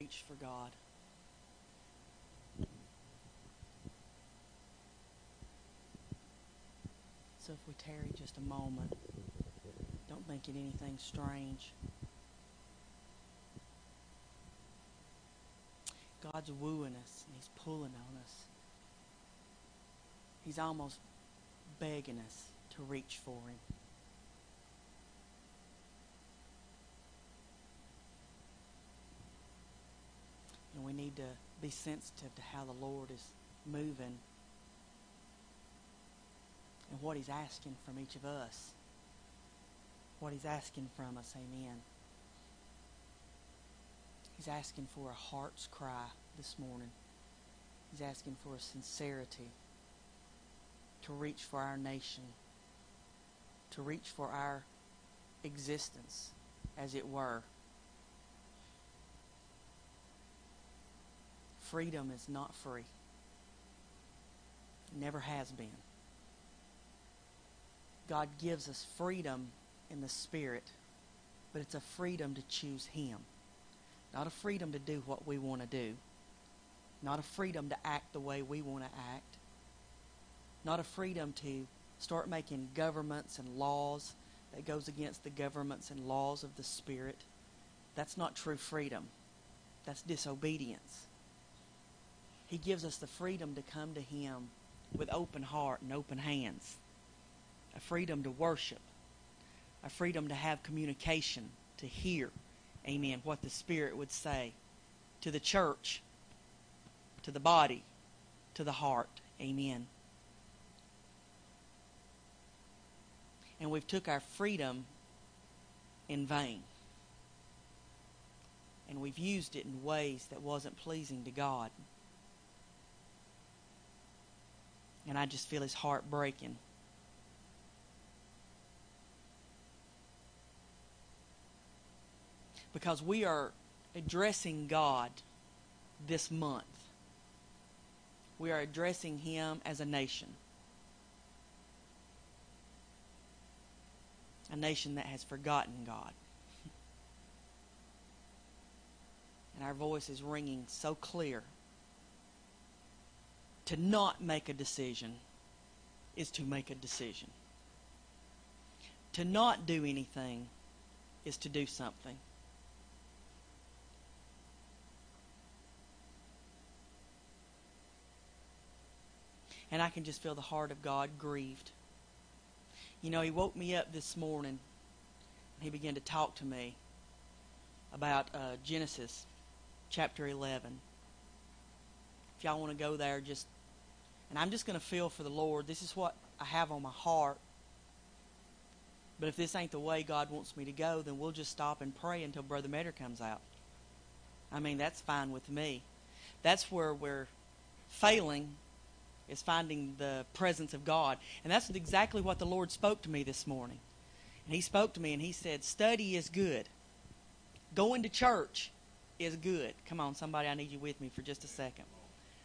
reach for God. So if we tarry just a moment, don't think it anything strange. God's wooing us and He's pulling on us. He's almost begging us to reach for Him. We need to be sensitive to how the Lord is moving and what He's asking from each of us. What He's asking from us. Amen. He's asking for a heart's cry this morning. He's asking for a sincerity to reach for our nation, to reach for our existence, as it were. Freedom is not free. It never has been. God gives us freedom in the Spirit, but it's a freedom to choose Him. Not a freedom to do what we want to do. Not a freedom to act the way we want to act. Not a freedom to start making governments and laws that goes against the governments and laws of the Spirit. That's not true freedom. That's disobedience. He gives us the freedom to come to Him with open heart and open hands. A freedom to worship. A freedom to have communication, to hear, amen, what the Spirit would say to the church, to the body, to the heart. Amen. And we've took our freedom in vain. And we've used it in ways that wasn't pleasing to God. And I just feel his heart breaking. Because we are addressing God this month. We are addressing him as a nation. A nation that has forgotten God. And our voice is ringing so clear to not make a decision is to make a decision. To not do anything is to do something. And I can just feel the heart of God grieved. You know, He woke me up this morning and He began to talk to me about uh, Genesis chapter 11. If y'all want to go there, just and I'm just going to feel for the Lord. This is what I have on my heart. But if this ain't the way God wants me to go, then we'll just stop and pray until Brother Metter comes out. I mean, that's fine with me. That's where we're failing is finding the presence of God. And that's exactly what the Lord spoke to me this morning. And He spoke to me and He said, Study is good. Going to church is good. Come on, somebody, I need you with me for just a second.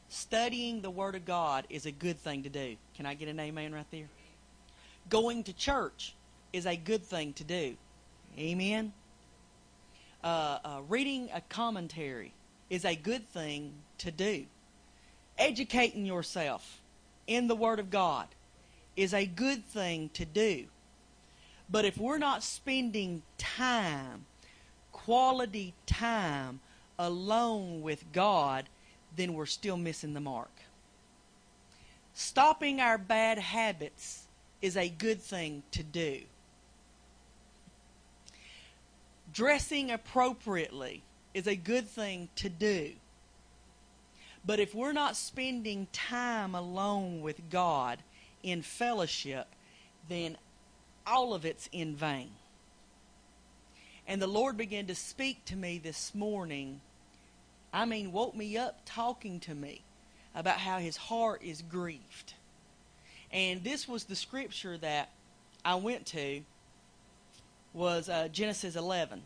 Studying the Word of God is a good thing to do. Can I get an amen right there? Going to church is a good thing to do. Amen. Uh, uh, reading a commentary is a good thing to do. Educating yourself in the Word of God is a good thing to do. But if we're not spending time, quality time, alone with God, then we're still missing the mark. Stopping our bad habits is a good thing to do. Dressing appropriately is a good thing to do. But if we're not spending time alone with God in fellowship, then all of it's in vain. And the Lord began to speak to me this morning. I mean, woke me up talking to me about how his heart is grieved. And this was the scripture that I went to was uh, Genesis 11.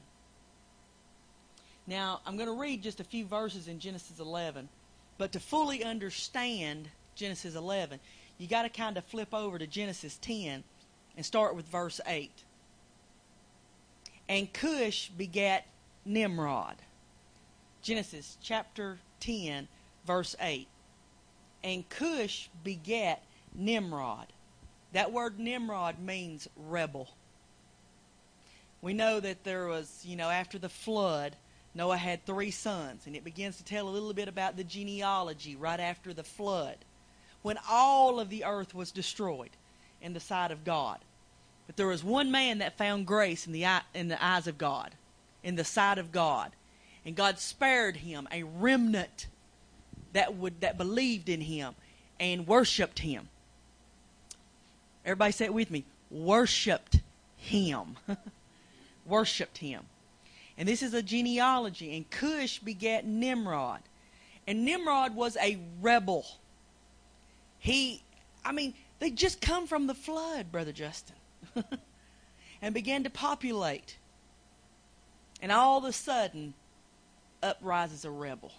Now, I'm going to read just a few verses in Genesis 11. But to fully understand Genesis 11, you got to kind of flip over to Genesis 10 and start with verse 8. And Cush begat Nimrod. Genesis chapter 10, verse 8. And Cush begat Nimrod. That word Nimrod means rebel. We know that there was, you know, after the flood, Noah had three sons, and it begins to tell a little bit about the genealogy right after the flood, when all of the earth was destroyed in the sight of God. But there was one man that found grace in the, eye, in the eyes of God, in the sight of God. And God spared him, a remnant that would that believed in him and worshiped him. Everybody say it with me. Worshipped him. worshipped him. And this is a genealogy. And Cush begat Nimrod. And Nimrod was a rebel. He, I mean, they just come from the flood, Brother Justin, and began to populate. And all of a sudden, up rises a rebel.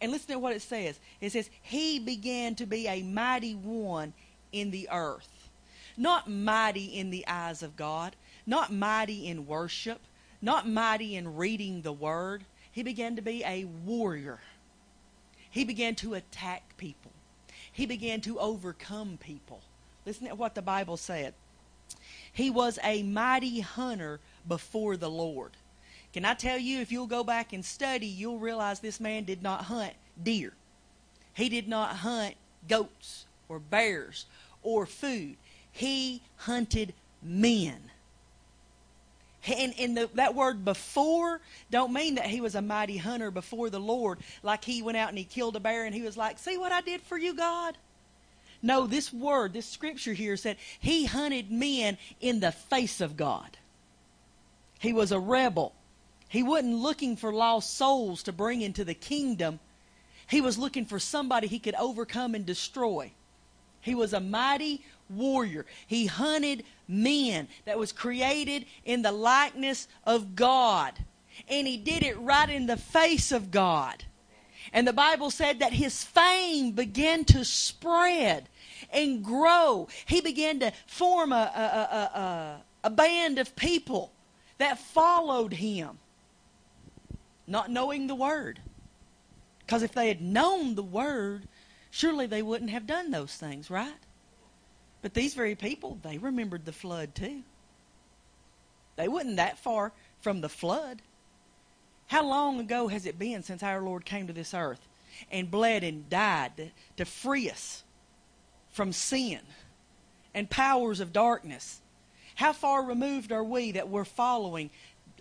And listen to what it says. It says, He began to be a mighty one in the earth. Not mighty in the eyes of God, not mighty in worship, not mighty in reading the word. He began to be a warrior. He began to attack people. He began to overcome people. Listen to what the Bible said. He was a mighty hunter before the Lord. Can I tell you, if you'll go back and study, you'll realize this man did not hunt deer. He did not hunt goats or bears or food. He hunted men. And, and the, that word before don't mean that he was a mighty hunter before the Lord, like he went out and he killed a bear and he was like, See what I did for you, God? No, this word, this scripture here said he hunted men in the face of God. He was a rebel. He wasn't looking for lost souls to bring into the kingdom. He was looking for somebody he could overcome and destroy. He was a mighty warrior. He hunted men that was created in the likeness of God. And he did it right in the face of God. And the Bible said that his fame began to spread and grow. He began to form a, a, a, a, band of people that followed him, not knowing the word. Because if they had known the word, surely they wouldn't have done those things, right? But these very people, they remembered the flood too. They wasn't that far from the flood. How long ago has it been since our Lord came to this earth and bled and died to free us from sin and powers of darkness how far removed are we that we're following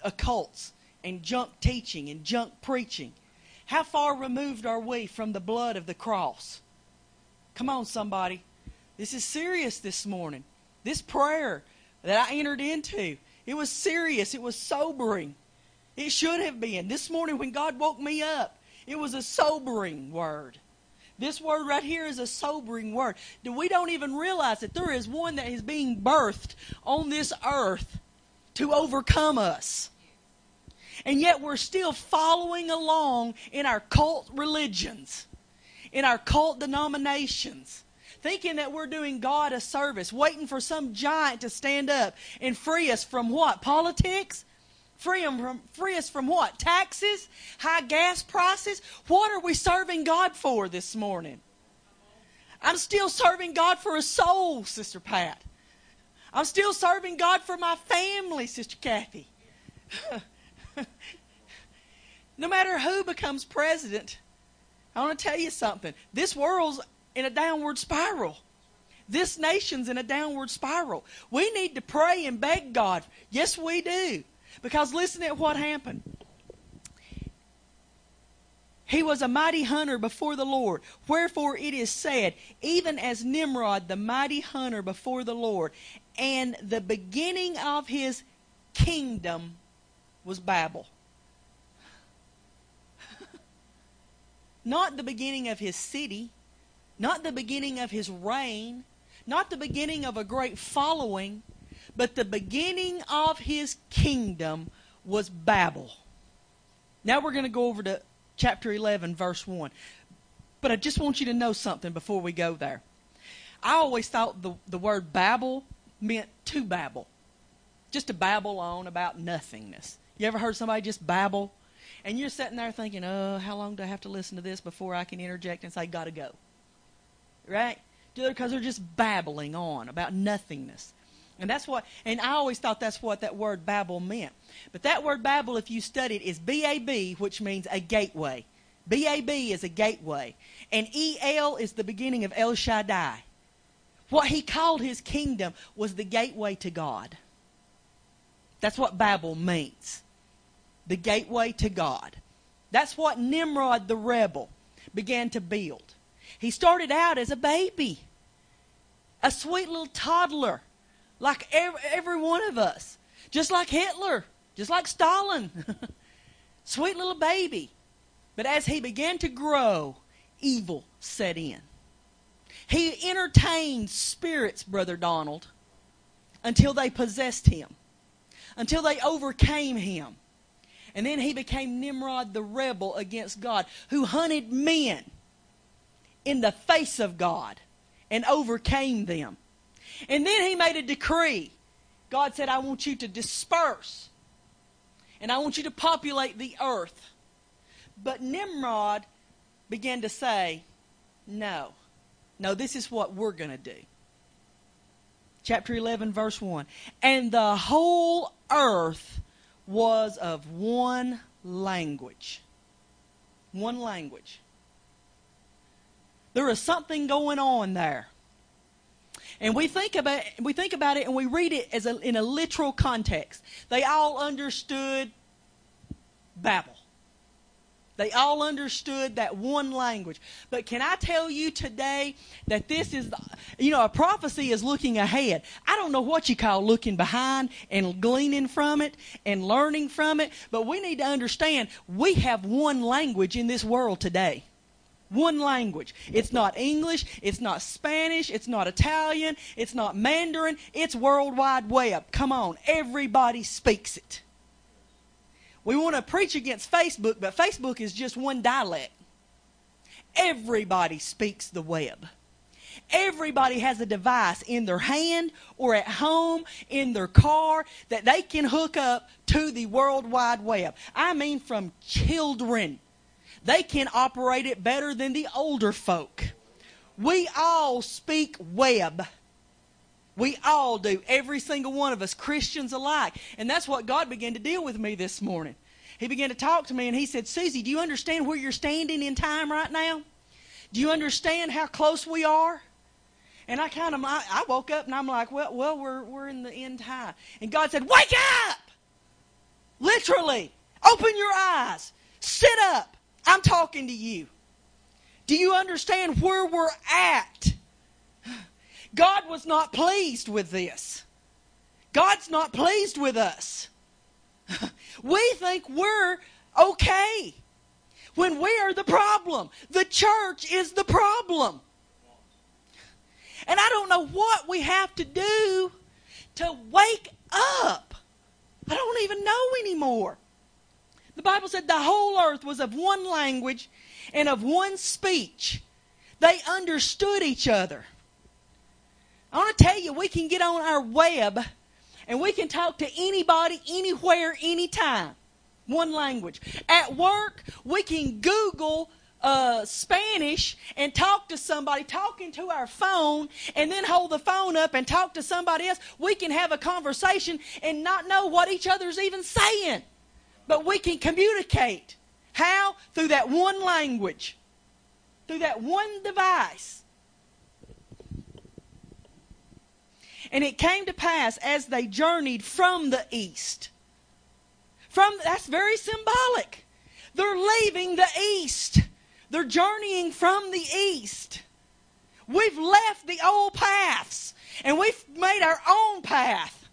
occults and junk teaching and junk preaching? How far removed are we from the blood of the cross? Come on, somebody. This is serious this morning. This prayer that I entered into, it was serious. It was sobering. It should have been. This morning when God woke me up, it was a sobering word. This word right here is a sobering word. We don't even realize that there is one that is being birthed on this earth to overcome us. And yet we're still following along in our cult religions, in our cult denominations, thinking that we're doing God a service, waiting for some giant to stand up and free us from what? Politics? Free, from, free us from what? Taxes? High gas prices? What are we serving God for this morning? I'm still serving God for a soul, Sister Pat. I'm still serving God for my family, Sister Kathy. no matter who becomes president, I want to tell you something. This world's in a downward spiral. This nation's in a downward spiral. We need to pray and beg God. Yes, we do. Because listen at what happened. He was a mighty hunter before the Lord. Wherefore it is said, even as Nimrod, the mighty hunter before the Lord, and the beginning of his kingdom was Babel. not the beginning of his city, not the beginning of his reign, not the beginning of a great following, but the beginning of his kingdom was Babel. Now we're going to go over to chapter 11, verse 1. But I just want you to know something before we go there. I always thought the, the word Babel meant to babble, just to babble on about nothingness. You ever heard somebody just babble? And you're sitting there thinking, oh, how long do I have to listen to this before I can interject and say, gotta go? Right? Because they're just babbling on about nothingness. And that's what, and I always thought that's what that word Babel meant. But that word Babel, if you study it, is B A B, which means a gateway. B A B is a gateway. And E L is the beginning of El Shaddai. What he called his kingdom was the gateway to God. That's what Babel means. The gateway to God. That's what Nimrod the rebel began to build. He started out as a baby, a sweet little toddler, like every, every one of us, just like Hitler, just like Stalin. sweet little baby. But as he began to grow, evil set in. He entertained spirits, Brother Donald, until they possessed him, until they overcame him. And then he became Nimrod the rebel against God, who hunted men in the face of God and overcame them. And then he made a decree. God said, I want you to disperse and I want you to populate the earth. But Nimrod began to say, No, no, this is what we're going to do. Chapter 11, verse 1. And the whole earth was of one language. One language. There is something going on there. And we think about we think about it and we read it as a, in a literal context. They all understood Babel. They all understood that one language. But can I tell you today that this is, you know, a prophecy is looking ahead. I don't know what you call looking behind and gleaning from it and learning from it, but we need to understand we have one language in this world today. One language. It's not English, it's not Spanish, it's not Italian, it's not Mandarin, it's World Wide Web. Come on, everybody speaks it. We want to preach against Facebook, but Facebook is just one dialect. Everybody speaks the web. Everybody has a device in their hand or at home, in their car, that they can hook up to the World Wide Web. I mean, from children. They can operate it better than the older folk. We all speak web. We all do. Every single one of us, Christians alike. And that's what God began to deal with me this morning. He began to talk to me and he said, Susie, do you understand where you're standing in time right now? Do you understand how close we are? And I kind of, I, woke up and I'm like, well, well, we're, we're in the end time. And God said, wake up! Literally, open your eyes, sit up. I'm talking to you. Do you understand where we're at? God was not pleased with this. God's not pleased with us. we think we're okay when we are the problem. The church is the problem. And I don't know what we have to do to wake up. I don't even know anymore. The Bible said the whole earth was of one language and of one speech. They understood each other. I want to tell you, we can get on our web and we can talk to anybody, anywhere, anytime. One language. At work, we can Google uh, Spanish and talk to somebody, talking to our phone, and then hold the phone up and talk to somebody else. We can have a conversation and not know what each other's even saying. But we can communicate. How? Through that one language, through that one device. And it came to pass as they journeyed from the east. From that's very symbolic. They're leaving the east. They're journeying from the east. We've left the old paths and we've made our own path.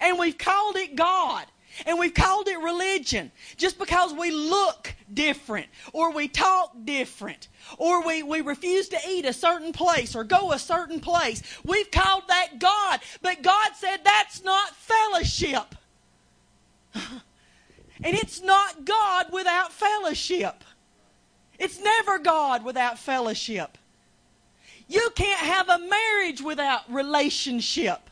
And we've called it God. And we've called it religion just because we look different or we talk different or we, we refuse to eat a certain place or go a certain place. We've called that God. But God said that's not fellowship. and it's not God without fellowship. It's never God without fellowship. You can't have a marriage without relationship.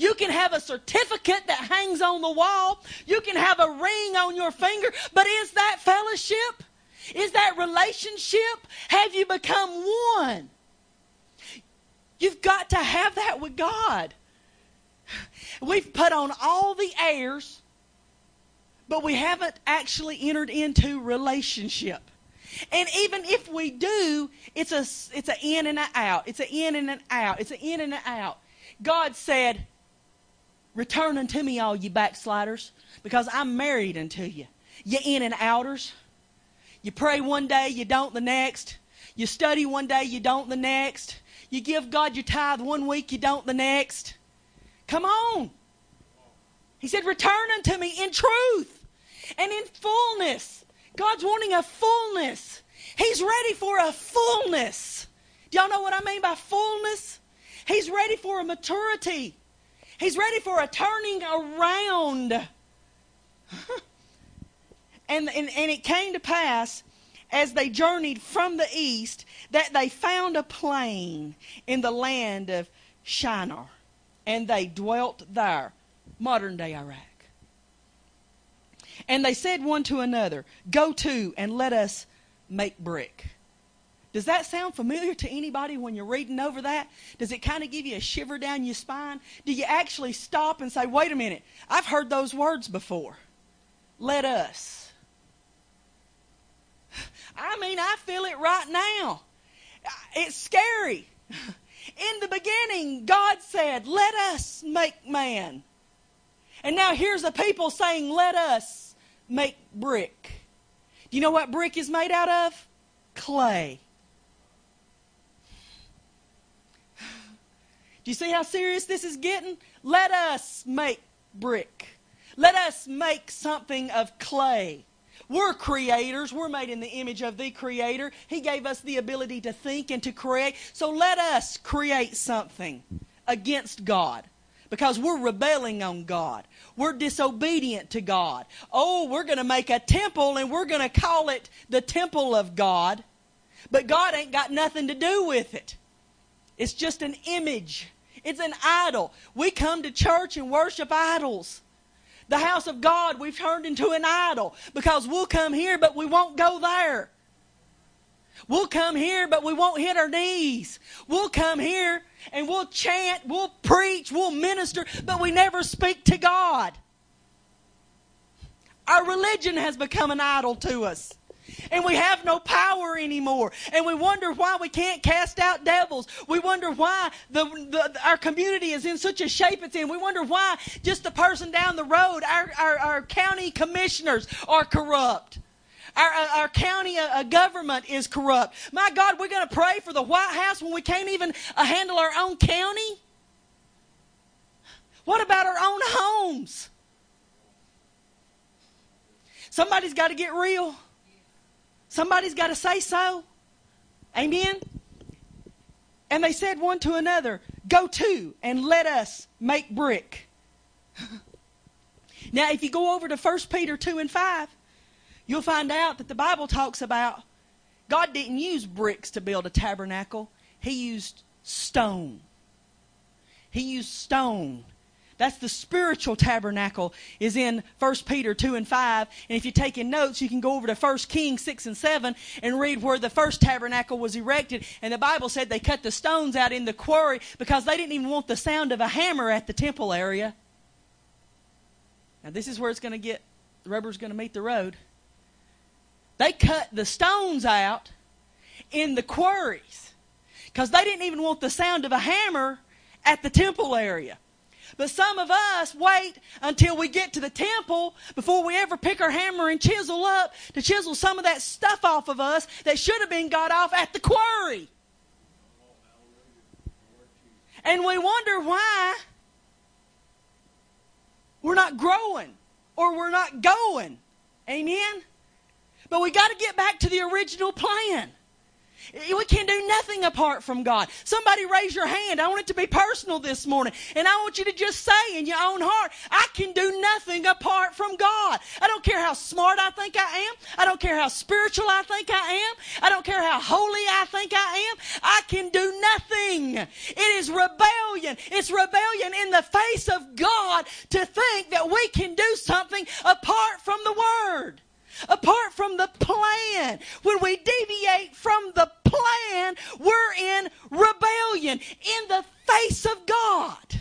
You can have a certificate that hangs on the wall. You can have a ring on your finger. But is that fellowship? Is that relationship? Have you become one? You've got to have that with God. We've put on all the airs, but we haven't actually entered into relationship. And even if we do, it's a it's an in and an out. It's an in and an out. It's an in and an out. God said, "Return unto me, all you backsliders, because I'm married unto you. You in and outers. You pray one day, you don't the next. You study one day, you don't the next. You give God your tithe one week, you don't the next. Come on. He said, Return unto me in truth and in fullness. God's wanting a fullness. He's ready for a fullness. Do y'all know what I mean by fullness? He's ready for a maturity. He's ready for a turning around. and, and, and it came to pass as they journeyed from the east that they found a plain in the land of Shinar and they dwelt there. Modern day Iraq. And they said one to another, Go to and let us make brick. Does that sound familiar to anybody when you're reading over that? Does it kind of give you a shiver down your spine? Do you actually stop and say, Wait a minute, I've heard those words before? Let us. I mean, I feel it right now. Uh, it's scary. In the beginning, God said, Let us make man. And now here's the people saying, Let us make brick. Do you know what brick is made out of? Clay. Do you see how serious this is getting? Let us make brick. Let us make something of clay. We're creators. We're made in the image of the Creator. He gave us the ability to think and to create. So let us create something against God because we're rebelling on God. We're disobedient to God. Oh, we're going to make a temple and we're going to call it the temple of God. But God ain't got nothing to do with it. It's just an image. It's an idol. We come to church and worship idols. The house of God we've turned into an idol because we'll come here but we won't go there. We'll come here but we won't hit our knees. We'll come here and we'll chant, we'll preach, we'll minister, but we never speak to God. Our religion has become an idol to us and we have no power anymore. And we wonder why we can't cast out devils. We wonder why the, the, our community is in such a shape it's in. We wonder why just the person down the road, our, our, our county commissioners are corrupt. Our, our county uh, government is corrupt. My God, we're going to pray for the White House when we can't even uh, handle our own county? What about our own homes? Somebody's got to get real. Somebody's got to say so. Amen? And they said one to another, Go to and let us make brick. now, if you go over to 1 Peter 2 and 5, you'll find out that the Bible talks about God didn't use bricks to build a tabernacle, He used stone. He used stone that's the spiritual tabernacle is in 1 Peter 2 and 5. And if you're taking notes, you can go over to 1 Kings 6 and 7 and read where the first tabernacle was erected. And the Bible said they cut the stones out in the quarry because they didn't even want the sound of a hammer at the temple area. Now this is where it's going to get, the rubber's going to meet the road. They cut the stones out in the quarries because they didn't even want the sound of a hammer at the temple area. But some of us wait until we get to the temple before we ever pick our hammer and chisel up to chisel some of that stuff off of us that should have been got off at the quarry. And we wonder why we're not growing or we're not going. Amen? But we got to get back to the original plan. We can do nothing apart from God. Somebody raise your hand. I want it to be personal this morning. And I want you to just say in your own heart, I can do nothing apart from God. I don't care how smart I think I am. I don't care how spiritual I think I am. I don't care how holy I think I am. I can do nothing. It is rebellion. It's rebellion in the face of God to think that we can do something apart from the Word apart from the plan. When we deviate from the plan, we're in rebellion in the face of God.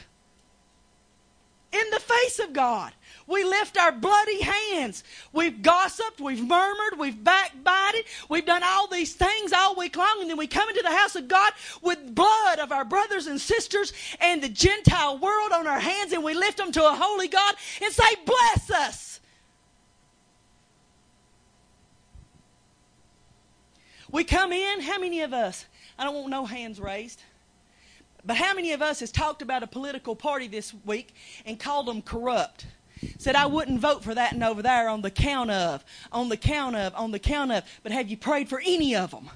In the face of God. We lift our bloody hands. We've gossiped, we've murmured, we've backbited, we've done all these things all week long, and then we come into the house of God with blood of our brothers and sisters and the Gentile world on our hands, and we lift them to a holy God and say, Bless us. We come in, how many of us, I don't want no hands raised, but how many of us has talked about a political party this week and called them corrupt? Said, I wouldn't vote for that and over there on the count of, on the count of, on the count of. But have you prayed for any of them?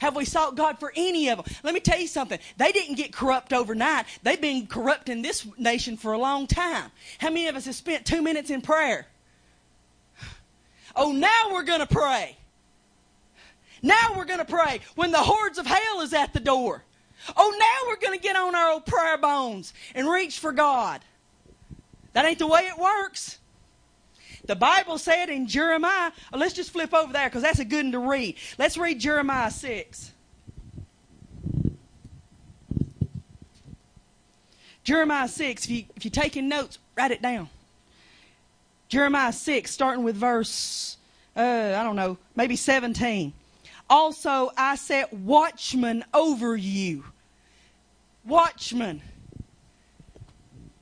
Have we sought God for any of them? Let me tell you something. They didn't get corrupt overnight. They've been corrupt in this nation for a long time. How many of us have spent two minutes in prayer? Oh, now we're going to pray. Now we're going to pray when the hordes of hell is at the door. Oh, now we're going to get on our old prayer bones and reach for God. That ain't the way it works. The Bible said in Jeremiah, oh, let's just flip over there because that's a good one to read. Let's read Jeremiah 6. Jeremiah 6, if, you, if you're taking notes, write it down. Jeremiah 6, starting with verse, uh, I don't know, maybe 17. Also, I set watchmen over you. Watchmen.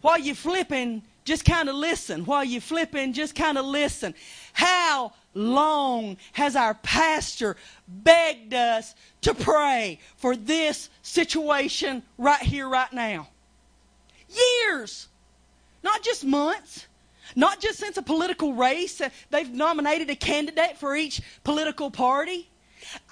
While you're flipping, just kind of listen. While you're flipping, just kind of listen. How long has our pastor begged us to pray for this situation right here, right now? Years. Not just months. Not just since a political race, uh, they've nominated a candidate for each political party.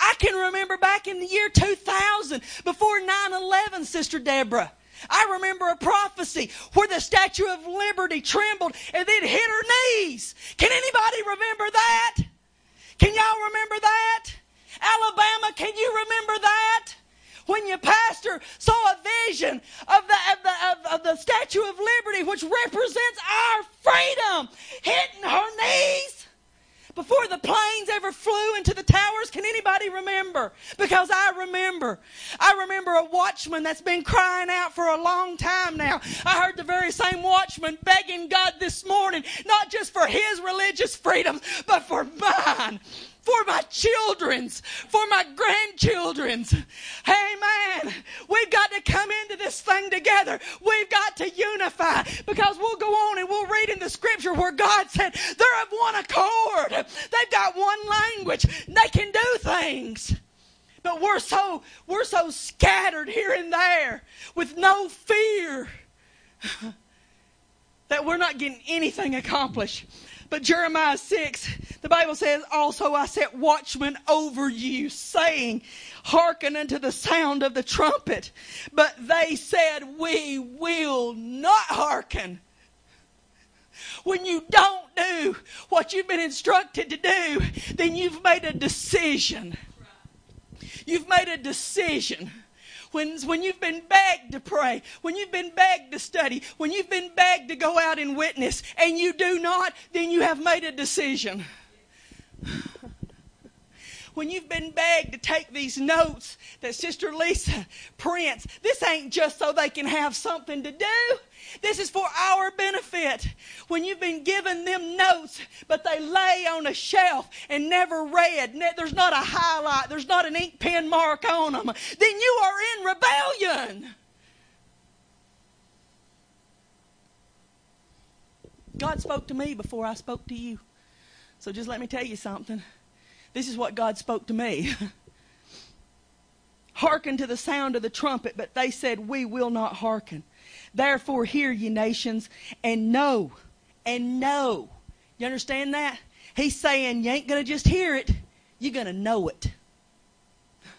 I can remember back in the year 2000, before 9 11, Sister Deborah. I remember a prophecy where the Statue of Liberty trembled and then hit her knees. Can anybody remember that? Can y'all remember that? Alabama, can you remember that? When your pastor saw a vision of the, of the, of, of the Statue of Liberty, which represents our freedom, hitting her knees before the planes ever flew into the towers? Can anybody remember? Because I remember. I remember a watchman that's been crying out for a long time now. I heard the very same watchman begging God this morning, not just for his religious freedoms, but for mine for my children's, for my grandchildren's. Amen. We've got to come into this thing together. We've got to unify because we'll go on and we'll read in the scripture where God said they're of one accord. They've got one language. They can do things. But we're so we're so scattered here and there with no fear that we're not getting anything accomplished. But Jeremiah 6, the Bible says, Also I set watchmen over you, saying, Hearken unto the sound of the trumpet. But they said, We will not hearken. When you don't do what you've been instructed to do, then you've made a decision. You've made a decision when, when you've been begged to pray, when you've been begged to study, when you've been begged to go out and witness, and you do not, then you have made a decision. When you've been begged to take these notes that Sister Lisa prints, this ain't just so they can have something to do. This is for our benefit. When you've been given them notes, but they lay on a shelf and never read, there's not a highlight, there's not an ink pen mark on them, then you are in rebellion. God spoke to me before I spoke to you. So just let me tell you something. This is what God spoke to me. hearken to the sound of the trumpet, but they said, We will not hearken. Therefore, hear ye nations and know, and know. You understand that? He's saying you ain't going to just hear it, you're going to know it.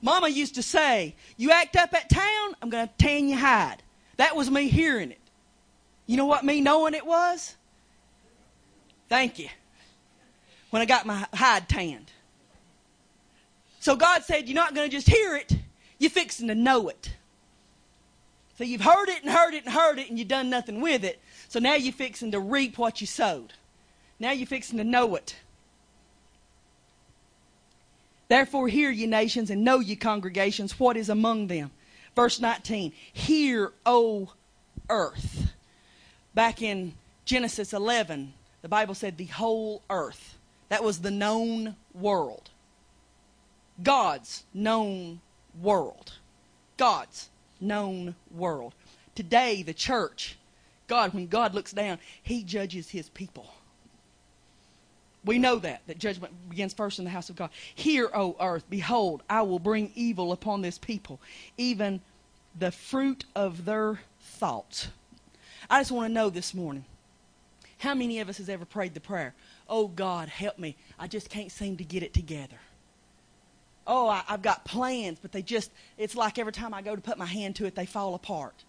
Mama used to say, You act up at town, I'm going to tan your hide. That was me hearing it. You know what me knowing it was? Thank you. When I got my hide tanned. So God said, You're not going to just hear it, you're fixing to know it. So you've heard it and heard it and heard it, and you've done nothing with it. So now you're fixing to reap what you sowed. Now you're fixing to know it. Therefore, hear ye nations and know ye congregations what is among them. Verse 19 Hear, O earth. Back in Genesis 11, the Bible said the whole earth. That was the known world. God's known world. God's known world. Today, the church, God, when God looks down, He judges His people. We know that, that judgment begins first in the house of God. Hear, O earth, behold, I will bring evil upon this people, even the fruit of their thoughts. I just want to know this morning how many of us has ever prayed the prayer, Oh God, help me. I just can't seem to get it together. Oh, I, have got plans, but they just, it's like every time I go to put my hand to it, they fall apart.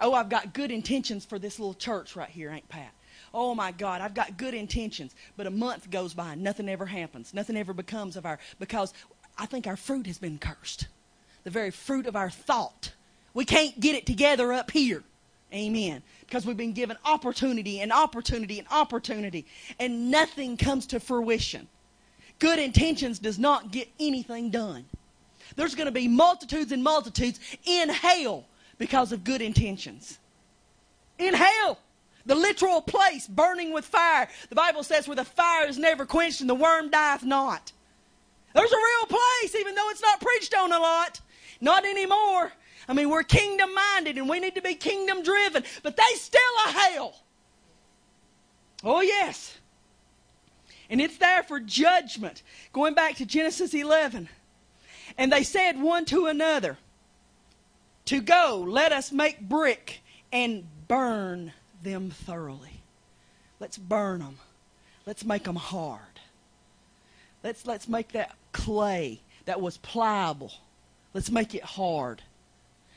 Oh, I've got good intentions for this little church right here, ain't Pat? oh my God, I've got good intentions. But a month goes by, and nothing ever happens. Nothing ever becomes of our, because I think our fruit has been cursed. The very fruit of our thought. We can't get it together up here. Amen. Because we've been given opportunity and opportunity and opportunity, and nothing comes to fruition. Good intentions does not get anything done. There's going to be multitudes and multitudes in hell because of good intentions. In hell the literal place burning with fire. The Bible says where the fire is never quenched and the worm dieth not. There's a real place, even though it's not preached on a lot. Not anymore. I mean, we're kingdom minded and we need to be kingdom driven, but they still a hell. Oh, yes. And it's there for judgment. Going back to Genesis 11. And they said one to another, To go, let us make brick and burn them thoroughly. Let's burn them. Let's make them hard. Let's, let's make that clay that was pliable. Let's make it hard.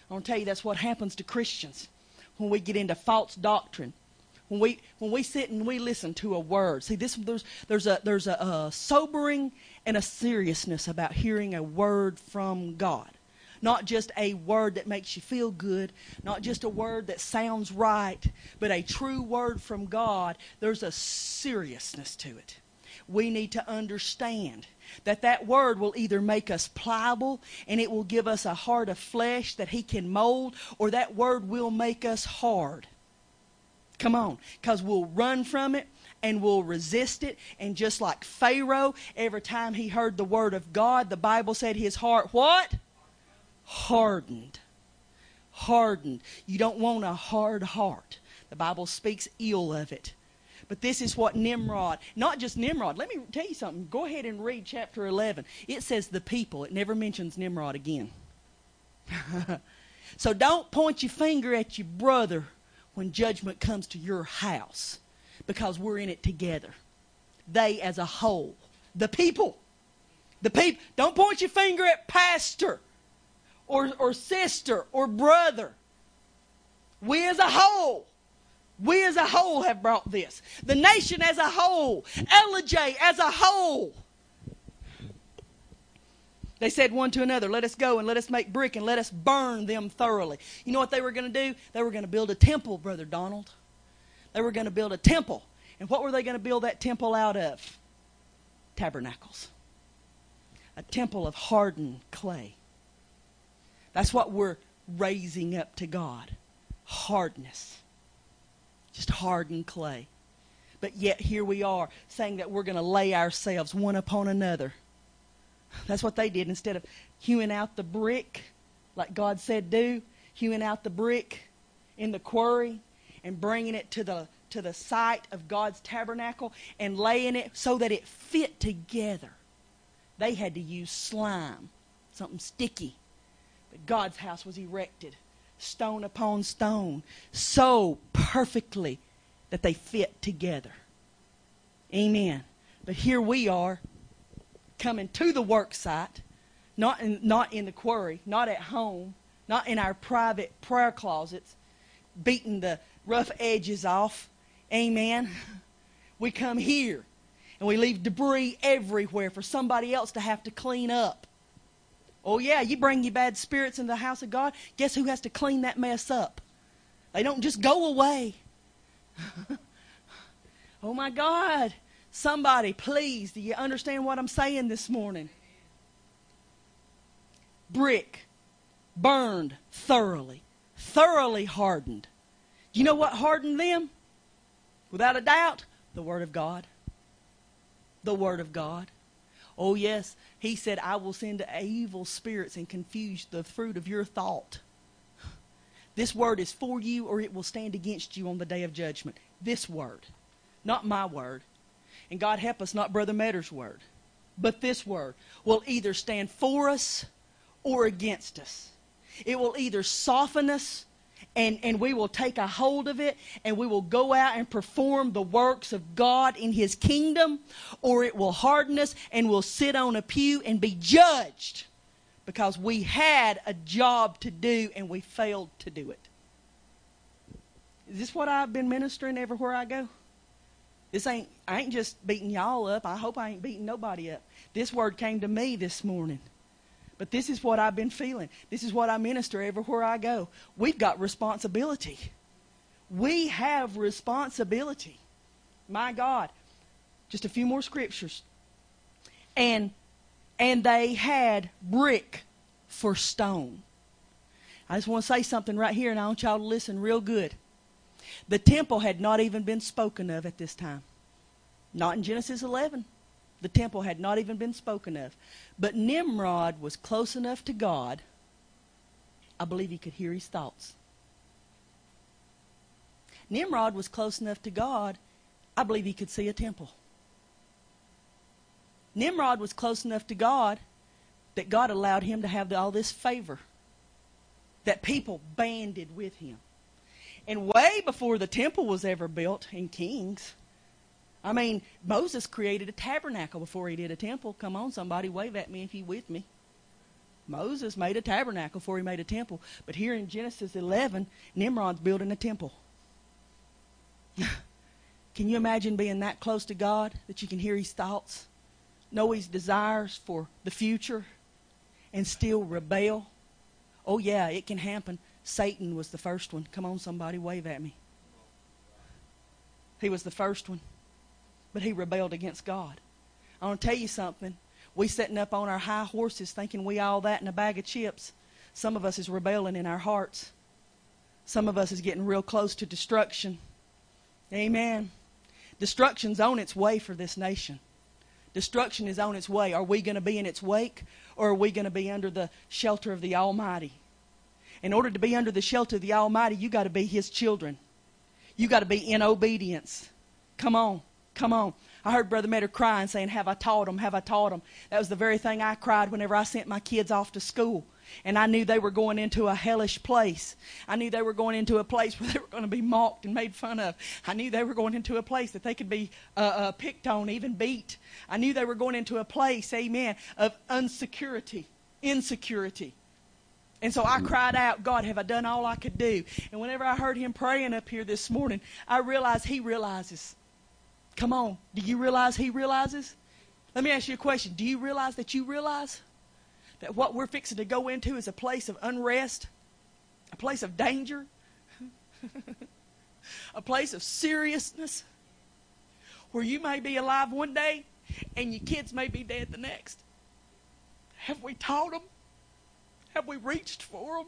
I want to tell you that's what happens to Christians when we get into false doctrine. When we when we sit and we listen to a word. See, this there's there's a there's a, a sobering and a seriousness about hearing a word from God. Not just a word that makes you feel good, not just a word that sounds right, but a true word from God. There's a seriousness to it. We need to understand that that word will either make us pliable and it will give us a heart of flesh that he can mold or that word will make us hard come on because we'll run from it and we'll resist it and just like pharaoh every time he heard the word of god the bible said his heart what hardened. Hardened. You don't want a hard heart. The Bible speaks ill of it. But this is what Nimrod, not just Nimrod, let me tell you something. Go ahead and read chapter 11. It says the people, it never mentions Nimrod again. so don't point your finger at your brother when judgment comes to your house because we're in it together. They as a whole. The people. The people. Don't point your finger at pastor or, or sister or brother. We as a whole, we as a whole have brought this. The nation as a whole, Ellijay as a whole. They said one to another, Let us go and let us make brick and let us burn them thoroughly. You know what they were going to do? They were going to build a temple, Brother Donald. They were going to build a temple. And what were they going to build that temple out of? Tabernacles. A temple of hardened clay. That's what we're raising up to God hardness. Just hardened clay. But yet here we are saying that we're going to lay ourselves one upon another. That's what they did. Instead of hewing out the brick, like God said do, hewing out the brick in the quarry and bringing it to the to the site of God's tabernacle and laying it so that it fit together. They had to use slime, something sticky but God's house was erected, stone upon stone, so perfectly that they fit together. Amen. But here we are. coming to the work site, not in, not in the quarry, not at home, not in our private prayer closets, beating the rough edges off. Amen. We come here and we leave debris everywhere for somebody else to have to clean up. Oh, yeah, you bring your bad spirits in the house of God. Guess who has to clean that mess up? They don't just go away. oh, my God. Somebody, please, do you understand what I'm saying this morning? Brick, burned thoroughly, thoroughly hardened. You know what hardened them? Without a doubt, the Word of God. The Word of God. Oh, yes, He said, I will send evil spirits and confuse the fruit of your thought. This word is for you or it will stand against you on the day of judgment. This word, not my word. And God help us, not Brother Metter's word, but this word will either stand for us or against us. It will either soften us and, and we will take a hold of it and we will go out and perform the works of God in His kingdom, or it will harden us and we'll sit on a pew and be judged because we had a job to do and we failed to do it. Is this what I've been ministering everywhere I go? This ain't I ain't just beating y'all up. I hope I ain't beating nobody up. This word came to me this morning. But this is what I've been feeling. This is what I minister everywhere I go. We've got responsibility. We have responsibility. My God. Just a few more scriptures. And and they had brick for stone. I just want to say something right here and I want y'all to listen real good. The temple had not even been spoken of at this time. Not in Genesis 11. The temple had not even been spoken of. But Nimrod was close enough to God, I believe he could hear his thoughts. Nimrod was close enough to God, I believe he could see a temple. Nimrod was close enough to God that God allowed him to have all this favor, that people banded with him. And way before the temple was ever built in Kings, I mean, Moses created a tabernacle before he did a temple. Come on, somebody, wave at me if you with me. Moses made a tabernacle before he made a temple. But here in Genesis 11, Nimrod's building a temple. can you imagine being that close to God that you can hear his thoughts, know his desires for the future, and still rebel? Oh, yeah, it can happen. Satan was the first one. Come on, somebody, wave at me. He was the first one but he rebelled against God. I want to tell you something. We sitting up on our high horses thinking we all that in a bag of chips. Some of us is rebelling in our hearts. Some of us is getting real close to destruction. Amen. Destruction's on its way for this nation. Destruction is on its way. Are we going to be in its wake or are we going to be under the shelter of the Almighty? In order to be under the shelter of the Almighty, you got to be His children. You got to be in obedience. Come on. Come on. I heard Brother Metter crying, saying, Have I taught them? Have I taught them? That was the very thing I cried whenever I sent my kids off to school. And I knew they were going into a hellish place. I knew they were going into a place where they were going to be mocked and made fun of. I knew they were going into a place that they could be uh, uh, picked on, even beat. I knew they were going into a place, amen, of unsecurity, insecurity. And so I cried out, God, have I done all I could do? And whenever I heard him praying up here this morning, I realized he realizes Come on. Do you realize he realizes? Let me ask you a question. Do you realize that you realize that what we're fixing to go into is a place of unrest, a place of danger, a place of seriousness, where you may be alive one day and your kids may be dead the next? Have we taught them? Have we reached for them?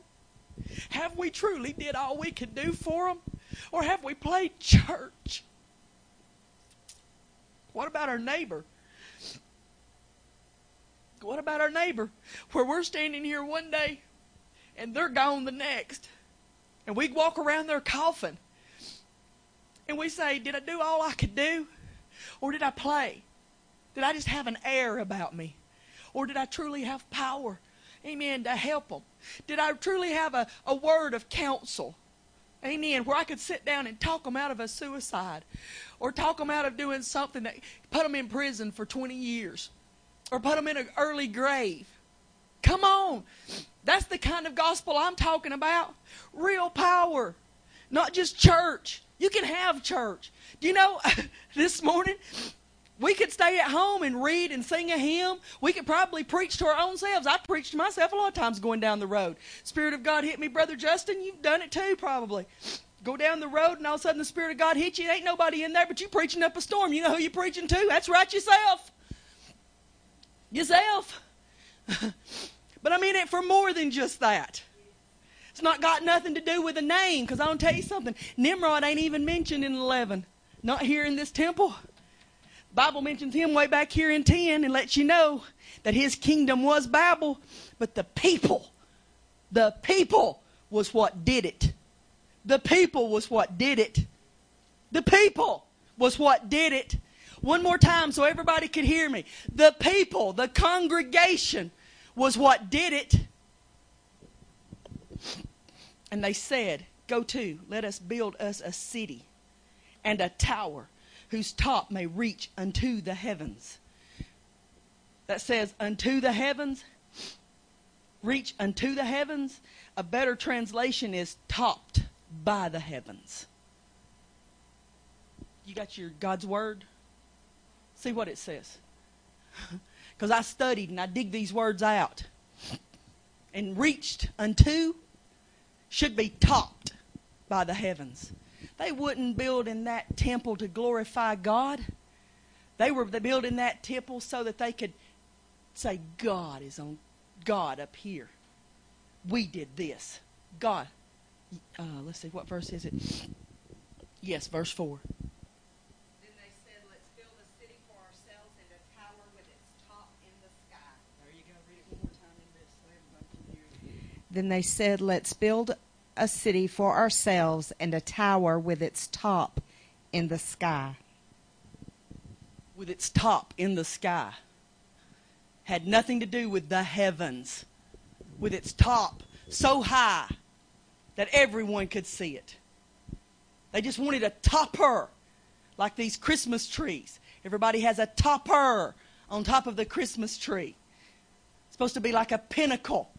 Have we truly did all we could do for them? Or have we played church? What about our neighbor? What about our neighbor? Where we're standing here one day and they're gone the next. And we walk around their coffin. And we say, Did I do all I could do? Or did I play? Did I just have an air about me? Or did I truly have power? Amen. To help them? Did I truly have a, a word of counsel? Amen. Where I could sit down and talk them out of a suicide or talk them out of doing something that put them in prison for 20 years. or put them in an early grave. Come on. That's the kind of gospel I'm talking about. Real power, not just church. You can have church. Do you know, this morning, we could stay at home and read and sing a hymn. We could probably preach to our own selves. I preached to myself a lot of times going down the road. Spirit of God hit me, Brother Justin. You've done it too, probably. Go down the road and all of a sudden the Spirit of God hits you. Ain't nobody in there, but you preaching up a storm. You know who you preaching to? That's right, yourself. Yourself. but I mean it for more than just that. It's not got nothing to do with a name, because I'll tell you something. Nimrod ain't even mentioned in 11. Not here in this temple. Bible mentions him way back here in 10 and lets you know that his kingdom was Babel, but the people, the people was what did it. The people was what did it. The people was what did it. One more time so everybody could hear me. The people, the congregation was what did it. And they said, Go to, let us build us a city and a tower whose top may reach unto the heavens. That says, unto the heavens, reach unto the heavens. A better translation is topped by the heavens. You got your God's Word? See what it says. Because I studied and I dig these words out. And reached unto should be topped by the heavens. They wouldn't build in that temple to glorify God. They were building that temple so that they could say, God is on God up here. We did this. God. Uh, let's see, what verse is it? Yes, verse 4. Then they said, Let's build a city for ourselves and a tower with its top in the sky. With its top in the sky. Had nothing to do with the heavens. With its top so high that everyone could see it. They just wanted a topper, like these Christmas trees. Everybody has a topper on top of the Christmas tree. It's supposed to be like a pinnacle,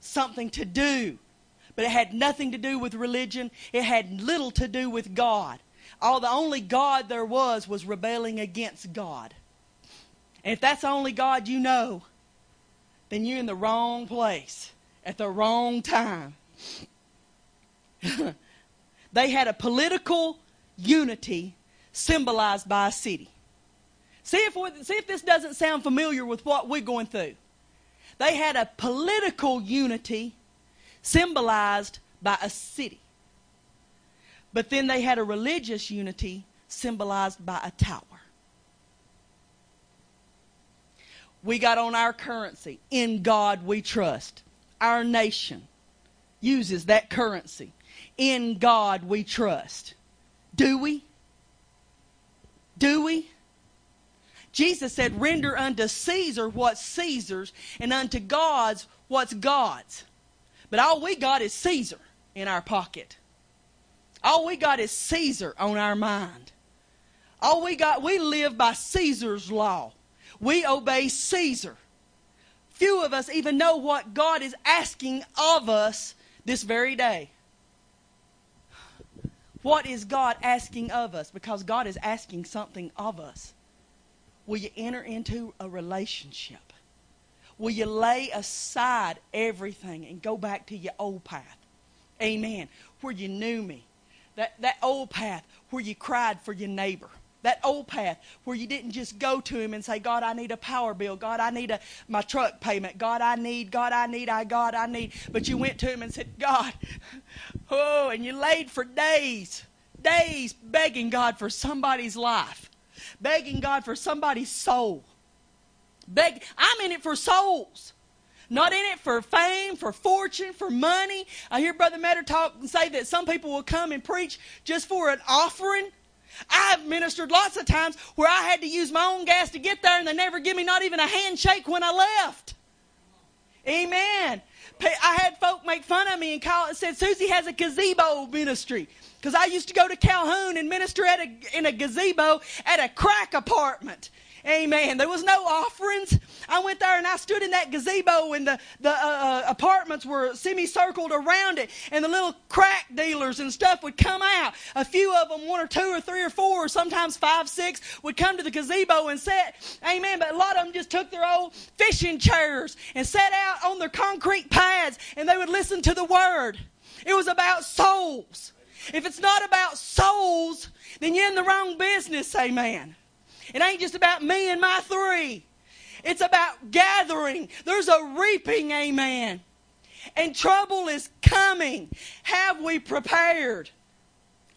something to do but it had nothing to do with religion. It had little to do with God. All the only God there was was rebelling against God. And if that's the only God you know, then you're in the wrong place at the wrong time. they had a political unity symbolized by a city. See if, see if this doesn't sound familiar with what we're going through. They had a political unity symbolized by a city. But then they had a religious unity symbolized by a tower. We got on our currency. In God we trust. Our nation uses that currency. In God we trust. Do we? Do we? Jesus said, Render unto Caesar what's Caesar's, and unto God's what's God's. But all we got is Caesar in our pocket. All we got is Caesar on our mind. All we got, we live by Caesar's law. We obey Caesar. Few of us even know what God is asking of us this very day. What is God asking of us? Because God is asking something of us. Will you enter into a relationship? Will you lay aside everything and go back to your old path? Amen. Where you knew me. That, that old path where you cried for your neighbor. That old path where you didn't just go to him and say, God, I need a power bill. God, I need a, my truck payment. God, I need, God, I need, I, God, I need. But you went to him and said, God, oh, and you laid for days, days begging God for somebody's life, begging God for somebody's soul. I'm in it for souls. Not in it for fame, for fortune, for money. I hear Brother Matter talk and say that some people will come and preach just for an offering. I've ministered lots of times where I had to use my own gas to get there and they never give me not even a handshake when I left. Amen. I had folk make fun of me and call it, said Susie has a gazebo ministry. Because I used to go to Calhoun and minister at a, in a gazebo at a crack apartment. Amen. There was no offerings. I went there and I stood in that gazebo, and the the uh, uh, apartments were semicircled around it, and the little crack dealers and stuff would come out. A few of them, one or two or three or four, or sometimes five, six, would come to the gazebo and sit. Amen. But a lot of them just took their old fishing chairs and sat out on their concrete pads, and they would listen to the word. It was about souls. If it's not about souls, then you're in the wrong business. Amen. It ain't just about me and my three. It's about gathering. There's a reaping, amen. And trouble is coming. Have we prepared?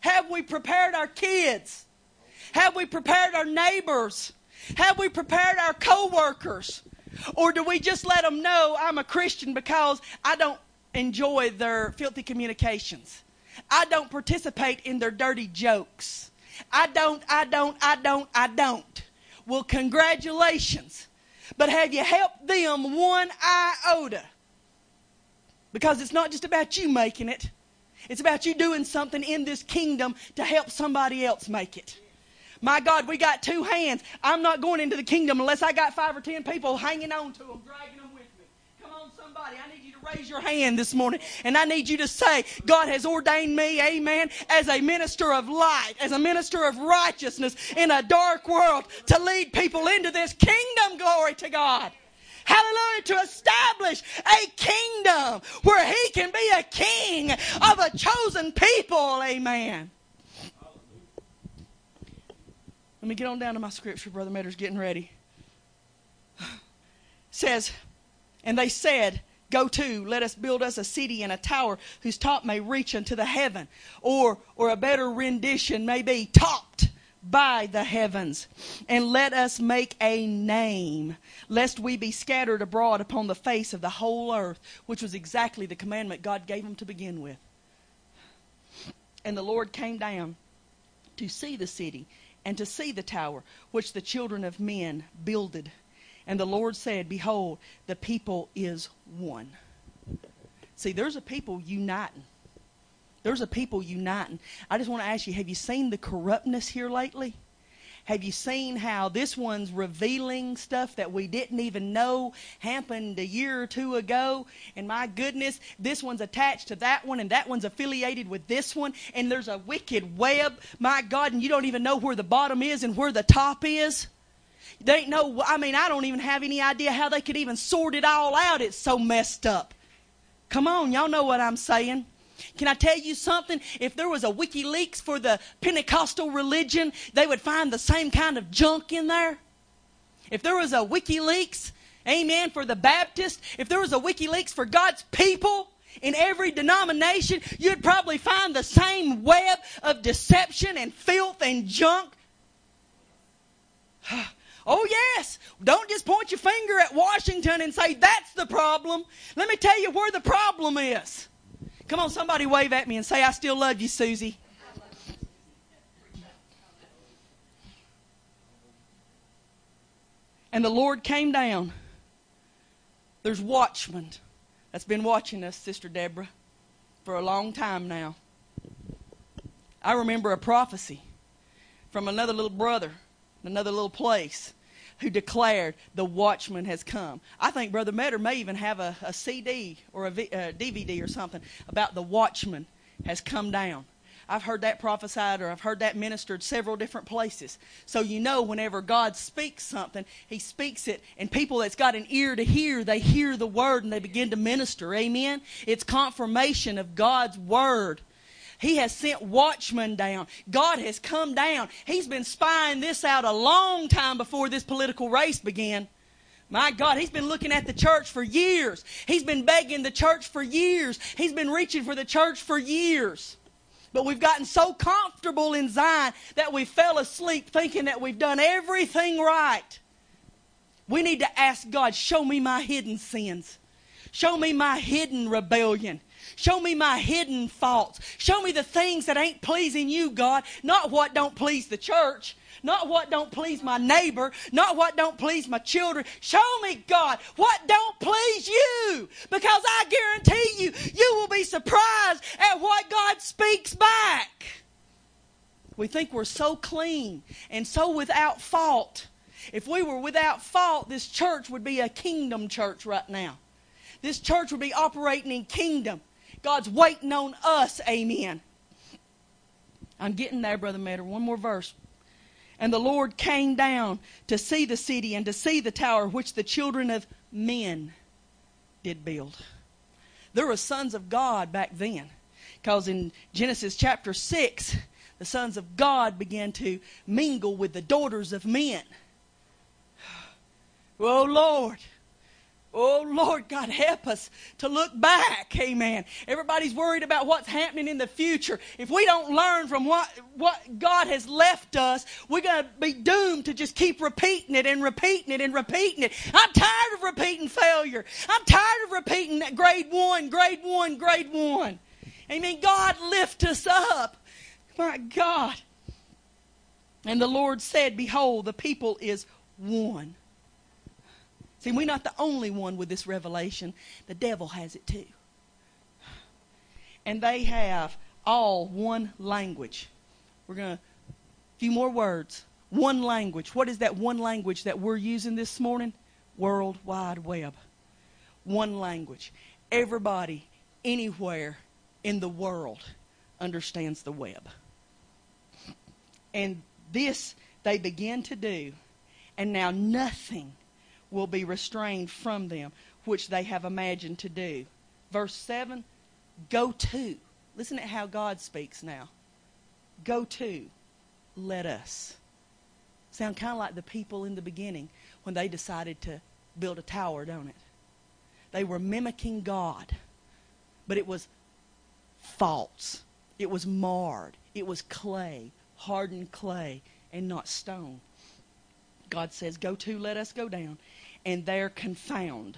Have we prepared our kids? Have we prepared our neighbors? Have we prepared our coworkers? Or do we just let them know I'm a Christian because I don't enjoy their filthy communications? I don't participate in their dirty jokes. I don't, I don't, I don't, I don't. Well, congratulations. But have you helped them one iota? Because it's not just about you making it, it's about you doing something in this kingdom to help somebody else make it. My God, we got two hands. I'm not going into the kingdom unless I got five or ten people hanging on to them, dragging them with me. Come on, somebody. I need you raise your hand this morning and I need you to say, God has ordained me, amen, as a minister of light, as a minister of righteousness in a dark world to lead people into this kingdom. Glory to God. Hallelujah. To establish a kingdom where he can be a king of a chosen people. Amen. Let me get on down to my scripture. Brother Metter's getting ready. Says, and they said, Go to, let us build us a city and a tower whose top may reach unto the heaven. Or, or a better rendition may be topped by the heavens. And let us make a name, lest we be scattered abroad upon the face of the whole earth, which was exactly the commandment God gave them to begin with. And the Lord came down to see the city and to see the tower which the children of men builded. And the Lord said, Behold, the people is one. See, there's a people uniting. There's a people uniting. I just want to ask you have you seen the corruptness here lately? Have you seen how this one's revealing stuff that we didn't even know happened a year or two ago? And my goodness, this one's attached to that one, and that one's affiliated with this one, and there's a wicked web, my God, and you don't even know where the bottom is and where the top is? They ain't no, I mean, I don't even have any idea how they could even sort it all out. It's so messed up. Come on, y'all know what I'm saying. Can I tell you something? If there was a WikiLeaks for the Pentecostal religion, they would find the same kind of junk in there. If there was a WikiLeaks, amen, for the Baptist, if there was a WikiLeaks for God's people, in every denomination, you'd probably find the same web of deception and filth and junk. Oh, yes. Don't just point your finger at Washington and say, that's the problem. Let me tell you where the problem is. Come on, somebody wave at me and say, I still love you, Susie. And the Lord came down. There's watchmen that's been watching us, Sister Deborah, for a long time now. I remember a prophecy from another little brother another little place who declared the watchman has come. I think Brother Metter may even have a, a CD or a, v, uh, a DVD or something about the watchman has come down. I've heard that prophesied or I've heard that ministered several different places. So you know whenever God speaks something, he speaks it and people that's got an ear to hear, they hear the word and they begin to minister. Amen. It's confirmation of God's word. He has sent watchmen down. God has come down. He's been spying this out a long time before this political race began. My God, he's been looking at the church for years. He's been begging the church for years. He's been reaching for the church for years. But we've gotten so comfortable in Zion that we fell asleep thinking that we've done everything right. We need to ask God, show me my hidden sins. Show me my hidden rebellion. Show me my hidden faults. Show me the things that ain't pleasing you, God, not what don't please the church. Not what don't please my neighbor, not what don't please my children. Show me, God, what don't please you. Because I guarantee you, you will be surprised at what God speaks back. We think we're so clean and so without fault If we were without fault, this church would be a kingdom church right now. This church would be operating in kingdom. God's waiting on us. Amen. I'm getting there, Brother Metter. One more verse. And the Lord came down to see the city and to see the tower which the children of men did build. There were sons of God back then. Because in Genesis chapter 6, the sons of God began to mingle with the daughters of men. Oh, Lord. Oh, Lord, God, help us to look back. Amen. Everybody's worried about what's happening in the future. If we don't learn from what, what God has left us, we're going to be doomed to just keep repeating it and repeating it and repeating it. I'm tired of repeating failure. I'm tired of repeating that grade one, grade one, grade one. Amen. God, lift us up. My God. And the Lord said, Behold, the people is one See, we're not the only one with this revelation. The devil has it too. And they have all one language. We're going to, a few more words. One language. What is that one language that we're using this morning? World Wide Web. One language. Everybody, anywhere in the world, understands the web. And this they begin to do. And now nothing will be restrained from them, which they have imagined to do. Verse 7 Go to. Listen to how God speaks now. Go to. Let us. Sound kind of like the people in the beginning when they decided to build a tower, don't it? They were mimicking God, but it was false. It was marred. It was clay, hardened clay, and not stone. God says, Go to, let us go down and there confound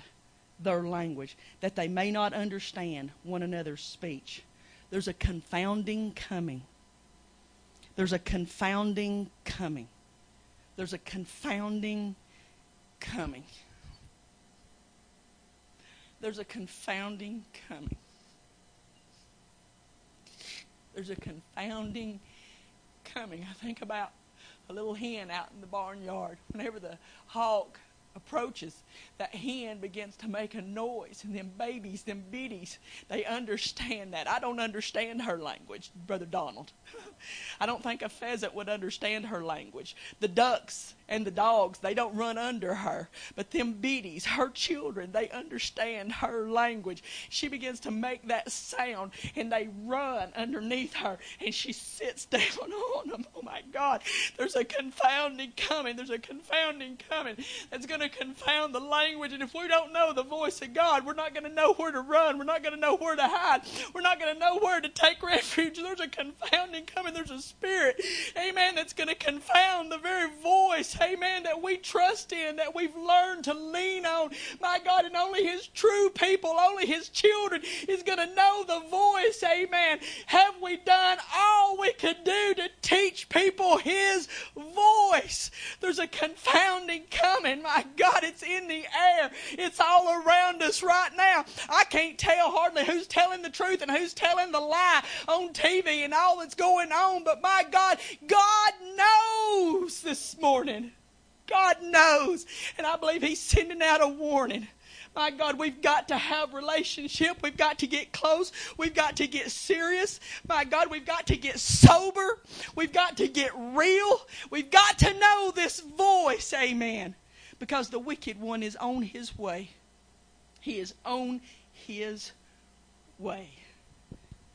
their language, that they may not understand one another's speech. There's a confounding coming. There's a confounding coming. There's a confounding coming. There's a confounding coming. There's a confounding coming. I think about a little hen out in the barnyard. Whenever the hawk approaches, that hen begins to make a noise, and them babies, them biddies, they understand that. I don't understand her language, Brother Donald. I don't think a pheasant would understand her language. The ducks and the dogs, they don't run under her. But them biddies, her children, they understand her language. She begins to make that sound, and they run underneath her, and she sits down on them. Oh my God. There's a confounding coming. There's a confounding coming that's going to confound the language. And if we don't know the voice of God, we're not going to know where to run. We're not going to know where to hide. We're not going to know where to take refuge. There's a confounding coming. There's a spirit, amen, that's going to confound the very voice, amen, that we trust in, that we've learned to lean on. My God, and only His true people, only His children is going to know the voice, amen. Have we done all we could do to teach people His voice? There's a confounding coming. My God, it's in the air. It's all around us right now. I can't tell hardly who's telling the truth and who's telling the lie on TV and all that's going on, but my God, God knows this morning. God knows. And I believe He's sending out a warning. My God, we've got to have relationship. We've got to get close. We've got to get serious. My God, we've got to get sober. We've got to get real. We've got to know this voice. Amen. Because the wicked one is on his way. He is on his way.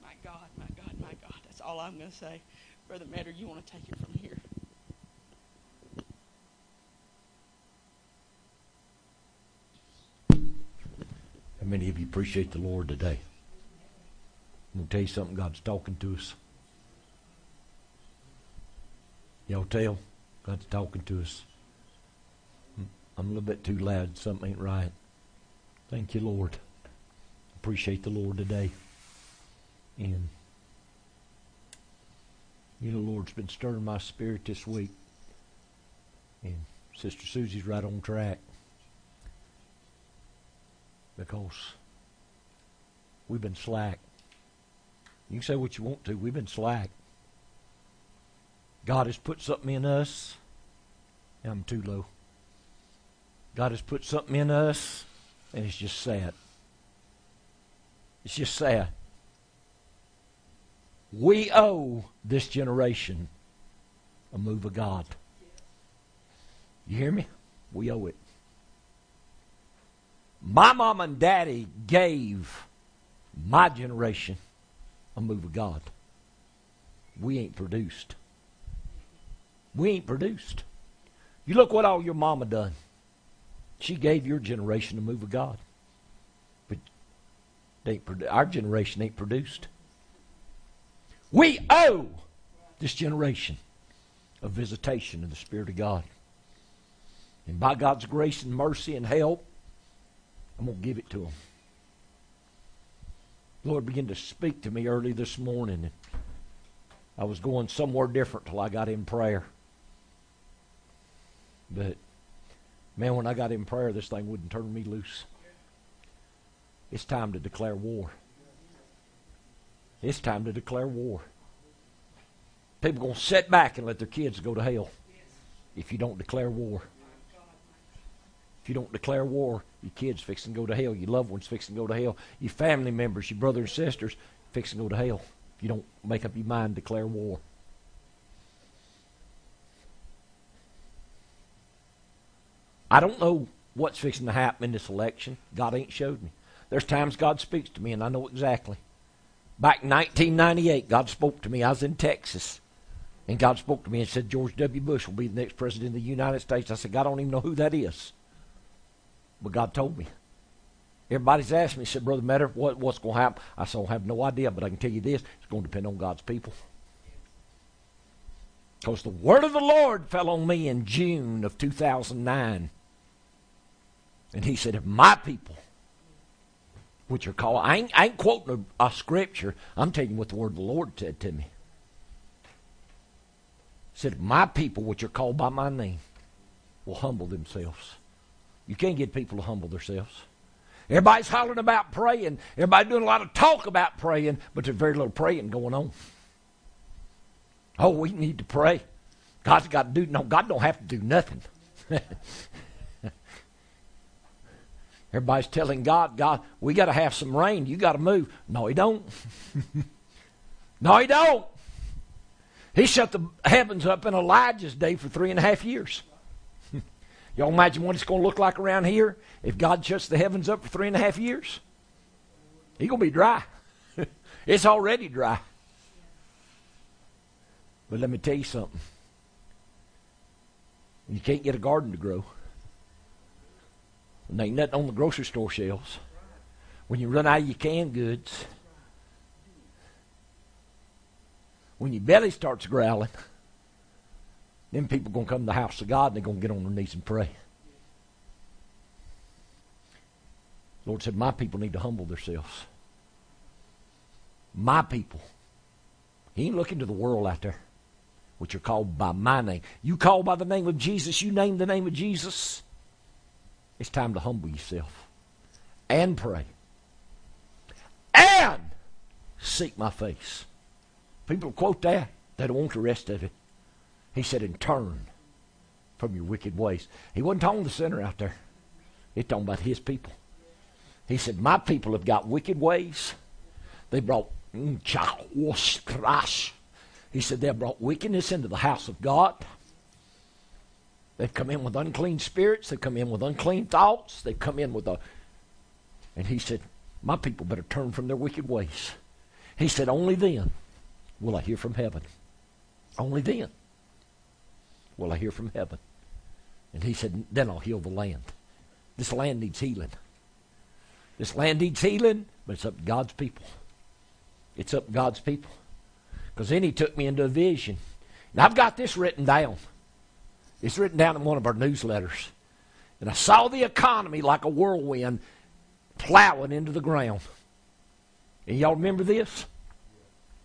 My God, my God, my God. That's all I'm going to say. Brother Matter, you want to take it from here? How many of you appreciate the Lord today? I'm going to tell you something. God's talking to us. Y'all tell? God's talking to us. I'm a little bit too loud. Something ain't right. Thank you, Lord. Appreciate the Lord today. And you know, Lord's been stirring my spirit this week. And Sister Susie's right on track. Because we've been slack. You can say what you want to. We've been slack. God has put something in us. I'm too low. God has put something in us, and it's just sad. It's just sad. We owe this generation a move of God. You hear me? We owe it. My mom and daddy gave my generation a move of God. We ain't produced. We ain't produced. You look what all your mama done. She gave your generation a move of God. But produ- our generation ain't produced. We owe this generation a visitation of the Spirit of God. And by God's grace and mercy and help, I'm going to give it to them. Lord began to speak to me early this morning. I was going somewhere different till I got in prayer. But, man, when I got in prayer, this thing wouldn't turn me loose. It's time to declare war. It's time to declare war. People going to sit back and let their kids go to hell if you don't declare war. You don't declare war, your kids fixing to go to hell. Your loved ones fixing to go to hell. Your family members, your brothers and sisters fixing to go to hell. If you don't make up your mind, declare war. I don't know what's fixing to happen in this election. God ain't showed me. There's times God speaks to me, and I know exactly. Back in 1998, God spoke to me. I was in Texas. And God spoke to me and said, George W. Bush will be the next president of the United States. I said, God, I don't even know who that is. But God told me. Everybody's asked me, said, Brother Matter, what, what's going to happen? I said, I have no idea, but I can tell you this it's going to depend on God's people. Because the word of the Lord fell on me in June of 2009. And he said, If my people, which are called, I ain't, I ain't quoting a, a scripture, I'm telling you what the word of the Lord said to me. He said, If my people, which are called by my name, will humble themselves. You can't get people to humble themselves. Everybody's hollering about praying. Everybody doing a lot of talk about praying, but there's very little praying going on. Oh, we need to pray. God's got to do no. God don't have to do nothing. Everybody's telling God, God, we got to have some rain. You got to move. No, he don't. no, he don't. He shut the heavens up in Elijah's day for three and a half years. Y'all imagine what it's going to look like around here if God shuts the heavens up for three and a half years? He's going to be dry. it's already dry. But let me tell you something. You can't get a garden to grow. And ain't nothing on the grocery store shelves. When you run out of your canned goods, when your belly starts growling, then people going to come to the house of God and they're going to get on their knees and pray. The Lord said, My people need to humble themselves. My people. He ain't looking to the world out there, which are called by my name. You call by the name of Jesus, you name the name of Jesus. It's time to humble yourself and pray and seek my face. People quote that. They don't want the rest of it. He said, and turn from your wicked ways. He wasn't talking to the sinner out there. He's talking about his people. He said, My people have got wicked ways. They brought he said they brought wickedness into the house of God. They've come in with unclean spirits. They've come in with unclean thoughts. They've come in with a. And he said, My people better turn from their wicked ways. He said, Only then will I hear from heaven. Only then will I hear from heaven. And he said, Then I'll heal the land. This land needs healing. This land needs healing, but it's up to God's people. It's up to God's people. Because then he took me into a vision. And I've got this written down. It's written down in one of our newsletters. And I saw the economy like a whirlwind plowing into the ground. And y'all remember this?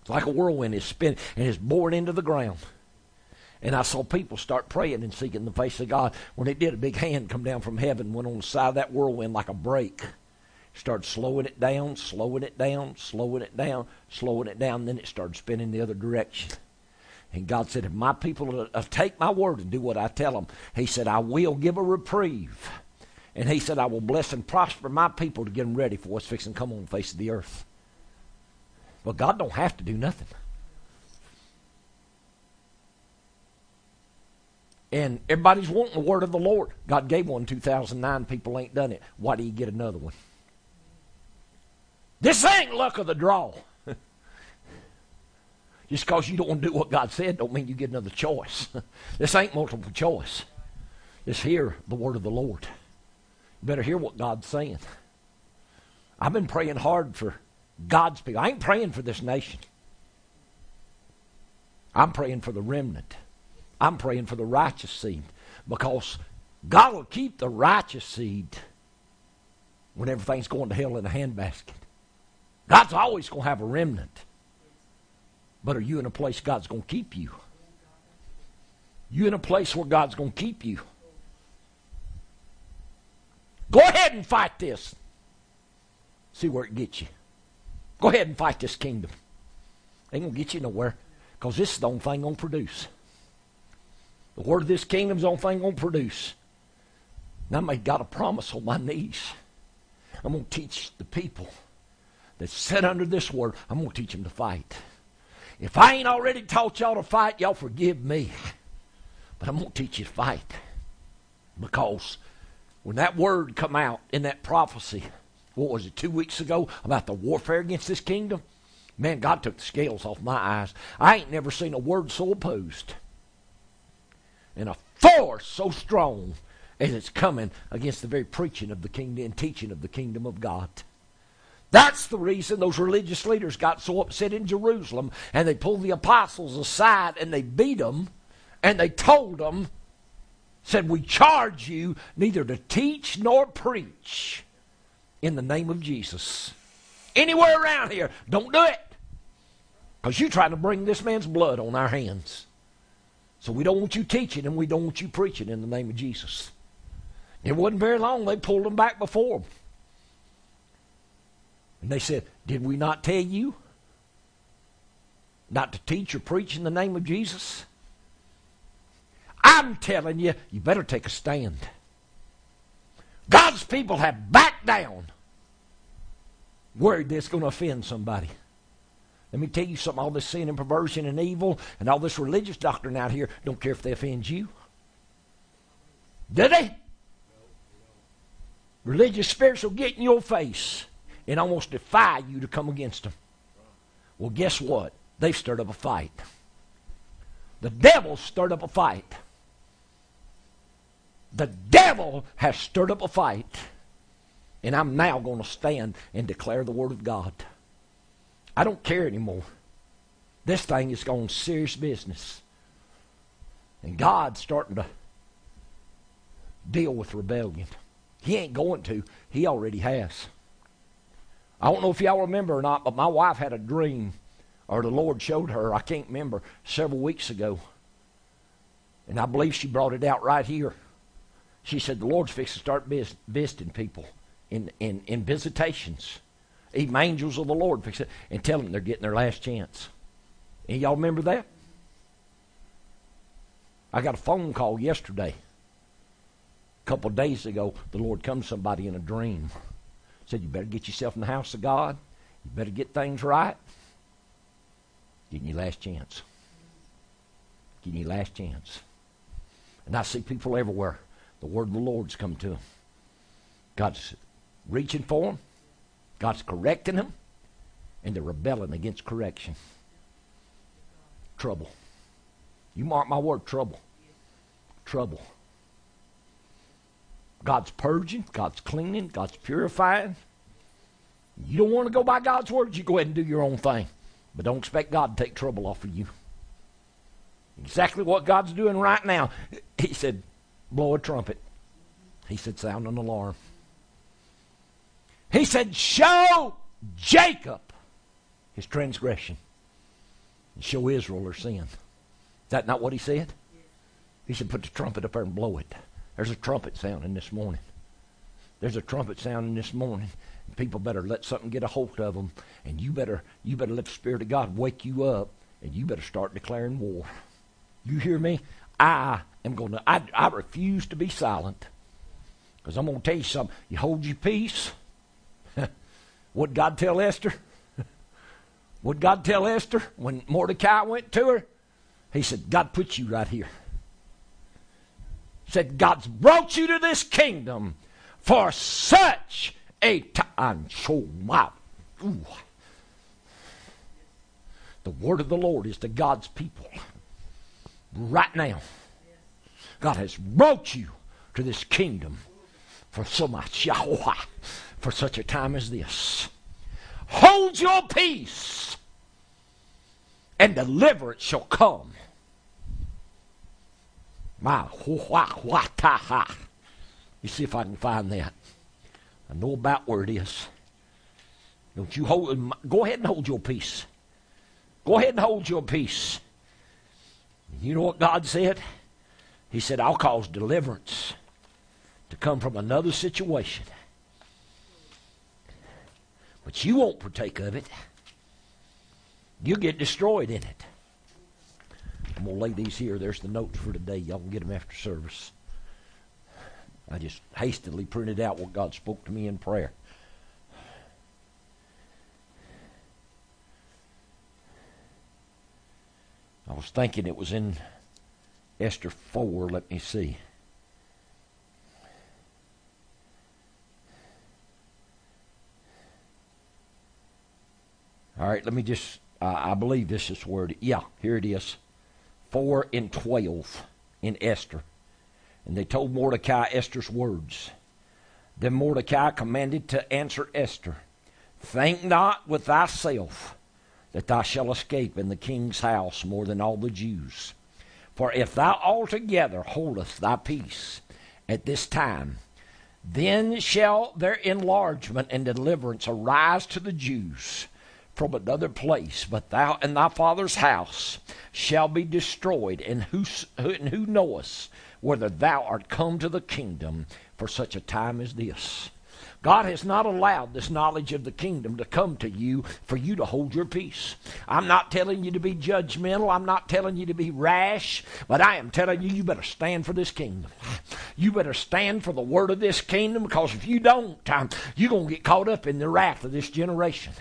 It's like a whirlwind is spinning and it's boring into the ground. And I saw people start praying and seeking the face of God. When it did, a big hand come down from heaven, went on the side of that whirlwind like a brake. Started slowing it down, slowing it down, slowing it down, slowing it down. Then it started spinning the other direction. And God said, if my people uh, take my word and do what I tell them, He said, I will give a reprieve. And he said, I will bless and prosper my people to get them ready for what's fixing to come on the face of the earth. Well, God don't have to do nothing. And everybody's wanting the word of the Lord. God gave one 2009. People ain't done it. Why do you get another one? This ain't luck of the draw. Just because you don't want to do what God said don't mean you get another choice. this ain't multiple choice. Just hear the word of the Lord. You better hear what God's saying. I've been praying hard for God's people. I ain't praying for this nation. I'm praying for the remnant. I'm praying for the righteous seed because God will keep the righteous seed when everything's going to hell in a handbasket. God's always going to have a remnant. But are you in a place God's going to keep you? You in a place where God's going to keep you? Go ahead and fight this. See where it gets you. Go ahead and fight this kingdom. Ain't going to get you nowhere because this is the only thing going to produce. The word of this kingdom is the only thing going to produce. And I made God a promise on my knees. I'm going to teach the people that sit under this word, I'm going to teach them to fight. If I ain't already taught y'all to fight, y'all forgive me. But I'm going to teach you to fight. Because when that word come out in that prophecy, what was it, two weeks ago, about the warfare against this kingdom, man, God took the scales off my eyes. I ain't never seen a word so opposed and a force so strong as it's coming against the very preaching of the kingdom and teaching of the kingdom of God. That's the reason those religious leaders got so upset in Jerusalem and they pulled the apostles aside and they beat them and they told them, said, We charge you neither to teach nor preach in the name of Jesus. Anywhere around here, don't do it. Because you're trying to bring this man's blood on our hands. So we don't want you teaching and we don't want you preaching in the name of Jesus. It wasn't very long, they pulled them back before them. And they said, Did we not tell you not to teach or preach in the name of Jesus? I'm telling you, you better take a stand. God's people have backed down, worried that it's going to offend somebody. Let me tell you something all this sin and perversion and evil and all this religious doctrine out here don't care if they offend you. Do they? Religious spirits will get in your face and almost defy you to come against them. Well, guess what? They've stirred up a fight. The devil stirred up a fight. The devil has stirred up a fight. And I'm now going to stand and declare the Word of God. I don't care anymore. This thing is going serious business. And God's starting to deal with rebellion. He ain't going to, He already has. I don't know if y'all remember or not, but my wife had a dream, or the Lord showed her, I can't remember, several weeks ago. And I believe she brought it out right here. She said, The Lord's fixing to start vis- visiting people in, in, in visitations. Even angels of the Lord fix it and tell them they're getting their last chance. Y'all remember that? I got a phone call yesterday. A couple of days ago, the Lord come to somebody in a dream. Said, You better get yourself in the house of God. You better get things right. Getting your last chance. Getting your last chance. And I see people everywhere. The word of the Lord's come to them. God's reaching for them. God's correcting them. And they're rebelling against correction. Trouble. You mark my word, trouble. Trouble. God's purging, God's cleaning, God's purifying. You don't want to go by God's word, you go ahead and do your own thing. But don't expect God to take trouble off of you. Exactly what God's doing right now. He said, blow a trumpet. He said, sound an alarm. He said, show Jacob his transgression and show Israel her sin. Is that not what he said? He said, put the trumpet up there and blow it. There's a trumpet sounding this morning. There's a trumpet sounding this morning. People better let something get a hold of them, and you better you better let the Spirit of God wake you up, and you better start declaring war. You hear me? I am going to. I, I refuse to be silent. Because I'm going to tell you something. You hold your peace. What God tell Esther? what God tell Esther when Mordecai went to her? He said, God put you right here. Said, God's brought you to this kingdom for such a time. So wow. Ooh. The word of the Lord is to God's people right now. God has brought you to this kingdom for so much Yahweh, for such a time as this. Hold your peace, and deliverance shall come. My You see if I can find that. I know about where it is. Don't you hold go ahead and hold your peace. Go ahead and hold your peace. You know what God said? He said, I'll cause deliverance to come from another situation. But you won't partake of it. You'll get destroyed in it. I'm going to lay these here. There's the notes for today. Y'all can get them after service. I just hastily printed out what God spoke to me in prayer. I was thinking it was in Esther 4. Let me see. All right, let me just, uh, I believe this is where yeah, here it is. 4 and 12 in Esther. And they told Mordecai Esther's words. Then Mordecai commanded to answer Esther Think not with thyself that thou shalt escape in the king's house more than all the Jews. For if thou altogether holdest thy peace at this time, then shall their enlargement and deliverance arise to the Jews from another place, but thou and thy father's house shall be destroyed, and who, and who knoweth whether thou art come to the kingdom for such a time as this? God has not allowed this knowledge of the kingdom to come to you for you to hold your peace. I'm not telling you to be judgmental. I'm not telling you to be rash, but I am telling you, you better stand for this kingdom. You better stand for the word of this kingdom because if you don't, you're going to get caught up in the wrath of this generation.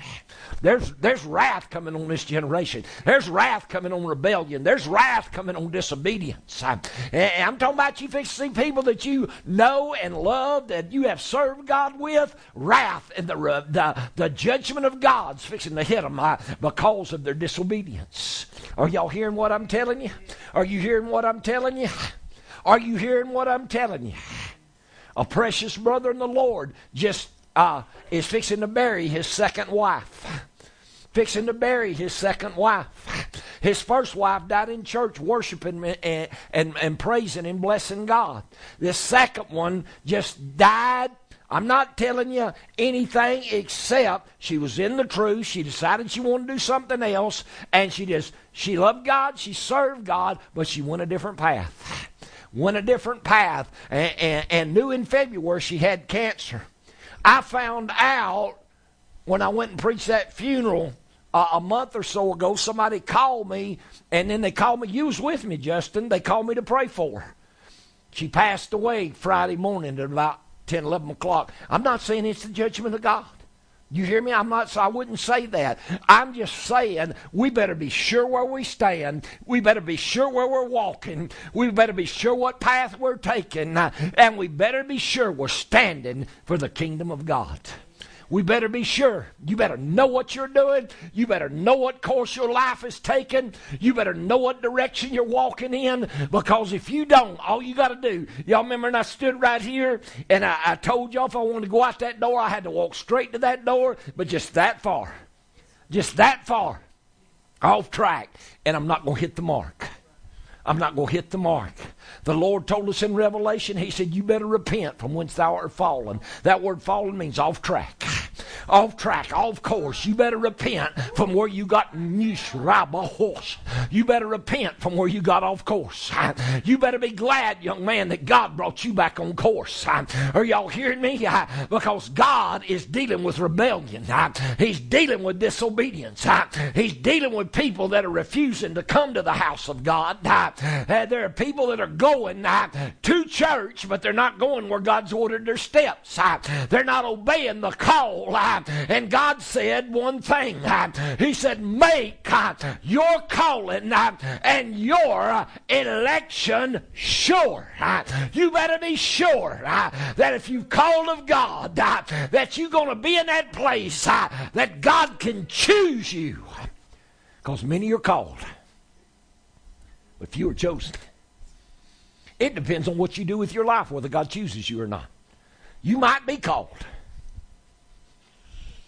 There's, there's wrath coming on this generation. There's wrath coming on rebellion. There's wrath coming on disobedience. I'm, I'm talking about you fix people that you know and love, that you have served God with. Wrath and the, the, the judgment of God's fixing to hit them because of their disobedience. Are y'all hearing what I'm telling you? Are you hearing what I'm telling you? Are you hearing what I'm telling you? A precious brother in the Lord just uh, is fixing to bury his second wife fixing to bury his second wife. His first wife died in church worshiping and, and, and praising and blessing God. This second one just died I'm not telling you anything except she was in the truth. She decided she wanted to do something else, and she just she loved God, she served God, but she went a different path. Went a different path, and, and, and knew in February she had cancer. I found out when I went and preached that funeral uh, a month or so ago, somebody called me, and then they called me. You was with me, Justin. They called me to pray for her. She passed away Friday morning at about 10, 11 o'clock. I'm not saying it's the judgment of God. You hear me? I'm not. I wouldn't say that. I'm just saying we better be sure where we stand. We better be sure where we're walking. We better be sure what path we're taking, and we better be sure we're standing for the kingdom of God we better be sure. You better know what you're doing. You better know what course your life is taking. You better know what direction you're walking in. Because if you don't, all you got to do, y'all remember when I stood right here and I, I told y'all if I wanted to go out that door, I had to walk straight to that door, but just that far. Just that far. Off track. And I'm not going to hit the mark. I'm not going to hit the mark. The Lord told us in Revelation, He said, You better repent from whence thou art fallen. That word fallen means off track. off track, off course. You better repent from where you got horse. You better repent from where you got off course. You better be glad, young man, that God brought you back on course. Are y'all hearing me? Because God is dealing with rebellion. He's dealing with disobedience. He's dealing with people that are refusing to come to the house of God. Uh, there are people that are going to church, but they're not going where God's ordered their steps. Uh, they're not obeying the call. Uh, and God said one thing. He said, Make your calling and your election sure. You better be sure that if you've called of God, that you're going to be in that place that God can choose you. Because many are called, but few are chosen. It depends on what you do with your life, whether God chooses you or not. You might be called.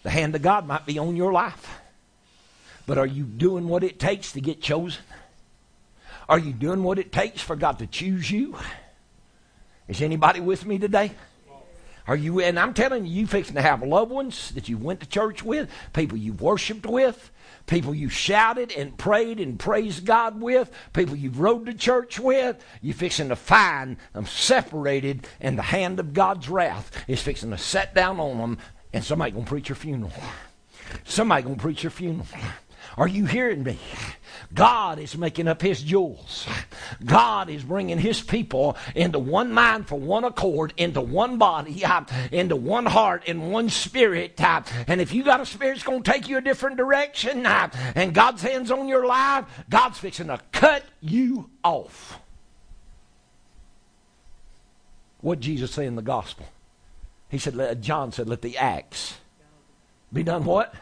The hand of God might be on your life. But are you doing what it takes to get chosen? Are you doing what it takes for God to choose you? Is anybody with me today? Are you, and I'm telling you, you fixing to have loved ones that you went to church with, people you worshiped with, people you shouted and prayed and praised God with, people you've rode to church with. You fixing to find them separated, and the hand of God's wrath is fixing to set down on them, and somebody gonna preach your funeral. Somebody gonna preach your funeral. Are you hearing me? God is making up his jewels. God is bringing his people into one mind for one accord, into one body, into one heart, and one spirit. And if you got a spirit that's going to take you a different direction, and God's hands on your life, God's fixing to cut you off. What Jesus say in the gospel? He said, John said, let the axe be done what?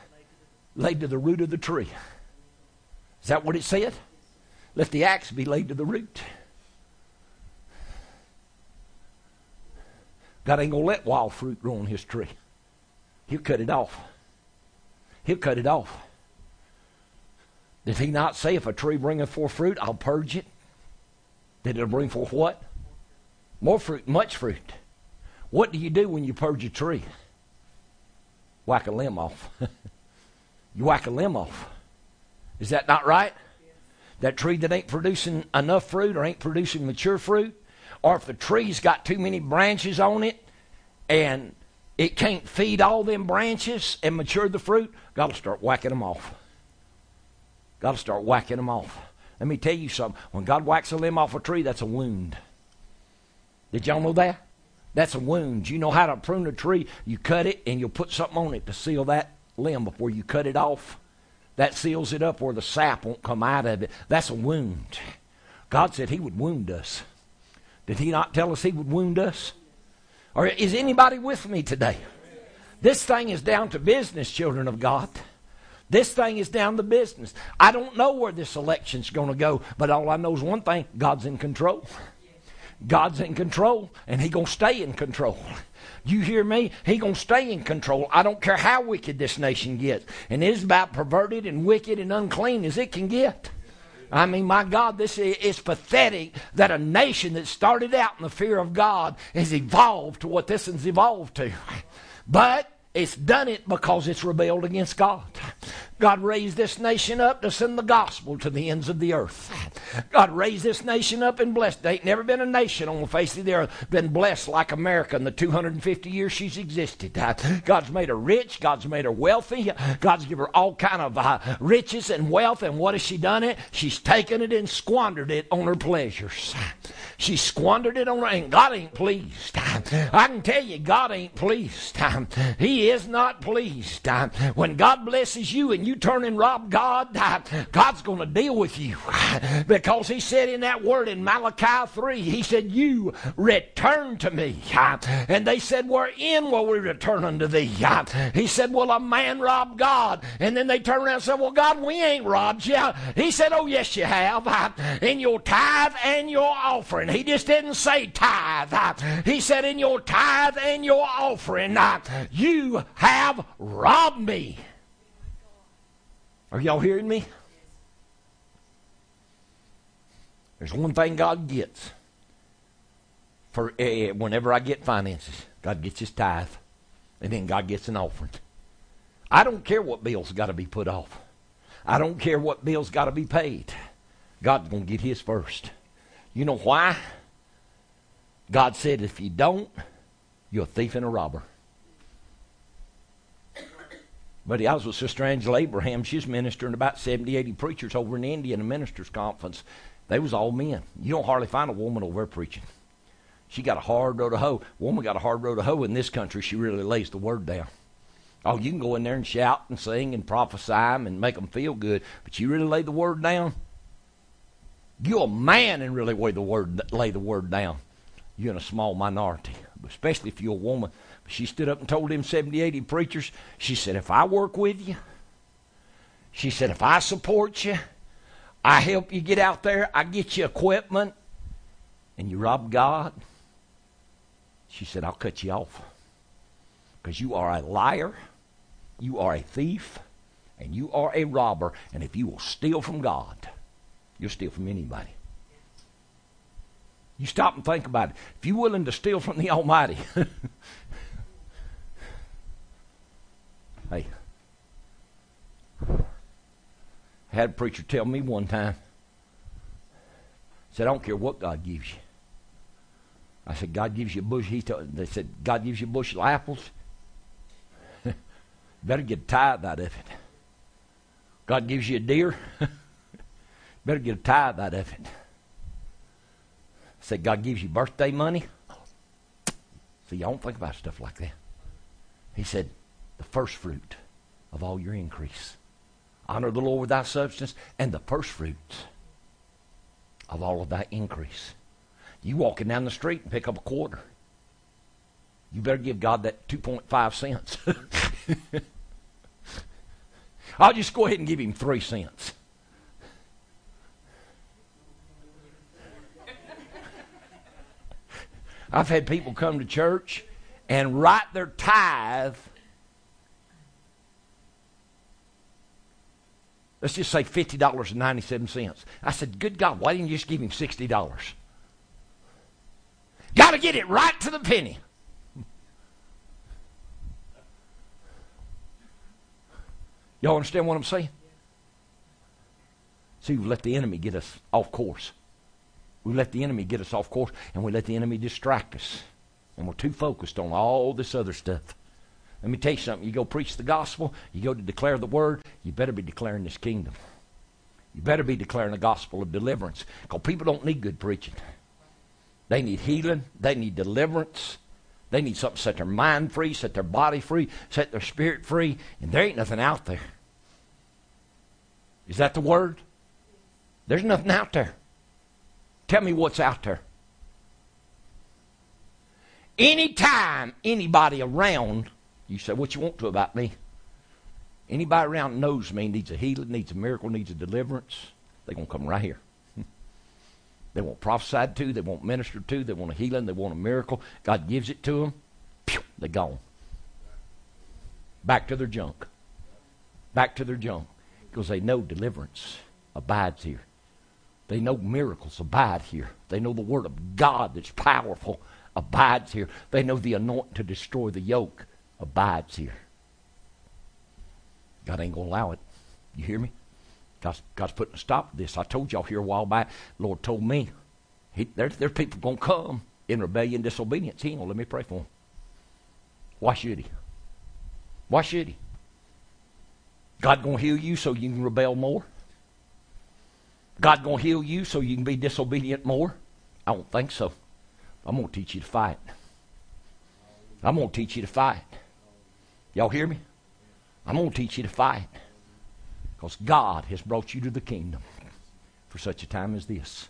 Laid to the root of the tree. Is that what it said? Let the axe be laid to the root. God ain't going to let wild fruit grow on his tree. He'll cut it off. He'll cut it off. Did he not say, if a tree bringeth forth fruit, I'll purge it? Did it bring forth what? More fruit, much fruit. What do you do when you purge a tree? Whack a limb off. you whack a limb off. Is that not right? That tree that ain't producing enough fruit or ain't producing mature fruit, or if the tree's got too many branches on it and it can't feed all them branches and mature the fruit, got to start whacking them off. Got to start whacking them off. Let me tell you something. When God whacks a limb off a tree, that's a wound. Did y'all know that? That's a wound. You know how to prune a tree? You cut it and you'll put something on it to seal that limb before you cut it off. That seals it up where the sap won't come out of it. That's a wound. God said He would wound us. Did He not tell us He would wound us? Or is anybody with me today? This thing is down to business, children of God. This thing is down to business. I don't know where this election's going to go, but all I know is one thing God's in control. God's in control, and he going to stay in control. You hear me? He gonna stay in control. I don't care how wicked this nation gets. And it is about perverted and wicked and unclean as it can get. I mean, my God, this is pathetic that a nation that started out in the fear of God has evolved to what this has evolved to. But it's done it because it's rebelled against God. God raised this nation up to send the gospel to the ends of the earth. God raised this nation up and blessed. There ain't never been a nation on the face of the earth been blessed like America in the 250 years she's existed. God's made her rich. God's made her wealthy. God's given her all kind of uh, riches and wealth. And what has she done it? She's taken it and squandered it on her pleasures. She squandered it on her, and God ain't pleased. I can tell you, God ain't pleased. He is not pleased. When God blesses you and you turn and rob God, God's going to deal with you. Because He said in that word in Malachi 3, He said, You return to me. And they said, Wherein will we return unto thee? He said, Well, a man robbed God. And then they turned around and said, Well, God, we ain't robbed you. He said, Oh, yes, you have. In your tithe and your offering. He just didn't say tithe. He said, In your tithe and your offering, you have robbed me. Are y'all hearing me? There's one thing God gets for uh, whenever I get finances. God gets his tithe, and then God gets an offering. I don't care what bills got to be put off. I don't care what bills got to be paid. God's going to get his first. You know why? God said, if you don't, you're a thief and a robber. Buddy, I was with Sister Angela Abraham. She's ministering about 70, 80 preachers over in India in a ministers' conference. They was all men. You don't hardly find a woman over there preaching. She got a hard road to hoe. Woman got a hard road to hoe in this country. She really lays the word down. Oh, you can go in there and shout and sing and prophesy and make them feel good, but you really lay the word down. You're a man and really lay the word lay the word down. You're in a small minority, especially if you're a woman. She stood up and told them 70, 80 preachers. She said, "If I work with you, she said, if I support you, I help you get out there, I get you equipment, and you rob God." She said, "I'll cut you off because you are a liar." You are a thief and you are a robber. And if you will steal from God, you'll steal from anybody. You stop and think about it. If you're willing to steal from the Almighty, hey, I had a preacher tell me one time, said, I don't care what God gives you. I said, God gives you a bush. He told, they said, God gives you a bushel of apples. Better get a tithe out of it. God gives you a deer. Better get a tithe out of it. Say God gives you birthday money. See, y'all don't think about stuff like that. He said, the first fruit of all your increase. Honor the Lord with thy substance and the first fruits of all of thy increase. You walking down the street and pick up a quarter. You better give God that 2.5 cents. I'll just go ahead and give him three cents. I've had people come to church and write their tithe. Let's just say $50.97. I said, Good God, why didn't you just give him $60? Got to get it right to the penny. Y'all understand what I'm saying? See, we let the enemy get us off course. We let the enemy get us off course, and we let the enemy distract us. And we're too focused on all this other stuff. Let me tell you something. You go preach the gospel, you go to declare the word, you better be declaring this kingdom. You better be declaring the gospel of deliverance. Because people don't need good preaching. They need healing, they need deliverance, they need something to set their mind free, set their body free, set their spirit free, and there ain't nothing out there. Is that the word? There's nothing out there. Tell me what's out there. Anytime anybody around, you say what you want to about me. Anybody around knows me needs a healing, needs a miracle, needs a deliverance. They're going to come right here. They want prophesied to. They want ministered to. They want a healing. They want a miracle. God gives it to them. Pew, they're gone. Back to their junk. Back to their junk. Because they know deliverance abides here. They know miracles abide here. They know the Word of God that's powerful abides here. They know the anointing to destroy the yoke abides here. God ain't going to allow it. You hear me? God's, God's putting a stop to this. I told y'all here a while back, Lord told me, he, there's, there's people going to come in rebellion disobedience. He ain't going to let me pray for them. Why should he? Why should he? God going to heal you so you can rebel more? God going to heal you so you can be disobedient more? I don't think so. I'm going to teach you to fight. I'm going to teach you to fight. Y'all hear me? I'm going to teach you to fight. Because God has brought you to the kingdom for such a time as this.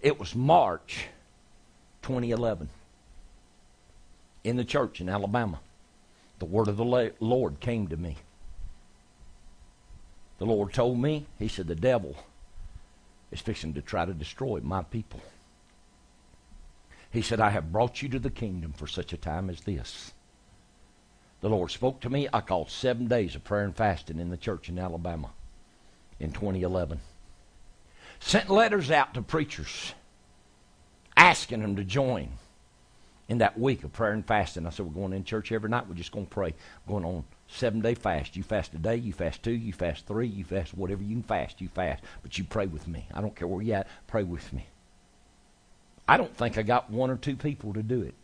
It was March 2011 in the church in Alabama. The word of the Lord came to me. The Lord told me, He said, the devil is fixing to try to destroy my people. He said, I have brought you to the kingdom for such a time as this the Lord spoke to me. I called seven days of prayer and fasting in the church in Alabama in 2011. Sent letters out to preachers asking them to join. in that week of prayer and fasting. I said, We're going in church every night. We're just going to pray. Going on seven day fast. You fast a day, you fast two, you fast three, you fast whatever you can fast, you fast. But you pray with me. I don't care where you're at, pray with me. I don't think I got one or two people to do it.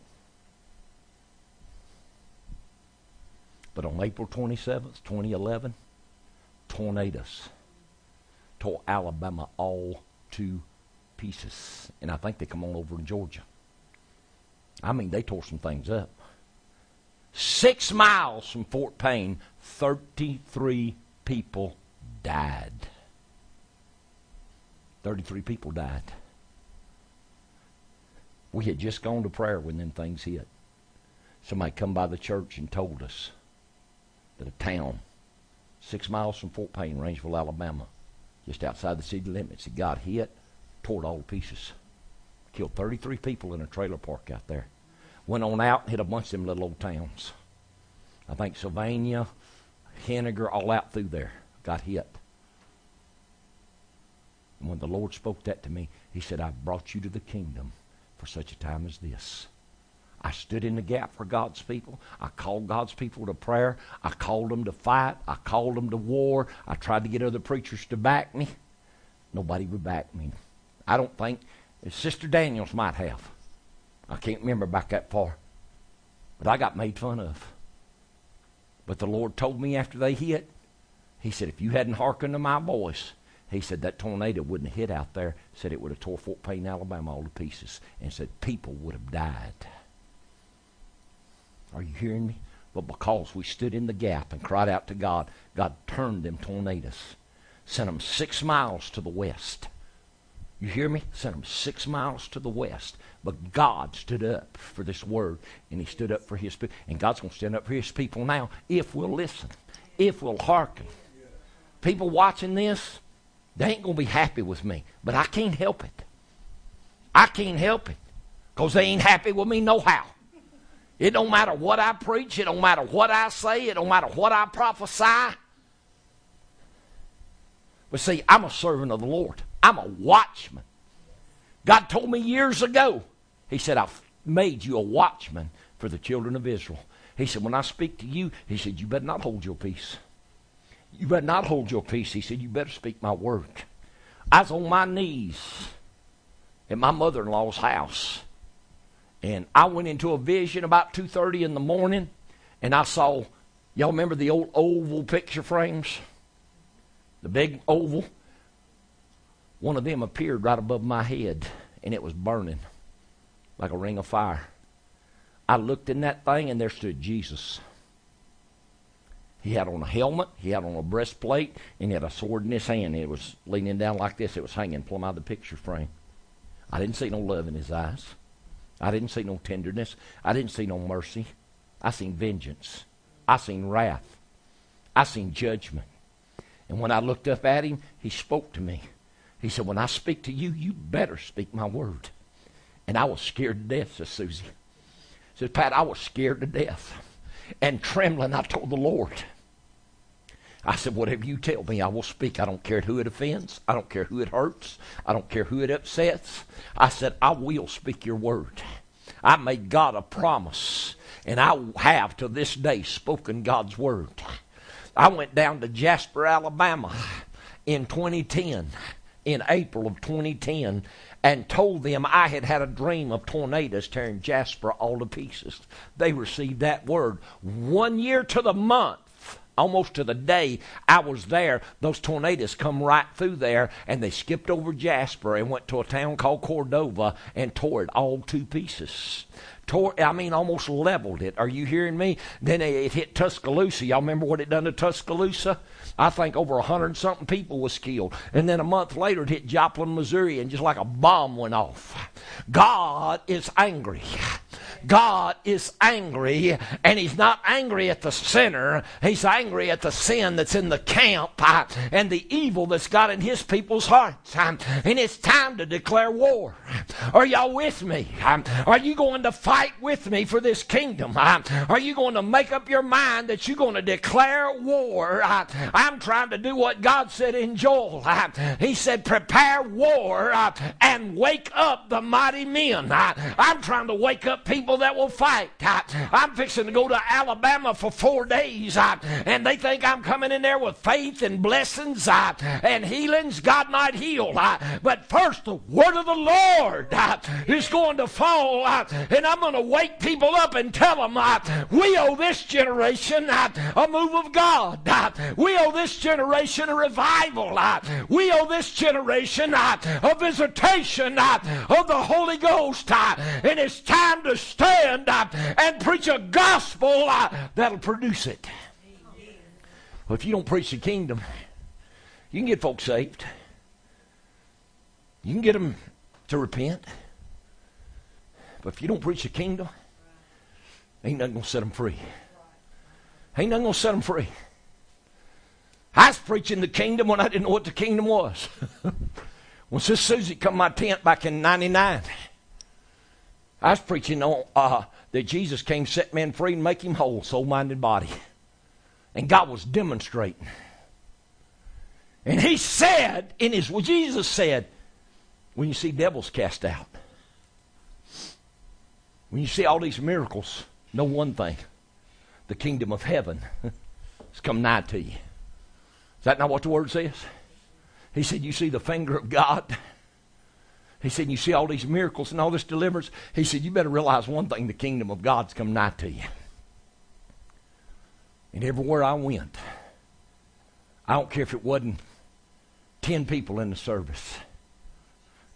But on April 27th, 2011, tornadoes tore Alabama all to pieces. And I think they come on over in Georgia. I mean, they tore some things up. Six miles from Fort Payne, 33 people died. 33 people died. We had just gone to prayer when them things hit. Somebody come by the church and told us that a town six miles from Fort Payne, Rainsville, Alabama, just outside the city limits, it got hit, tore it all to pieces. Killed 33 people in a trailer park out there. Went on out and hit a bunch of them little old towns. I think Sylvania, Henagar, all out through there got hit. And when the Lord spoke that to me, He said, I've brought you to the kingdom for such a time as this. I stood in the gap for God's people. I called God's people to prayer. I called them to fight. I called them to war. I tried to get other preachers to back me. Nobody would back me. I don't think Sister Daniels might have. I can't remember back that far. But I got made fun of. But the Lord told me after they hit, He said, if you hadn't hearkened to my voice, He said that tornado wouldn't have hit out there. Said it would have tore Fort Payne, Alabama all to pieces. And said people would have died. Are you hearing me? But because we stood in the gap and cried out to God, God turned them tornadoes, sent them six miles to the west. You hear me? Sent them six miles to the west. But God stood up for this word, and He stood up for His people. And God's going to stand up for His people now if we'll listen, if we'll hearken. People watching this, they ain't going to be happy with me, but I can't help it. I can't help it because they ain't happy with me no how. It don't matter what I preach, it don't matter what I say, it don't matter what I prophesy. But see, I'm a servant of the Lord. I'm a watchman. God told me years ago, He said, I've made you a watchman for the children of Israel. He said, When I speak to you, He said, You better not hold your peace. You better not hold your peace. He said, You better speak my word. I was on my knees at my mother in law's house. And I went into a vision about 2:30 in the morning, and I saw y'all remember the old oval picture frames? The big oval. One of them appeared right above my head, and it was burning like a ring of fire. I looked in that thing, and there stood Jesus. He had on a helmet, he had on a breastplate, and he had a sword in his hand. It was leaning down like this. It was hanging plumb out of the picture frame. I didn't see no love in his eyes. I didn't see no tenderness. I didn't see no mercy. I seen vengeance. I seen wrath. I seen judgment. And when I looked up at him, he spoke to me. He said, When I speak to you, you better speak my word. And I was scared to death, says Susie. Says, Pat, I was scared to death. And trembling, I told the Lord. I said, Whatever you tell me, I will speak. I don't care who it offends. I don't care who it hurts. I don't care who it upsets. I said, I will speak your word. I made God a promise, and I have to this day spoken God's word. I went down to Jasper, Alabama in 2010 in April of 2010 and told them I had had a dream of tornadoes tearing Jasper all to pieces. They received that word. One year to the month, almost to the day I was there, those tornadoes come right through there and they skipped over Jasper and went to a town called Cordova and tore it all to pieces. Tore, I mean, almost leveled it. Are you hearing me? Then it hit Tuscaloosa. Y'all remember what it done to Tuscaloosa? I think over a hundred something people was killed. And then a month later it hit Joplin, Missouri, and just like a bomb went off. God is angry. God is angry, and He's not angry at the sinner. He's angry at the sin that's in the camp uh, and the evil that's got in His people's hearts. Um, and it's time to declare war. Are y'all with me? Um, are you going to fight with me for this kingdom? Are you going to make up your mind that you're going to declare war? Uh, I'm trying to do what God said in Joel. Uh, he said, Prepare war uh, and wake up the mighty men. Uh, I'm trying to wake up people that will fight. I'm fixing to go to Alabama for four days, and they think I'm coming in there with faith and blessings and healings. God might heal. But first, the word of the Lord is going to fall, and I'm going to wake people up and tell them we owe this generation a move of God. We owe this generation a revival. Uh, we owe this generation uh, a visitation uh, of the Holy Ghost. And it's time to stand and preach a gospel that'll produce it. Well, if you don't preach the kingdom, you can get folks saved. You can get them to repent. But if you don't preach the kingdom, ain't nothing going to set them free. Ain't nothing going to set them free. I was preaching the kingdom when I didn't know what the kingdom was. when Sister Susie come my tent back in 99, I was preaching on uh, that Jesus came set men free and make him whole, soul, mind, and body. And God was demonstrating. And he said in his, well, Jesus said, when you see devils cast out, when you see all these miracles, know one thing the kingdom of heaven has come nigh to you. Is that not what the word says? He said, You see the finger of God. He said, You see all these miracles and all this deliverance. He said, You better realize one thing the kingdom of God's come nigh to you. And everywhere I went, I don't care if it wasn't 10 people in the service,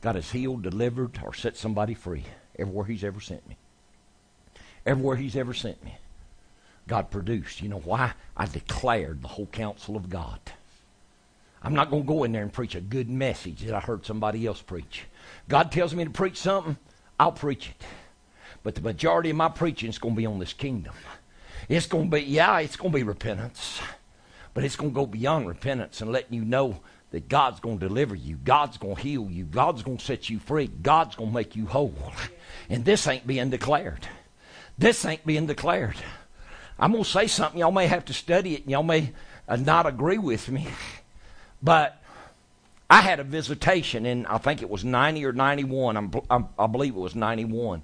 God has healed, delivered, or set somebody free everywhere He's ever sent me. Everywhere He's ever sent me. God produced. You know why? I declared the whole counsel of God. I'm not going to go in there and preach a good message that I heard somebody else preach. God tells me to preach something, I'll preach it. But the majority of my preaching is going to be on this kingdom. It's going to be, yeah, it's going to be repentance. But it's going to go beyond repentance and letting you know that God's going to deliver you. God's going to heal you. God's going to set you free. God's going to make you whole. And this ain't being declared. This ain't being declared. I'm going to say something. Y'all may have to study it and y'all may uh, not agree with me. But I had a visitation in, I think it was 90 or 91. I'm, I'm, I believe it was 91.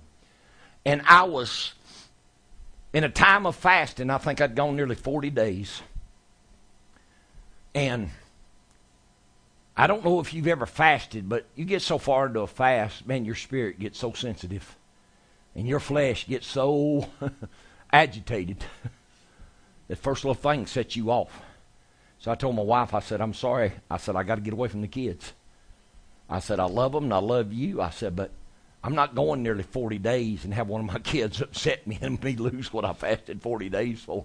And I was in a time of fasting. I think I'd gone nearly 40 days. And I don't know if you've ever fasted, but you get so far into a fast, man, your spirit gets so sensitive. And your flesh gets so agitated. that first little thing sets you off. So I told my wife, I said, I'm sorry. I said, I got to get away from the kids. I said, I love them and I love you. I said, but I'm not going nearly 40 days and have one of my kids upset me and me lose what I fasted 40 days for.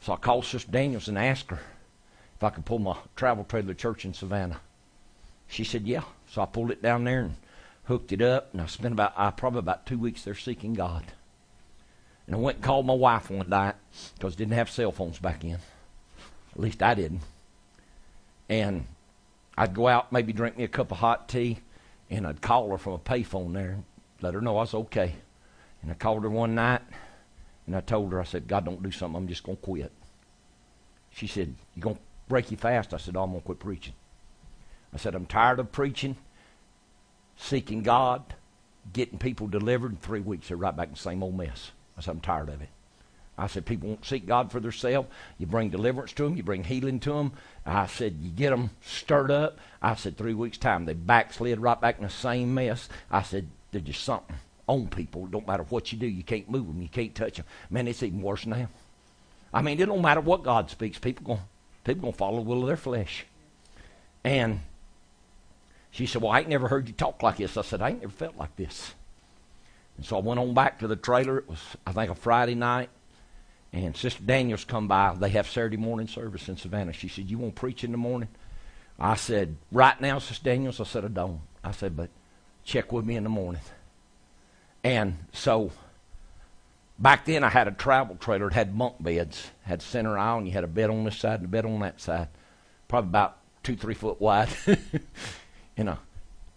So I called Sister Daniels and asked her if I could pull my travel trailer to church in Savannah. She said, yeah. So I pulled it down there and hooked it up, and I spent about, I probably about two weeks there seeking God. And I went and called my wife one night because didn't have cell phones back in. At least I didn't. And I'd go out, maybe drink me a cup of hot tea, and I'd call her from a payphone there, let her know I was okay. And I called her one night, and I told her, I said, God don't do something, I'm just going to quit. She said, You going to break your fast? I said, oh, I'm going to quit preaching. I said, I'm tired of preaching, seeking God, getting people delivered. In three weeks, they're right back in the same old mess. I said, I'm tired of it. I said, people won't seek God for themselves. You bring deliverance to them, you bring healing to them. I said, you get them stirred up. I said, three weeks' time, they backslid right back in the same mess. I said, there's just something on people. Don't matter what you do, you can't move them, you can't touch them. Man, it's even worse now. I mean, it don't matter what God speaks. People going people gonna follow the will of their flesh. And she said, "Well, I ain't never heard you talk like this." I said, "I ain't never felt like this." And so I went on back to the trailer. It was, I think, a Friday night. And Sister Daniels come by. They have Saturday morning service in Savannah. She said, You want to preach in the morning? I said, Right now, Sister Daniels? I said, I don't. I said, But check with me in the morning. And so back then I had a travel trailer. It had bunk beds, had center aisle, and you had a bed on this side and a bed on that side. Probably about two, three foot wide. and a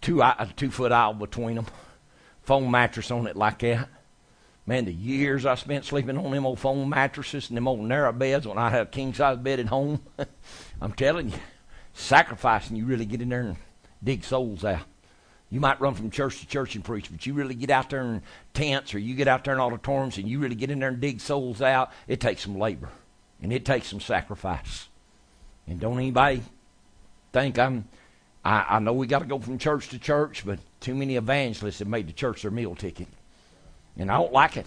two, a two foot aisle between them. Foam mattress on it like that. Man, the years I spent sleeping on them old foam mattresses and them old narrow beds when I had a king size bed at home, I'm telling you, sacrificing you really get in there and dig souls out. You might run from church to church and preach, but you really get out there in tents or you get out there in auditoriums and you really get in there and dig souls out, it takes some labor and it takes some sacrifice. And don't anybody think I'm. I, I know we got to go from church to church, but too many evangelists have made the church their meal ticket. And I don't like it.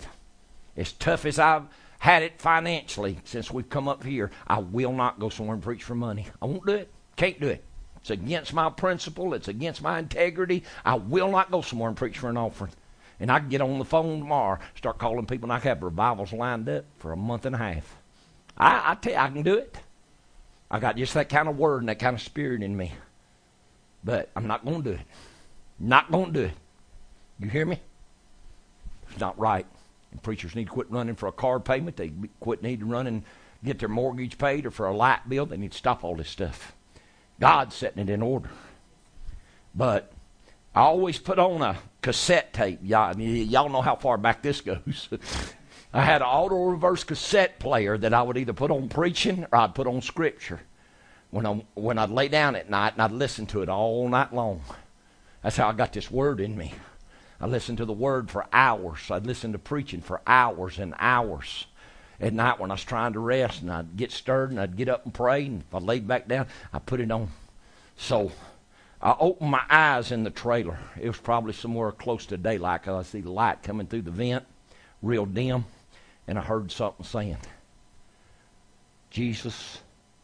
As tough as I've had it financially since we've come up here, I will not go somewhere and preach for money. I won't do it. Can't do it. It's against my principle. It's against my integrity. I will not go somewhere and preach for an offering. And I can get on the phone tomorrow, start calling people, and I can have revivals lined up for a month and a half. I, I tell you, I can do it. I got just that kind of word and that kind of spirit in me. But I'm not going to do it. Not going to do it. You hear me? Not right. And preachers need to quit running for a car payment. They quit need to run and get their mortgage paid or for a light bill. They need to stop all this stuff. God's setting it in order. But I always put on a cassette tape. Y'all, y'all know how far back this goes. I had an auto reverse cassette player that I would either put on preaching or I'd put on scripture. When, I, when I'd lay down at night and I'd listen to it all night long. That's how I got this word in me. I listened to the word for hours. I'd listen to preaching for hours and hours at night when I was trying to rest, and I'd get stirred and I'd get up and pray, and if I laid back down, I put it on. So I opened my eyes in the trailer. It was probably somewhere close to daylight because I see the light coming through the vent, real dim, and I heard something saying, Jesus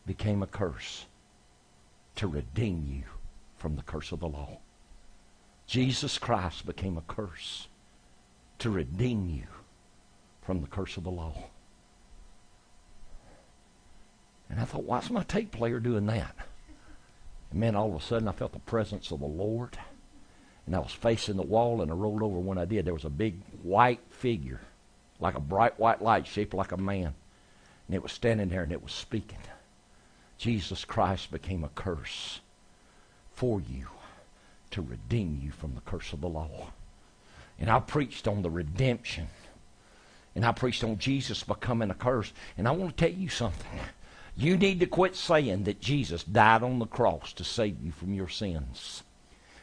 became a curse to redeem you from the curse of the law. Jesus Christ became a curse to redeem you from the curse of the law. And I thought, why's my tape player doing that? And man, all of a sudden I felt the presence of the Lord. And I was facing the wall and I rolled over when I did. There was a big white figure, like a bright white light shaped like a man. And it was standing there and it was speaking. Jesus Christ became a curse for you to redeem you from the curse of the law. And I preached on the redemption. And I preached on Jesus becoming a curse. And I want to tell you something. You need to quit saying that Jesus died on the cross to save you from your sins.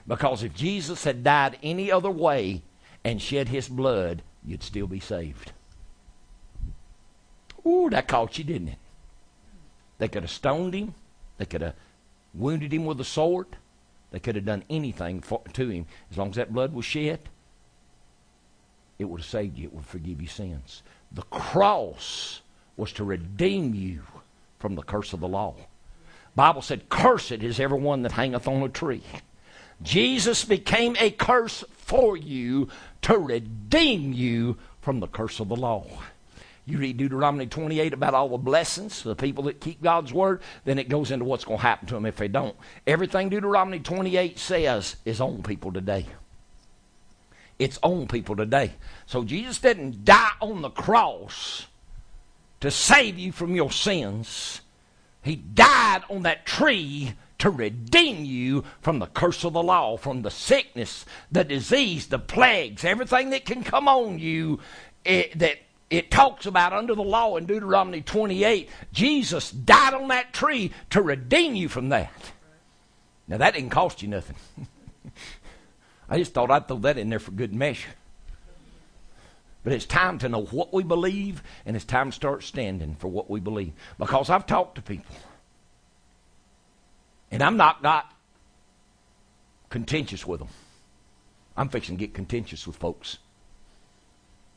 Because if Jesus had died any other way and shed his blood, you'd still be saved. Ooh, that caught you, didn't it? They could have stoned him. They could have wounded him with a sword. They could have done anything for, to him. As long as that blood was shed, it would have saved you. It would forgive you sins. The cross was to redeem you from the curse of the law. Bible said, Cursed is everyone that hangeth on a tree. Jesus became a curse for you to redeem you from the curse of the law. You read Deuteronomy 28 about all the blessings, the people that keep God's word, then it goes into what's going to happen to them if they don't. Everything Deuteronomy 28 says is on people today. It's on people today. So Jesus didn't die on the cross to save you from your sins. He died on that tree to redeem you from the curse of the law, from the sickness, the disease, the plagues, everything that can come on you it, that it talks about under the law in Deuteronomy 28. Jesus died on that tree to redeem you from that. Now, that didn't cost you nothing. I just thought I'd throw that in there for good measure. But it's time to know what we believe, and it's time to start standing for what we believe. Because I've talked to people, and I'm not got contentious with them. I'm fixing to get contentious with folks.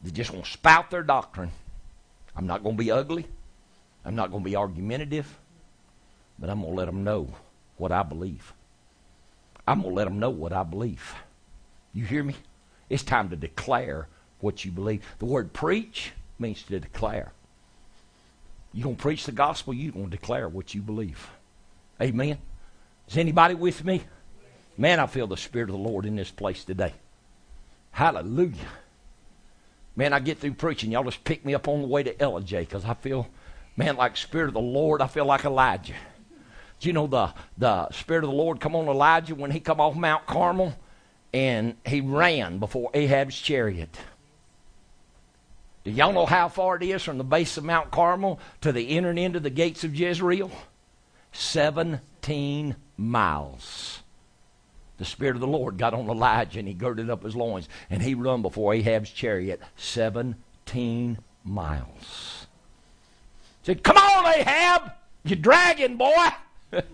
They just want to spout their doctrine. I'm not going to be ugly. I'm not going to be argumentative. But I'm going to let them know what I believe. I'm going to let them know what I believe. You hear me? It's time to declare what you believe. The word preach means to declare. You're going to preach the gospel, you're going to declare what you believe. Amen. Is anybody with me? Man, I feel the Spirit of the Lord in this place today. Hallelujah. Man, I get through preaching. Y'all just pick me up on the way to Ellijay because I feel, man, like Spirit of the Lord, I feel like Elijah. Do you know the, the Spirit of the Lord come on Elijah when he come off Mount Carmel and he ran before Ahab's chariot? Do y'all know how far it is from the base of Mount Carmel to the entering into the gates of Jezreel? 17 miles. The Spirit of the Lord got on Elijah and he girded up his loins and he run before Ahab's chariot 17 miles. Said, Come on, Ahab, you dragging boy. it's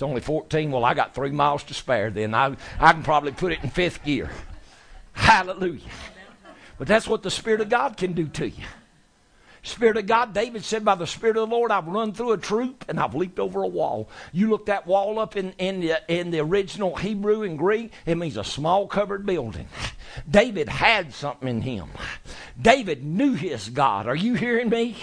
only 14. Well, I got three miles to spare then. I, I can probably put it in fifth gear. Hallelujah. But that's what the Spirit of God can do to you. Spirit of God, David said, by the Spirit of the Lord, I've run through a troop and I've leaped over a wall. You look that wall up in, in, the, in the original Hebrew and Greek, it means a small covered building. David had something in him. David knew his God. Are you hearing me?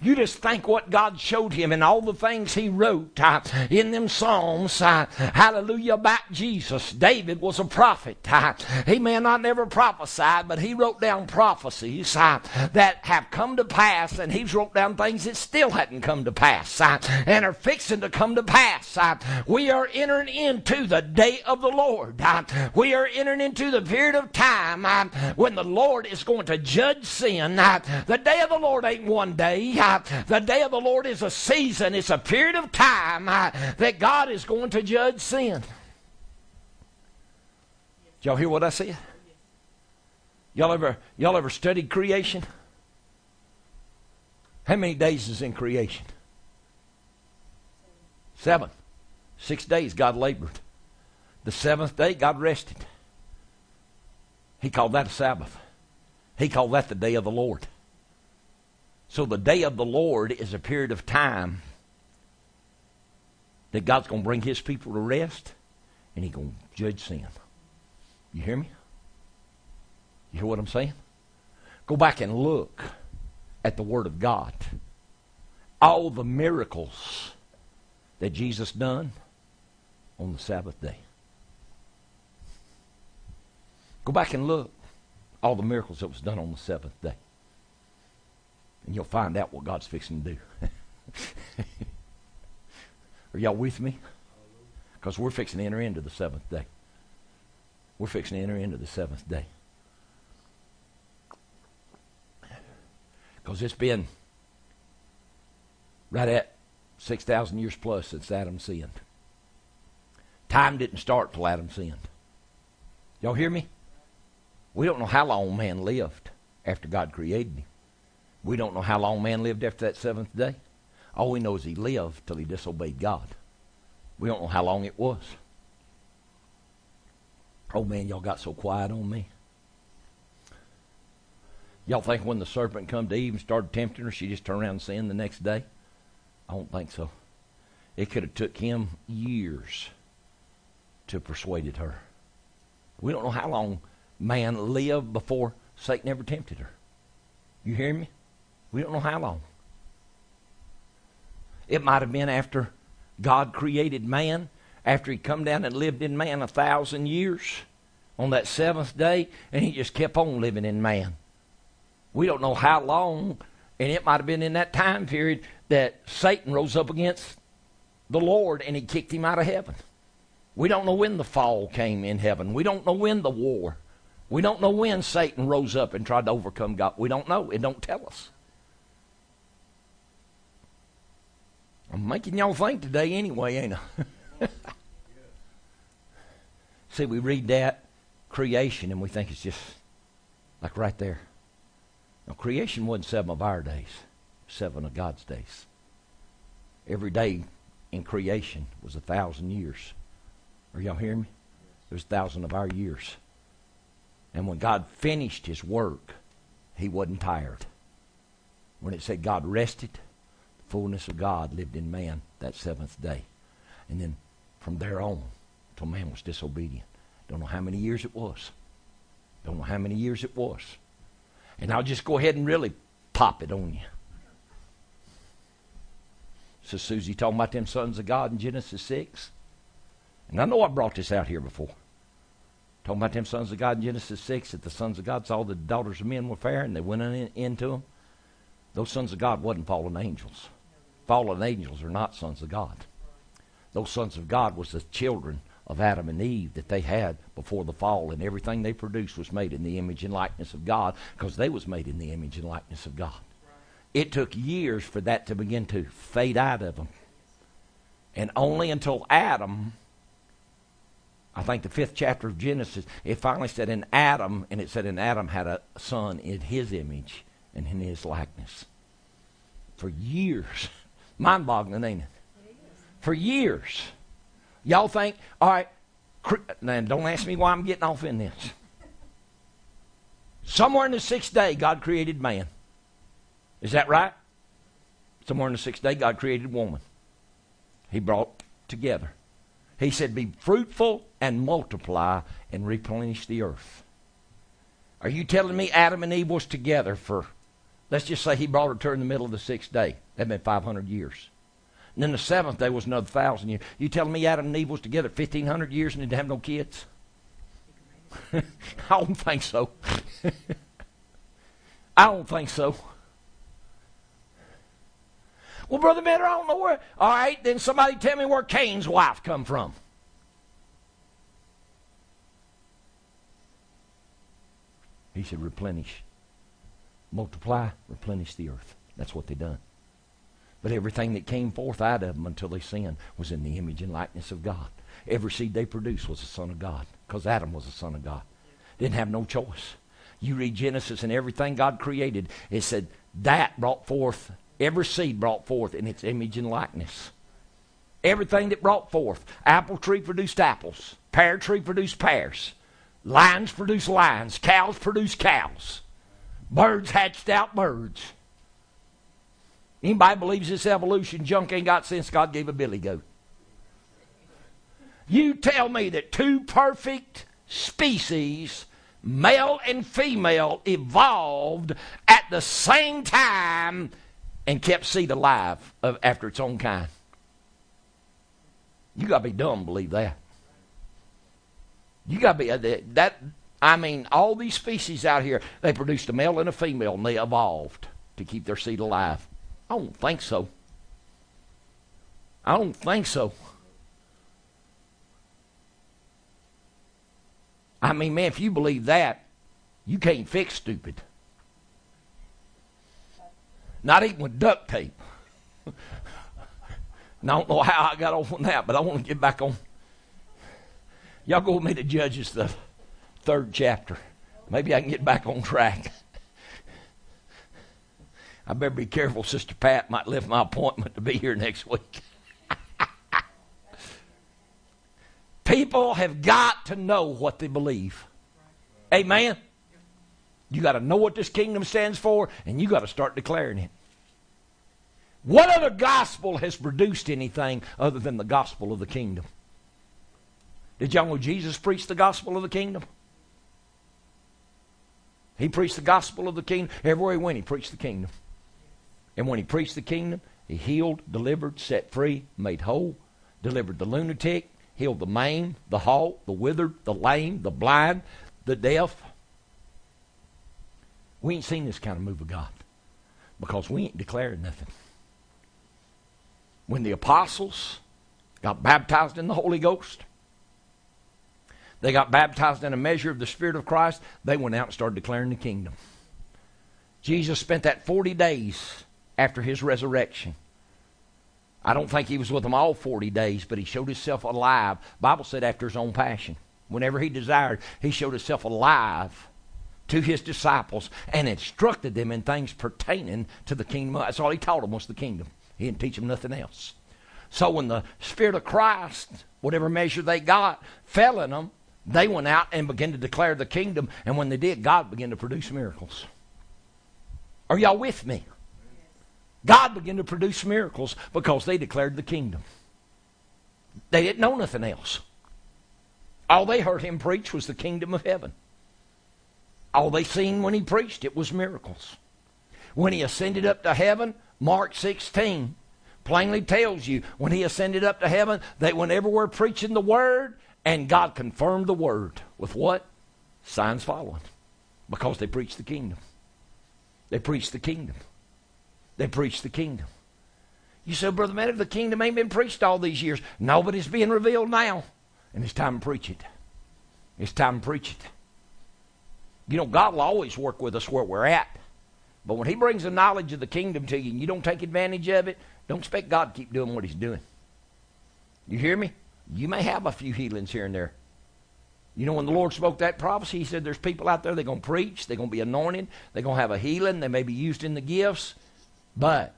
You just think what God showed him and all the things he wrote uh, in them Psalms. Uh, hallelujah about Jesus. David was a prophet. Uh, he may not never prophesied, but he wrote down prophecies uh, that have come to pass, and he's wrote down things that still hadn't come to pass uh, and are fixing to come to pass. Uh, we are entering into the day of the Lord. we are entering into the period of time time uh, when the Lord is going to judge sin. Uh, the day of the Lord ain't one day. Uh, the day of the Lord is a season. It's a period of time that God is going to judge sin. Y'all hear what I said? Y'all ever y'all ever studied creation? How many days is in creation? Seven. Six days God labored. The seventh day God rested. He called that a Sabbath. He called that the day of the Lord. So the day of the Lord is a period of time that God's going to bring his people to rest and he's going to judge sin. You hear me? You hear what I'm saying? Go back and look at the Word of God. All the miracles that Jesus done on the Sabbath day. Go back and look all the miracles that was done on the seventh day. And you'll find out what God's fixing to do. Are y'all with me? Because we're fixing to enter into the seventh day. We're fixing to enter into the seventh day. Because it's been right at 6,000 years plus since Adam sinned. Time didn't start till Adam sinned. Y'all hear me? We don't know how long man lived after God created him. We don't know how long man lived after that seventh day. All we know is he lived till he disobeyed God. We don't know how long it was. Oh man, y'all got so quiet on me. Y'all think when the serpent come to Eve and started tempting her, she just turned around and sinned the next day? I don't think so. It could have took him years to persuaded her. We don't know how long man lived before Satan ever tempted her. You hear me? We don't know how long. It might have been after God created man, after he come down and lived in man a thousand years on that seventh day, and he just kept on living in man. We don't know how long, and it might have been in that time period that Satan rose up against the Lord and he kicked him out of heaven. We don't know when the fall came in heaven. We don't know when the war we don't know when Satan rose up and tried to overcome God. We don't know. It don't tell us. I'm making y'all think today anyway, ain't I? See, we read that creation and we think it's just like right there. Now, creation wasn't seven of our days, seven of God's days. Every day in creation was a thousand years. Are y'all hearing me? There's a thousand of our years. And when God finished his work, he wasn't tired. When it said God rested, the fullness of God lived in man that seventh day. And then from there on, until man was disobedient. Don't know how many years it was. Don't know how many years it was. And I'll just go ahead and really pop it on you. So Susie talking about them sons of God in Genesis 6. And I know I brought this out here before. Talking about them sons of God in Genesis 6, that the sons of God saw the daughters of men were fair and they went in, into them. Those sons of God wasn't fallen angels. Fallen angels are not sons of God. Those sons of God was the children of Adam and Eve that they had before the fall, and everything they produced was made in the image and likeness of God because they was made in the image and likeness of God. It took years for that to begin to fade out of them. And only until Adam, I think the fifth chapter of Genesis, it finally said in Adam, and it said in Adam had a son in his image and in his likeness. For years. Mind boggling, ain't it? For years. Y'all think, all right, now don't ask me why I'm getting off in this. Somewhere in the sixth day, God created man. Is that right? Somewhere in the sixth day, God created woman. He brought together. He said, Be fruitful and multiply and replenish the earth. Are you telling me Adam and Eve was together for, let's just say he brought her to her in the middle of the sixth day? That'd been 500 years. And then the seventh day was another thousand years. You telling me Adam and Eve was together 1,500 years and didn't have no kids? I don't think so. I don't think so. Well, Brother Matter, I don't know where. All right, then somebody tell me where Cain's wife come from. He said, replenish, multiply, replenish the earth. That's what they done. But everything that came forth out of them until they sinned was in the image and likeness of God. Every seed they produced was a son of God because Adam was a son of God. Didn't have no choice. You read Genesis and everything God created, it said that brought forth Every seed brought forth in its image and likeness. Everything that brought forth. Apple tree produced apples. Pear tree produced pears. Lions produced lions. Cows produced cows. Birds hatched out birds. Anybody believes this evolution junk ain't got sense God gave a billy goat. You tell me that two perfect species, male and female, evolved at the same time and kept seed alive after its own kind. You got to be dumb to believe that. You got to be uh, that. I mean, all these species out here, they produced a male and a female, and they evolved to keep their seed alive. I don't think so. I don't think so. I mean, man, if you believe that, you can't fix stupid. Not even with duct tape. now, I don't know how I got off on that, but I want to get back on. Y'all go with me to Judges, the third chapter. Maybe I can get back on track. I better be careful. Sister Pat might lift my appointment to be here next week. People have got to know what they believe. Amen. You got to know what this kingdom stands for, and you got to start declaring it. What other gospel has produced anything other than the gospel of the kingdom? Did y'all know Jesus preached the gospel of the kingdom? He preached the gospel of the kingdom. Everywhere he went, he preached the kingdom. And when he preached the kingdom, he healed, delivered, set free, made whole, delivered the lunatic, healed the maimed, the halt, the withered, the lame, the blind, the deaf. We ain't seen this kind of move of God because we ain't declared nothing. When the apostles got baptized in the Holy Ghost, they got baptized in a measure of the Spirit of Christ, they went out and started declaring the kingdom. Jesus spent that 40 days after his resurrection. I don't think he was with them all 40 days, but he showed himself alive. Bible said after his own passion. Whenever he desired, he showed himself alive to his disciples and instructed them in things pertaining to the kingdom. That's all he taught them was the kingdom. He didn't teach them nothing else. So when the Spirit of Christ, whatever measure they got, fell in them, they went out and began to declare the kingdom. And when they did, God began to produce miracles. Are y'all with me? God began to produce miracles because they declared the kingdom. They didn't know nothing else. All they heard him preach was the kingdom of heaven. All they seen when he preached it was miracles. When he ascended up to heaven, Mark 16 plainly tells you when he ascended up to heaven, they went everywhere preaching the word, and God confirmed the word with what? Signs following. Because they preached the kingdom. They preached the kingdom. They preached the kingdom. You say, Brother Man, if the kingdom ain't been preached all these years, no, but it's being revealed now. And it's time to preach it. It's time to preach it. You know, God will always work with us where we're at. But when He brings the knowledge of the kingdom to you and you don't take advantage of it, don't expect God to keep doing what He's doing. You hear me? You may have a few healings here and there. You know, when the Lord spoke that prophecy, He said there's people out there, they're going to preach, they're going to be anointed, they're going to have a healing, they may be used in the gifts, but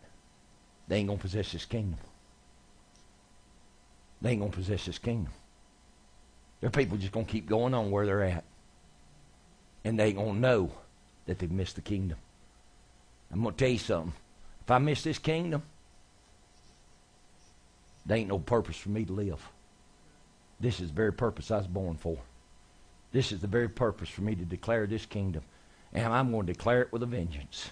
they ain't going to possess this kingdom. They ain't going to possess this kingdom. There are people just going to keep going on where they're at. And they ain't going to know that they've missed the kingdom. I'm going to tell you something. If I miss this kingdom, there ain't no purpose for me to live. This is the very purpose I was born for. This is the very purpose for me to declare this kingdom. And I'm going to declare it with a vengeance.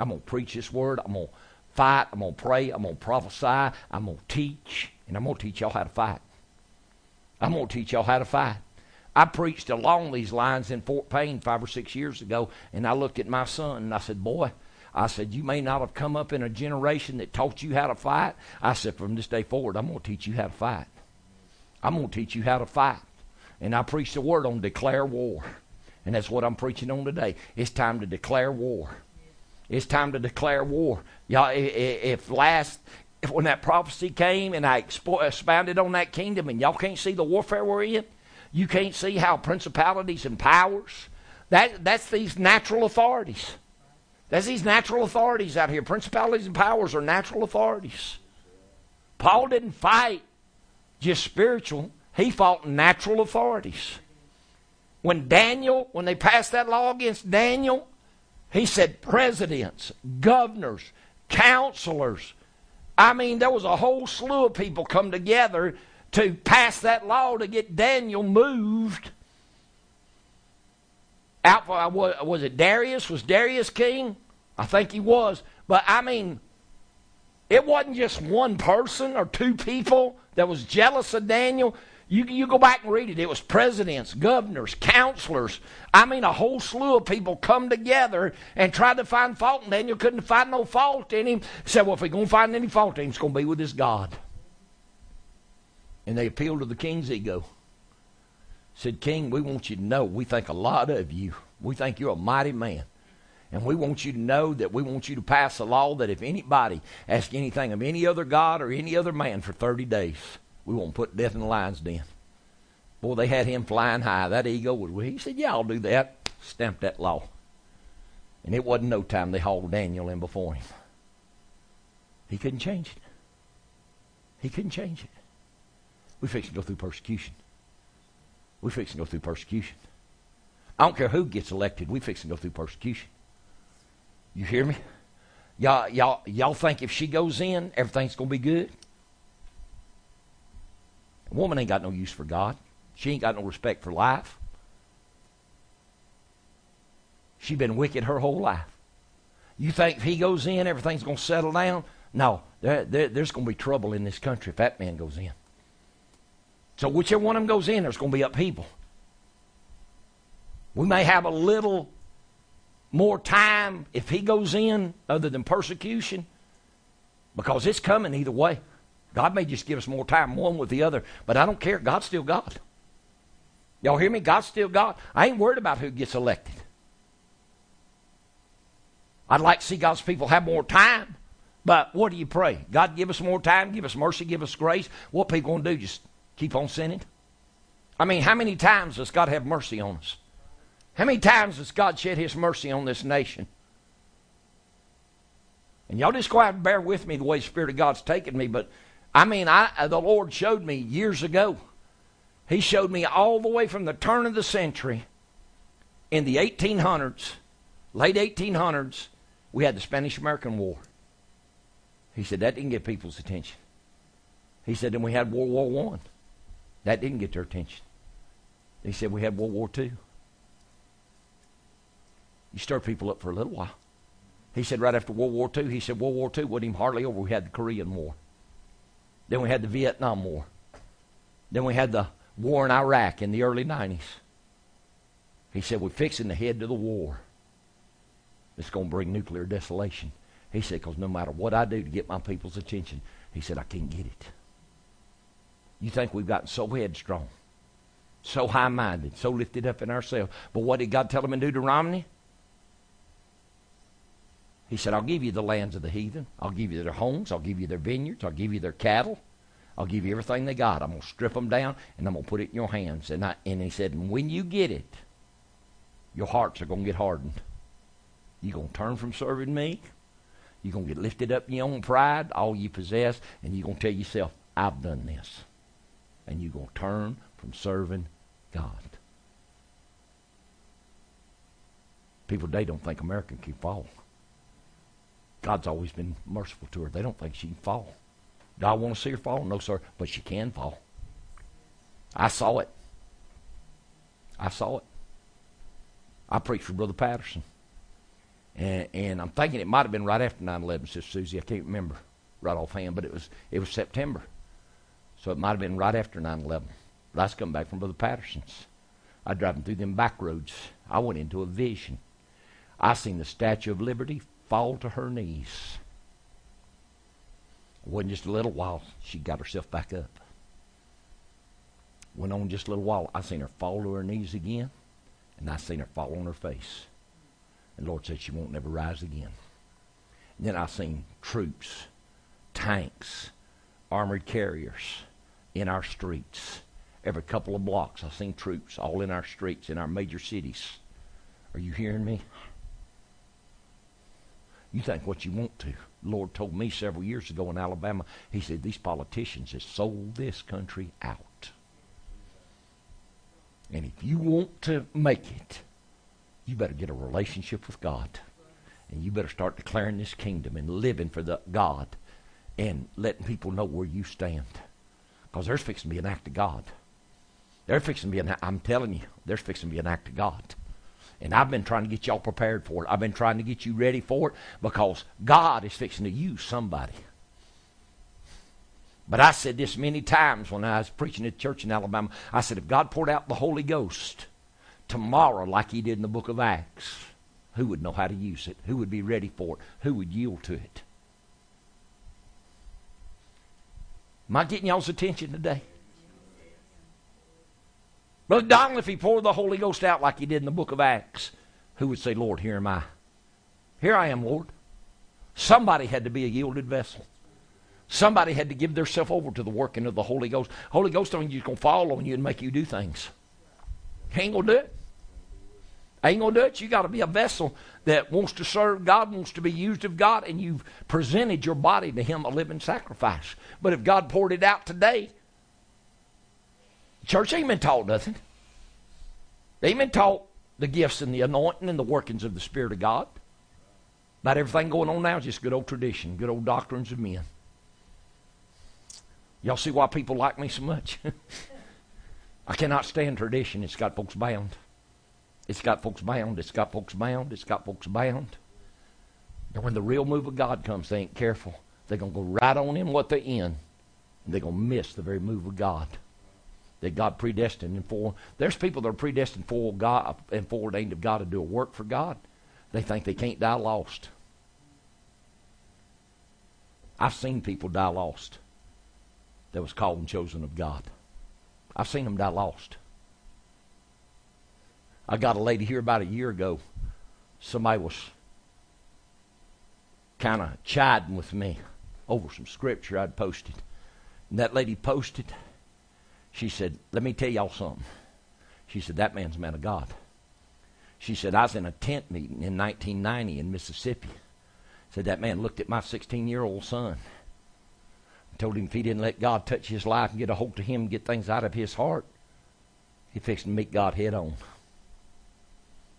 I'm going to preach this word. I'm going to fight. I'm going to pray. I'm going to prophesy. I'm going to teach. And I'm going to teach y'all how to fight. I'm going to teach y'all how to fight. I preached along these lines in Fort Payne five or six years ago, and I looked at my son and I said, Boy, I said, You may not have come up in a generation that taught you how to fight. I said, From this day forward, I'm going to teach you how to fight. I'm going to teach you how to fight. And I preached the word on declare war. And that's what I'm preaching on today. It's time to declare war. It's time to declare war. Y'all, if last, if when that prophecy came and I expounded on that kingdom and y'all can't see the warfare we're in, you can't see how principalities and powers, that, that's these natural authorities. That's these natural authorities out here. Principalities and powers are natural authorities. Paul didn't fight just spiritual, he fought natural authorities. When Daniel, when they passed that law against Daniel, he said presidents, governors, counselors. I mean, there was a whole slew of people come together to pass that law to get Daniel moved out for, uh, was it Darius? Was Darius king? I think he was. But I mean, it wasn't just one person or two people that was jealous of Daniel. You, you go back and read it. It was presidents, governors, counselors. I mean, a whole slew of people come together and tried to find fault in Daniel. Couldn't find no fault in him. Said, well, if we're going to find any fault in him, it's going to be with his God. And they appealed to the king's ego. Said, King, we want you to know we think a lot of you. We think you're a mighty man. And we want you to know that we want you to pass a law that if anybody asks anything of any other God or any other man for 30 days, we won't put death in the lion's den. Boy, they had him flying high. That ego was, he said, Yeah, I'll do that. Stamped that law. And it wasn't no time they hauled Daniel in before him. He couldn't change it. He couldn't change it. We fix to go through persecution. We fix to go through persecution. I don't care who gets elected. We fix to go through persecution. You hear me? Y'all, y'all, y'all think if she goes in, everything's going to be good? A woman ain't got no use for God. She ain't got no respect for life. She been wicked her whole life. You think if he goes in, everything's going to settle down? No, there, there, there's going to be trouble in this country if that man goes in. So whichever one of them goes in, there's going to be upheaval. We may have a little more time if he goes in other than persecution because it's coming either way. God may just give us more time, one with the other, but I don't care. God's still God. Y'all hear me? God's still God. I ain't worried about who gets elected. I'd like to see God's people have more time, but what do you pray? God, give us more time, give us mercy, give us grace. What people going to do? Just keep on sinning? I mean, how many times does God have mercy on us? How many times has God shed His mercy on this nation? And y'all just go out and bear with me the way the Spirit of God's taken me. But I mean, I uh, the Lord showed me years ago. He showed me all the way from the turn of the century in the 1800s, late 1800s, we had the Spanish American War. He said that didn't get people's attention. He said then we had World War One. That didn't get their attention. He said we had World War Two. You stir people up for a little while. He said right after World War II, he said World War II wasn't even hardly over. We had the Korean War. Then we had the Vietnam War. Then we had the war in Iraq in the early 90s. He said, We're fixing to head to the war. It's going to bring nuclear desolation. He said, Because no matter what I do to get my people's attention, he said, I can't get it. You think we've gotten so headstrong, so high minded, so lifted up in ourselves. But what did God tell him in Deuteronomy? He said, I'll give you the lands of the heathen. I'll give you their homes. I'll give you their vineyards. I'll give you their cattle. I'll give you everything they got. I'm going to strip them down, and I'm going to put it in your hands. And, I, and he said, and when you get it, your hearts are going to get hardened. You're going to turn from serving me. You're going to get lifted up in your own pride, all you possess, and you're going to tell yourself, I've done this. And you're going to turn from serving God. People today don't think America can fall. God's always been merciful to her. They don't think she can fall. Do I want to see her fall? No, sir. But she can fall. I saw it. I saw it. I preached for Brother Patterson. And, and I'm thinking it might have been right after 9 11, Sister Susie. I can't remember right offhand, but it was, it was September. So it might have been right after 9 11. But I was coming back from Brother Patterson's. I driving through them back roads. I went into a vision. I seen the Statue of Liberty fall to her knees. It wasn't just a little while, she got herself back up. Went on just a little while, I seen her fall to her knees again, and I seen her fall on her face. And Lord said she won't never rise again. And then I seen troops, tanks, armored carriers in our streets. Every couple of blocks, I seen troops all in our streets, in our major cities. Are you hearing me? You think what you want to. The Lord told me several years ago in Alabama, He said, These politicians have sold this country out. And if you want to make it, you better get a relationship with God. And you better start declaring this kingdom and living for the God and letting people know where you stand. Because there's fixing to be an act of God. There's fixing to be an I'm telling you, there's fixing to be an act of God. And I've been trying to get y'all prepared for it. I've been trying to get you ready for it because God is fixing to use somebody. But I said this many times when I was preaching at church in Alabama. I said, if God poured out the Holy Ghost tomorrow like he did in the book of Acts, who would know how to use it? Who would be ready for it? Who would yield to it? Am I getting y'all's attention today? Brother Donald, if he poured the Holy Ghost out like he did in the book of Acts, who would say, Lord, here am I? Here I am, Lord. Somebody had to be a yielded vessel. Somebody had to give themselves over to the working of the Holy Ghost. Holy Ghost don't just gonna fall on you and make you do things. Ain't gonna do it. Ain't gonna do it. You got to be a vessel that wants to serve God, wants to be used of God, and you've presented your body to Him a living sacrifice. But if God poured it out today, church ain't been taught nothing. They ain't been taught the gifts and the anointing and the workings of the Spirit of God. About everything going on now is just good old tradition, good old doctrines of men. Y'all see why people like me so much? I cannot stand tradition. It's got folks bound. It's got folks bound. It's got folks bound. It's got folks bound. And when the real move of God comes, they ain't careful. They're going to go right on in what they're in. And they're going to miss the very move of God that God predestined and for. There's people that are predestined for God and foreordained of God to do a work for God. They think they can't die lost. I've seen people die lost that was called and chosen of God. I've seen them die lost. I got a lady here about a year ago. Somebody was kind of chiding with me over some scripture I'd posted. And that lady posted, she said, Let me tell y'all something. She said, That man's a man of God. She said, I was in a tent meeting in 1990 in Mississippi. Said that man looked at my 16 year old son told him if he didn't let God touch his life and get a hold of him and get things out of his heart, he fixed to meet God head on.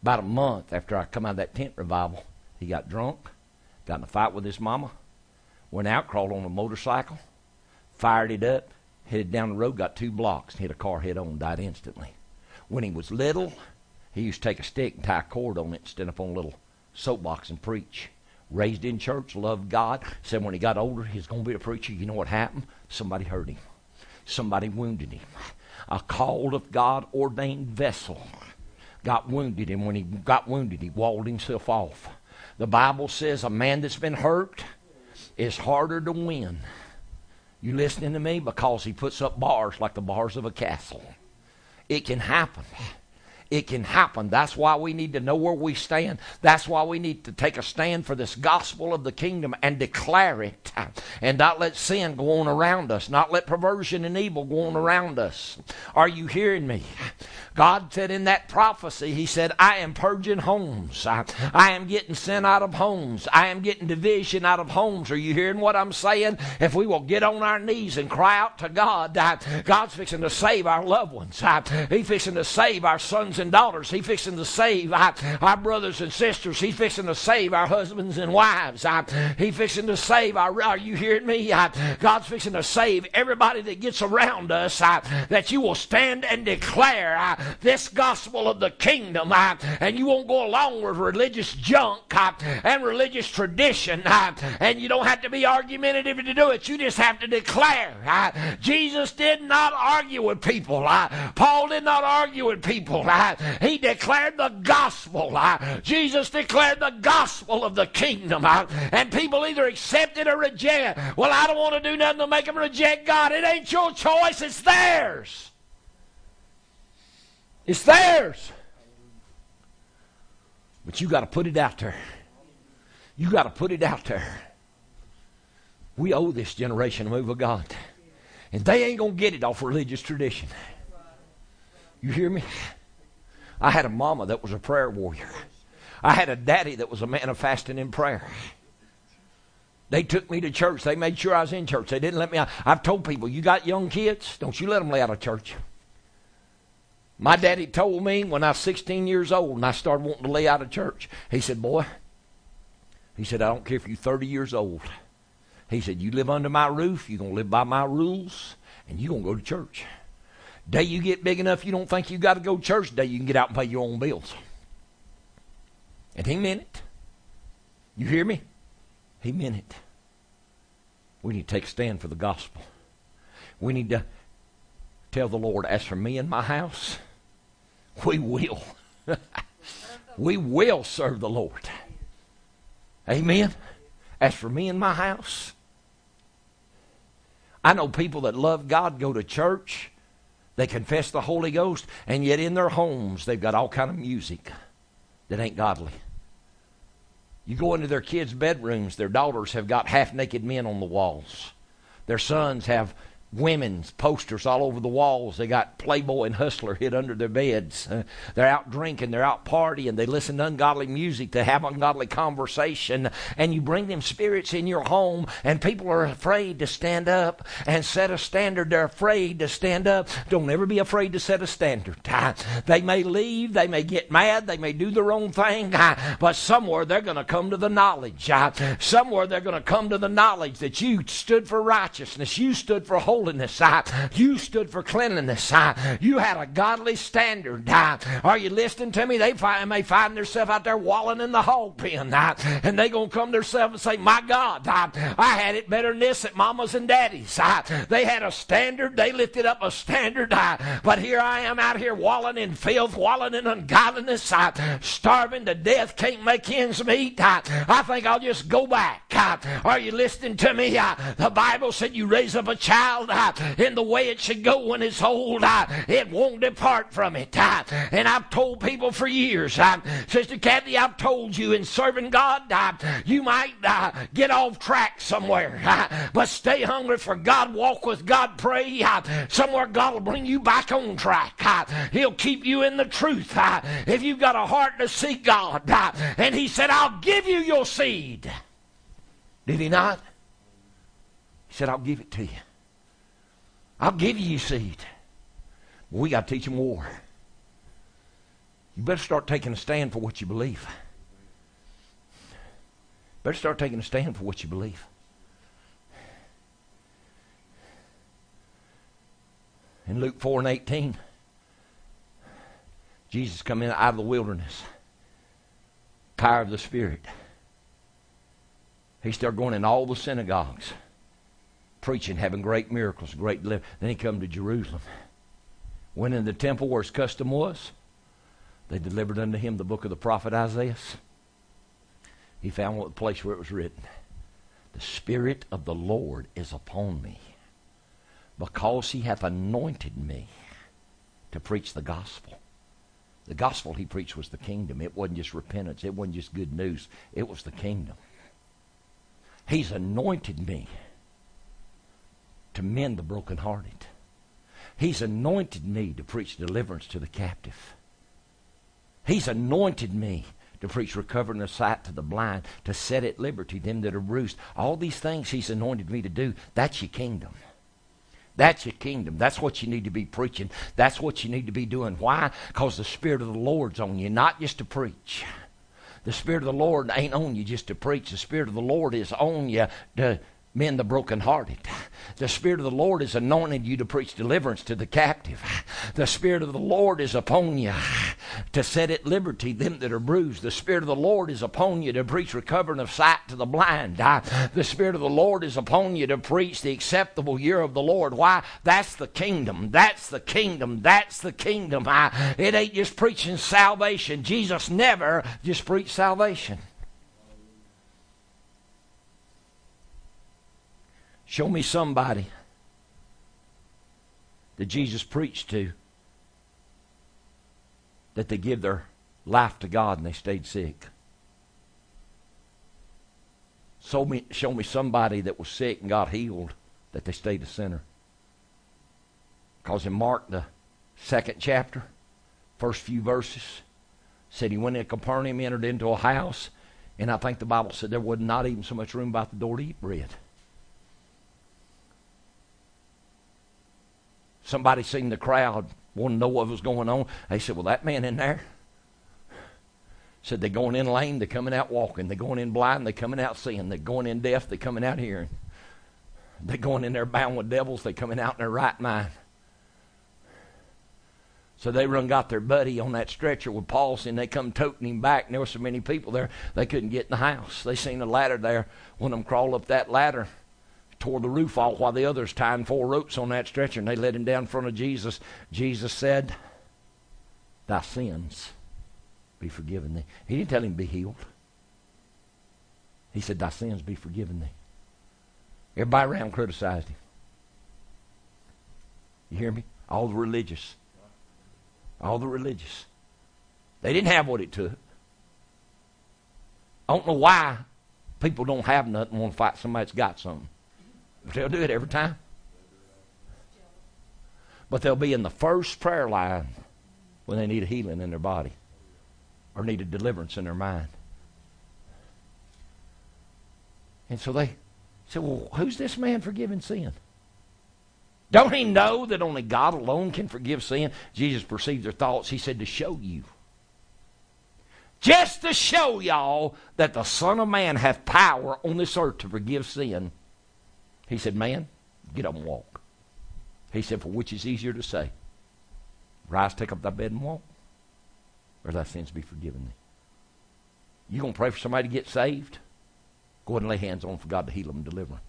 About a month after I come out of that tent revival, he got drunk, got in a fight with his mama, went out, crawled on a motorcycle, fired it up, headed down the road, got two blocks, hit a car head on, died instantly. When he was little, he used to take a stick and tie a cord on it, stand up on a little soapbox and preach raised in church, loved God. Said when he got older, he's going to be a preacher. You know what happened? Somebody hurt him. Somebody wounded him. A called of God ordained vessel got wounded, and when he got wounded, he walled himself off. The Bible says a man that's been hurt is harder to win. You listening to me? Because he puts up bars like the bars of a castle. It can happen. It can happen. That's why we need to know where we stand. That's why we need to take a stand for this gospel of the kingdom and declare it. And not let sin go on around us, not let perversion and evil go on around us. Are you hearing me? God said in that prophecy, He said, I am purging homes. I, I, am getting sin out of homes. I am getting division out of homes. Are you hearing what I'm saying? If we will get on our knees and cry out to God, God's fixing to save our loved ones. He's fixing to save our sons and daughters. He's fixing to save uh, our brothers and sisters. He's fixing to save our husbands and wives. Uh, he's fixing to save our, are you hearing me? Uh, God's fixing to save everybody that gets around us uh, that you will stand and declare this gospel of the kingdom, uh, and you won't go along with religious junk uh, and religious tradition, uh, and you don't have to be argumentative to do it. You just have to declare. Uh, Jesus did not argue with people. Uh, Paul did not argue with people. Uh, he declared the gospel. Uh, Jesus declared the gospel of the kingdom, uh, and people either accept it or reject it. Well, I don't want to do nothing to make them reject God. It ain't your choice, it's theirs. It's theirs. But you got to put it out there. You got to put it out there. We owe this generation a move of God. And they ain't going to get it off religious tradition. You hear me? I had a mama that was a prayer warrior. I had a daddy that was a man of fasting and prayer. They took me to church. They made sure I was in church. They didn't let me out. I've told people, you got young kids, don't you let them lay out of church. My daddy told me when I was 16 years old and I started wanting to lay out of church, he said, Boy, he said, I don't care if you're 30 years old. He said, You live under my roof, you're going to live by my rules, and you're going to go to church. Day you get big enough you don't think you got to go to church, day you can get out and pay your own bills. And he meant it. You hear me? He meant it. We need to take a stand for the gospel. We need to tell the Lord, as for me and my house, we will. we will serve the Lord. Amen. As for me and my house, I know people that love God go to church, they confess the Holy Ghost, and yet in their homes they've got all kind of music that ain't godly. You go into their kids' bedrooms, their daughters have got half naked men on the walls. Their sons have women's posters all over the walls. They got Playboy and Hustler hid under their beds. Uh, they're out drinking, they're out partying, they listen to ungodly music, they have ungodly conversation, and you bring them spirits in your home, and people are afraid to stand up and set a standard. They're afraid to stand up. Don't ever be afraid to set a standard. Uh, they may leave, they may get mad, they may do their own thing, uh, but somewhere they're going to come to the knowledge. Somewhere they're going to come to the knowledge that you stood for righteousness, you stood for holiness holiness. you stood for cleanliness. you had a godly standard. Uh, are you listening to me? They may find themselves out there walling in the hog pen. Uh, and they going to come to themselves and say, My God, uh, I had it better than this at mama's and daddy's. they had a standard. They lifted up a standard. but here I am out here walling in filth, walling in ungodliness, starving to death, can't make ends meet. I think I'll just go back. are you listening to me? the Bible said you raise up a child uh, in the way it should go when it's old. It won't depart from it. And I've told people for years, Sister Kathy, I've told you in serving God, you might uh, get off track somewhere, but stay hungry for God, walk with God, pray. Somewhere God will bring you back on track. He'll keep you in the truth. If you've got a heart to seek God, and He said, I'll give you your seed. Did He not? He said, I'll give it to you. I'll give you seed. But we got to teach them war. You better start taking a stand for what you believe. Better start taking a stand for what you believe. In Luke 4 and 18, Jesus come in out of the wilderness. Power of the Spirit. He started going in all the synagogues preaching, having great miracles, great deliverance. Then he come to Jerusalem. Went in the temple where his custom was. They delivered unto him the book of the prophet Isaiah. He found the place where it was written, The Spirit of the Lord is upon me, because he hath anointed me to preach the gospel. The gospel he preached was the kingdom. It wasn't just repentance, it wasn't just good news, it was the kingdom. He's anointed me to mend the brokenhearted. He's anointed me to preach deliverance to the captive. He's anointed me to preach recovering the sight to the blind, to set at liberty them that are bruised. All these things He's anointed me to do. That's your kingdom. That's your kingdom. That's what you need to be preaching. That's what you need to be doing. Why? Because the Spirit of the Lord's on you, not just to preach. The Spirit of the Lord ain't on you just to preach. The Spirit of the Lord is on you to mend the brokenhearted. The Spirit of the Lord is anointed you to preach deliverance to the captive. The Spirit of the Lord is upon you to set at liberty them that are bruised. The Spirit of the Lord is upon you to preach recovering of sight to the blind. Uh, the Spirit of the Lord is upon you to preach the acceptable year of the Lord. Why? That's the kingdom. That's the kingdom. That's the kingdom. Uh, it ain't just preaching salvation. Jesus never just preached salvation. Show me somebody that Jesus preached to that they give their life to God and they stayed sick. Show me, show me somebody that was sick and got healed that they stayed a sinner. Because in Mark, the second chapter, first few verses, said he went into Capernaum, entered into a house, and I think the Bible said there was not even so much room about the door to eat bread. Somebody seen the crowd, wanted to know what was going on. They said, Well, that man in there. Said they're going in lame, they're coming out walking. They're going in blind, they're coming out seeing. They're going in deaf, they're coming out hearing. They're going in there bound with devils, they're coming out in their right mind. So they run got their buddy on that stretcher with palsy, and they come toting him back. And there were so many people there, they couldn't get in the house. They seen a ladder there. One of them crawled up that ladder tore the roof off while the others tying four ropes on that stretcher and they let him down in front of Jesus. Jesus said, Thy sins be forgiven thee. He didn't tell him be healed. He said, Thy sins be forgiven thee. Everybody around criticized him. You hear me? All the religious. All the religious. They didn't have what it took. I don't know why people don't have nothing want to fight somebody that's got something. They'll do it every time. But they'll be in the first prayer line when they need a healing in their body or need a deliverance in their mind. And so they said, Well, who's this man forgiving sin? Don't he know that only God alone can forgive sin? Jesus perceived their thoughts. He said, To show you. Just to show y'all that the Son of Man hath power on this earth to forgive sin. He said, Man, get up and walk. He said, For which is easier to say? Rise, take up thy bed and walk, or thy sins be forgiven thee. You gonna pray for somebody to get saved? Go ahead and lay hands on for God to heal them and deliver them.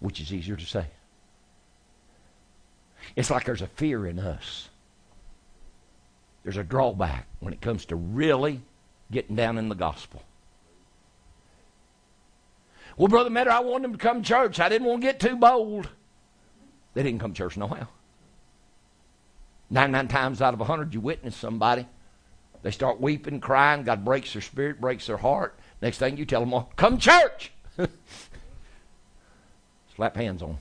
Which is easier to say? It's like there's a fear in us. There's a drawback when it comes to really getting down in the gospel. Well, Brother Metter, I wanted them to come to church. I didn't want to get too bold. They didn't come to church no how. Nine, nine times out of a hundred, you witness somebody. They start weeping, crying. God breaks their spirit, breaks their heart. Next thing you tell them, well, come church. Slap hands on them.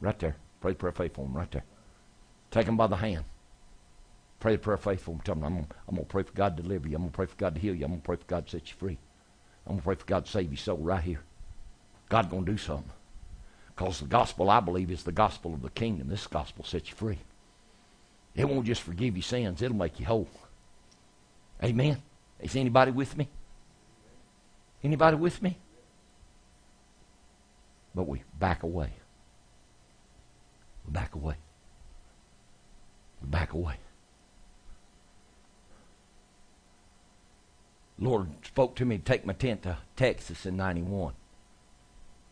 Right there. Pray the prayer of faith for them right there. Take them by the hand. Pray the prayer of faith for them. Tell them, I'm going I'm to pray for God to deliver you. I'm going to pray for God to heal you. I'm going to pray for God to set you free. I'm to pray for God to save your soul right here. God's going to do something. Because the gospel, I believe, is the gospel of the kingdom. This gospel sets you free. It won't just forgive your sins, it'll make you whole. Amen. Is anybody with me? Anybody with me? But we back away. We back away. We back away. Lord spoke to me to take my tent to Texas in 91.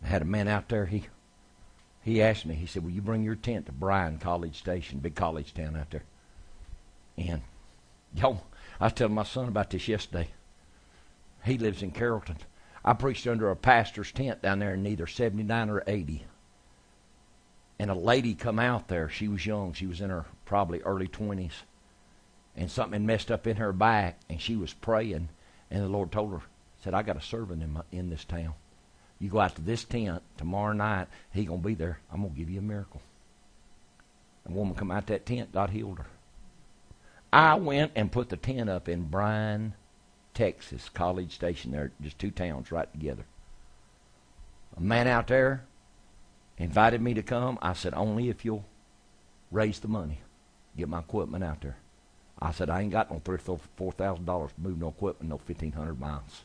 I had a man out there, he he asked me, he said, Will you bring your tent to Bryan College Station, big college town out there? And y'all, I was telling my son about this yesterday. He lives in Carrollton. I preached under a pastor's tent down there in either 79 or 80. And a lady come out there. She was young. She was in her probably early 20s. and something messed up in her back, and she was praying, and the Lord told her, said, I got a servant in, my, in this town. You go out to this tent tomorrow night, he going to be there. I'm going to give you a miracle. A woman come out that tent, God healed her. I went and put the tent up in Bryan, Texas, College Station there, just two towns right together. A man out there invited me to come. I said, only if you'll raise the money, get my equipment out there. I said, I ain't got no three or four thousand dollars to move no equipment no fifteen hundred miles.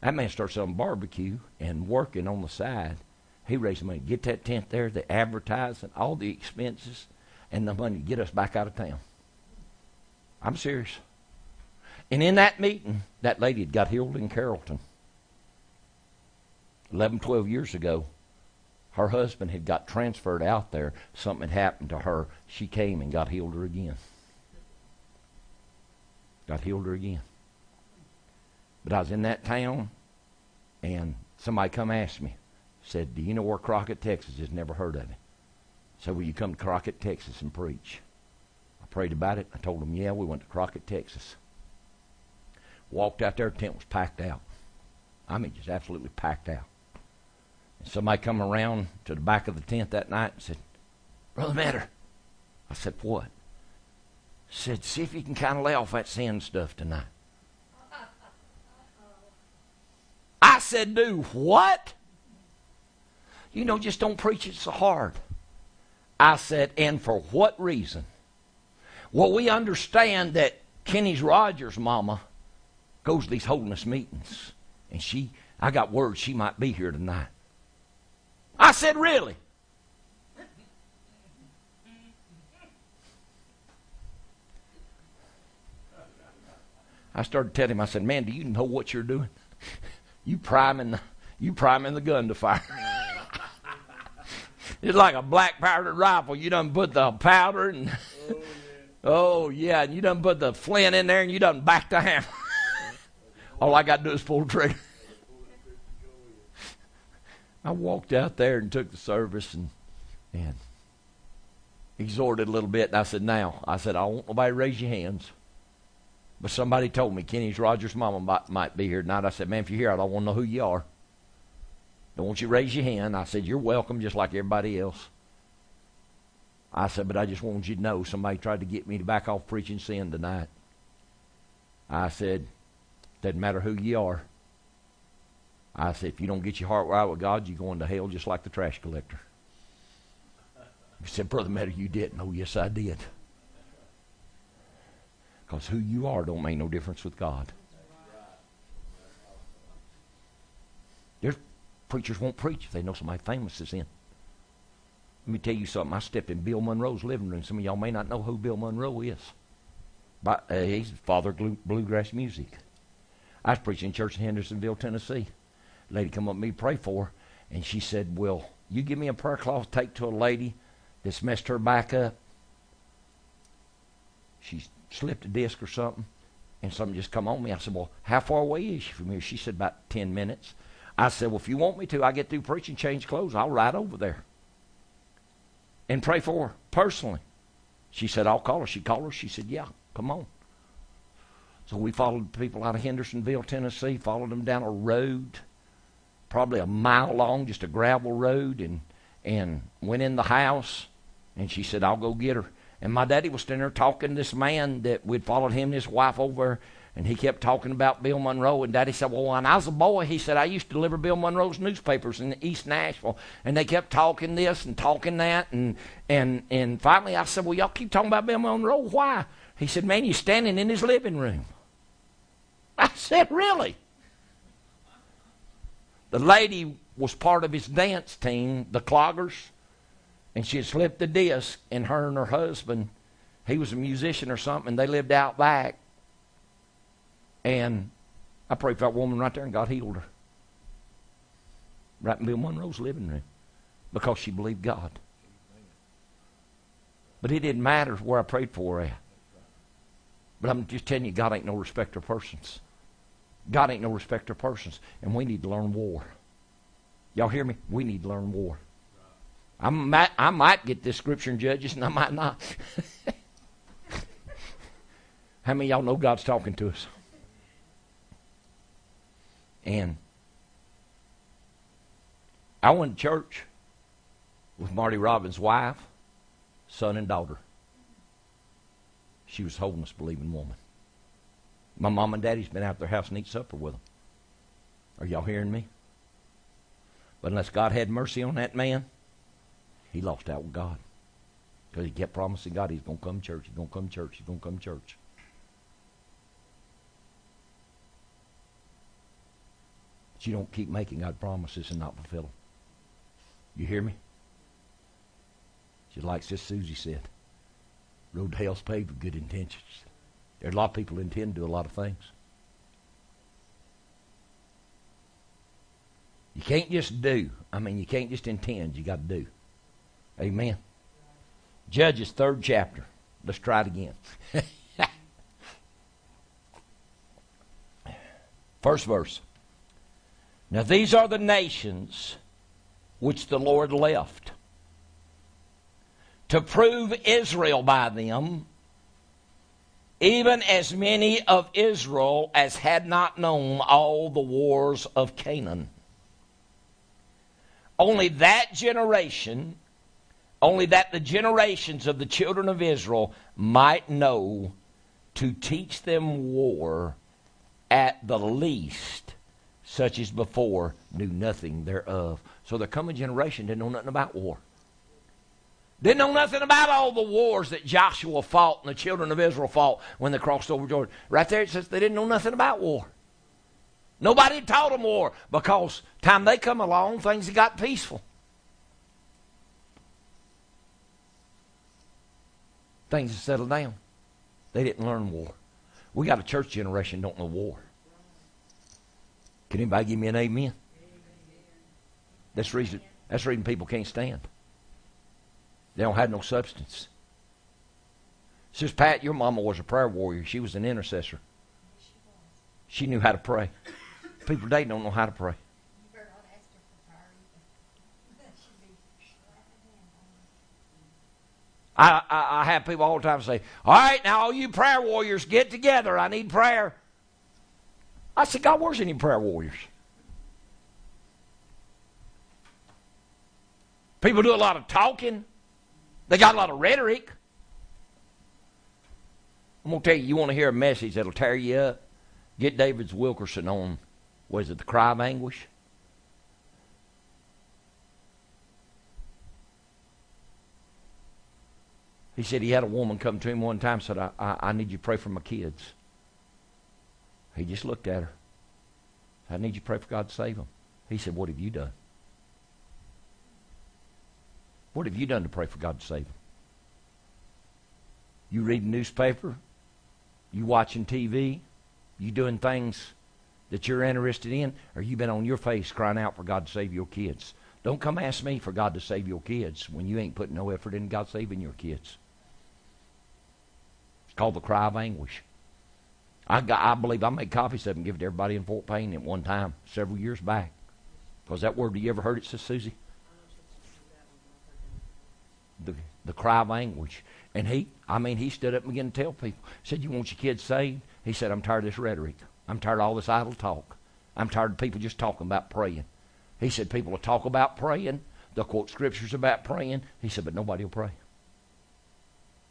That man started selling barbecue and working on the side. He raised the money, get that tent there, the advertising, all the expenses, and the money to get us back out of town. I'm serious. And in that meeting, that lady had got healed in Carrollton. 11, 12 years ago, her husband had got transferred out there. Something had happened to her. She came and got healed her again. God healed her again. But I was in that town, and somebody come ask me, said, "Do you know where Crockett, Texas is?" Never heard of it. So will you come to Crockett, Texas, and preach? I prayed about it. I told them, "Yeah." We went to Crockett, Texas. Walked out there, tent was packed out. I mean, just absolutely packed out. And somebody come around to the back of the tent that night and said, Brother Matter. I said, What? Said, see if you can kind of lay off that sin stuff tonight. I said, Do what? You know, just don't preach it so hard. I said, And for what reason? Well, we understand that Kenny's Rogers' mama goes to these holiness meetings. And she, I got word she might be here tonight. I said, Really? I started telling him, I said, Man, do you know what you're doing? you priming the, you priming the gun to fire. it's like a black powdered rifle. You done put the powder and oh yeah. oh yeah, and you done put the flint in there and you done back the hammer. All I got to do is pull the trigger. I walked out there and took the service and and exhorted a little bit. And I said, "Now," I said, "I want nobody raise your hands." But somebody told me Kenny's Rogers' mama might, might be here tonight. I said, "Man, if you're here, I don't want to know who you are. Don't want you to raise your hand." I said, "You're welcome, just like everybody else." I said, "But I just wanted you to know somebody tried to get me to back off preaching sin tonight." I said, It "Doesn't matter who you are." I said, if you don't get your heart right with God, you're going to hell just like the trash collector. He said, Brother Meadow, you didn't. Oh, yes, I did. Because who you are don't make no difference with God. There's preachers won't preach if they know somebody famous is in. Let me tell you something. I stepped in Bill Monroe's living room. Some of y'all may not know who Bill Monroe is. But uh, he's father of bluegrass music. I was preaching in church in Hendersonville, Tennessee lady come up to me pray for her, and she said, "Well, you give me a prayer cloth take to a lady that's messed her back up. She slipped a disc or something, and something just come on me. I said, Well, how far away is she from here? She said, About 10 minutes. I said, Well, if you want me to, I get through preaching, change clothes, I'll ride over there and pray for her personally. She said, I'll call her. She called her. She said, Yeah, come on. So we followed people out of Hendersonville, Tennessee, followed them down a road probably a mile long, just a gravel road, and and went in the house. And she said, "I'll go get her." And my daddy was standing there talking to this man that we'd followed him and his wife over, and he kept talking about Bill Monroe. And Daddy said, "Well, when I was a boy, he said I used to deliver Bill Monroe's newspapers in East Nashville." And they kept talking this and talking that, and and and finally I said, "Well, y'all keep talking about Bill Monroe. Why?" He said, "Man, you're standing in his living room." I said, "Really?" The lady was part of his dance team, the Cloggers, and she had slipped the disc, and her and her husband, he was a musician or something, and they lived out back. And I prayed for that woman right there, and God healed her. Right in Bill Monroe's living room because she believed God. But it didn't matter where I prayed for her. But I'm just telling you, God ain't no respecter of persons. God ain't no respecter of persons, and we need to learn war. Y'all hear me? We need to learn war. I might, I might get this scripture in Judges, and I might not. How many y'all know God's talking to us? And I went to church with Marty Robbins' wife, son, and daughter. She was a holiness believing woman. My mom and daddy's been out their house and eat supper with them. Are y'all hearing me? But unless God had mercy on that man, he lost out with God. Because he kept promising God he's going to come church, he's going to come to church, he's going to come to church. But you don't keep making God promises and not fulfill them. You hear me? Just like Sister Susie said, road to hell's paved with good intentions. There are a lot of people intend to do a lot of things. You can't just do. I mean, you can't just intend. You got to do. Amen. Judges, third chapter. Let's try it again. First verse. Now, these are the nations which the Lord left to prove Israel by them, even as many of Israel as had not known all the wars of Canaan. Only that generation, only that the generations of the children of Israel might know to teach them war at the least, such as before knew nothing thereof. So the coming generation didn't know nothing about war. Didn't know nothing about all the wars that Joshua fought and the children of Israel fought when they crossed over Jordan. Right there it says they didn't know nothing about war. Nobody taught them war because time they come along, things got peaceful. Things have settled down. They didn't learn war. We got a church generation don't know war. Can anybody give me an amen? That's reason. That's reason people can't stand. They don't have no substance. Says Pat, your mama was a prayer warrior. She was an intercessor. She knew how to pray. People today don't know how to pray. I, I, I have people all the time say, All right, now all you prayer warriors, get together. I need prayer. I said, God, where's any prayer warriors? People do a lot of talking. They got a lot of rhetoric. I'm going to tell you, you want to hear a message that'll tear you up? Get David's Wilkerson on, was it the cry of anguish? He said he had a woman come to him one time and said, I, I, I need you to pray for my kids. He just looked at her. I need you to pray for God to save them. He said, What have you done? What have you done to pray for God to save them? You reading newspaper? You watching TV? You doing things that you're interested in? Or you been on your face crying out for God to save your kids? Don't come ask me for God to save your kids when you ain't putting no effort in God saving your kids. It's called the cry of anguish. I, got, I believe I made copies of it and give it to everybody in Fort Payne at one time, several years back. Was that word, do you ever heard it, Sister Susie? The, the cry of anguish. And he, I mean, he stood up and began to tell people, said, you want your kids saved? He said, I'm tired of this rhetoric. I'm tired of all this idle talk. I'm tired of people just talking about praying. He said, people will talk about praying. They'll quote scriptures about praying. He said, but nobody will pray.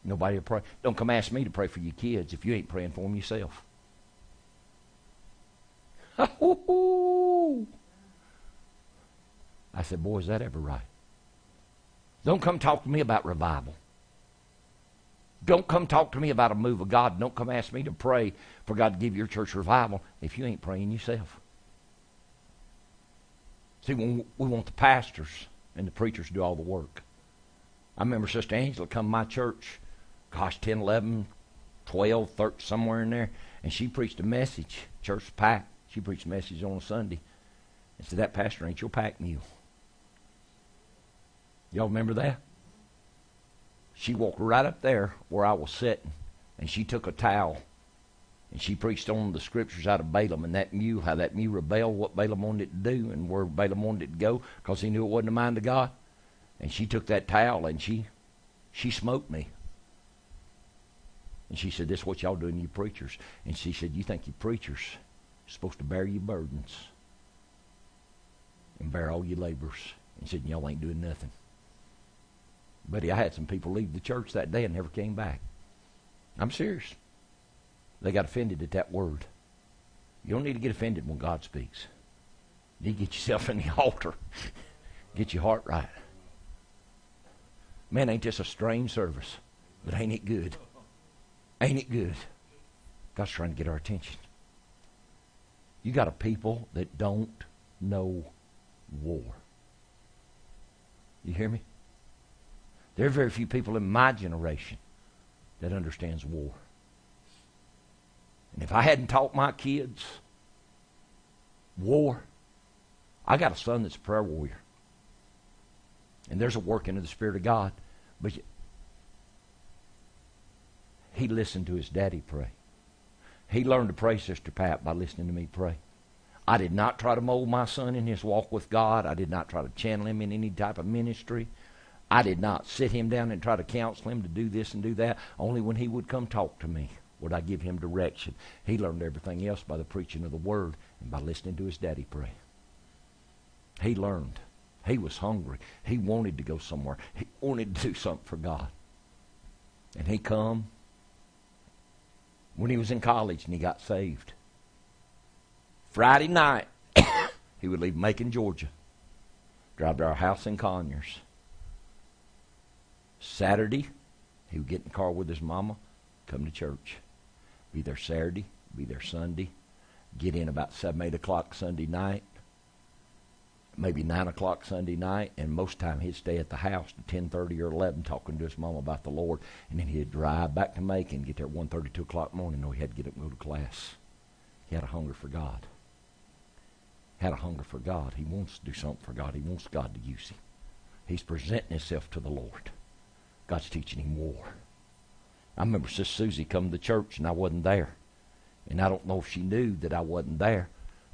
Nobody will pray. Don't come ask me to pray for your kids if you ain't praying for them yourself. I said, boy, is that ever right? Don't come talk to me about revival. Don't come talk to me about a move of God. Don't come ask me to pray for God to give your church revival if you ain't praying yourself. See, we want the pastors and the preachers to do all the work. I remember Sister Angela come to my church, gosh, 10, 11, 12, 13, somewhere in there, and she preached a message. Church packed. She preached a message on a Sunday. And said, that pastor ain't your pack mule. Y'all remember that? She walked right up there where I was sitting, and she took a towel and she preached on the scriptures out of Balaam and that mule, how that mule rebelled, what Balaam wanted it to do, and where Balaam wanted it to go, because he knew it wasn't the mind of God. And she took that towel and she she smoked me. And she said, This is what y'all doing, you preachers. And she said, You think you preachers are supposed to bear your burdens and bear all your labors. And said, Y'all ain't doing nothing. Buddy, I had some people leave the church that day and never came back. I'm serious. They got offended at that word. You don't need to get offended when God speaks. You get yourself in the altar. get your heart right. Man, ain't this a strange service? But ain't it good? Ain't it good? God's trying to get our attention. You got a people that don't know war. You hear me? There are very few people in my generation that understands war. And if I hadn't taught my kids war, I got a son that's a prayer warrior. And there's a working of the Spirit of God. But he listened to his daddy pray. He learned to pray, Sister Pat, by listening to me pray. I did not try to mold my son in his walk with God. I did not try to channel him in any type of ministry. I did not sit him down and try to counsel him to do this and do that. Only when he would come talk to me would I give him direction. He learned everything else by the preaching of the word and by listening to his daddy pray. He learned. He was hungry. He wanted to go somewhere. He wanted to do something for God. And he come when he was in college and he got saved. Friday night, he would leave Macon, Georgia, drive to our house in Conyers. Saturday, he would get in the car with his mama, come to church. Be there Saturday, be there Sunday, get in about 7, 8 o'clock Sunday night, maybe 9 o'clock Sunday night, and most time he'd stay at the house to 10.30 or 11 talking to his mom about the Lord, and then he'd drive back to Macon, get there at 1.30, 2 o'clock morning, know he had to get up and go to class. He had a hunger for God. Had a hunger for God. He wants to do something for God. He wants God to use him. He's presenting himself to the Lord. God's teaching him war. I remember Sister Susie come to church and I wasn't there. And I don't know if she knew that I wasn't there.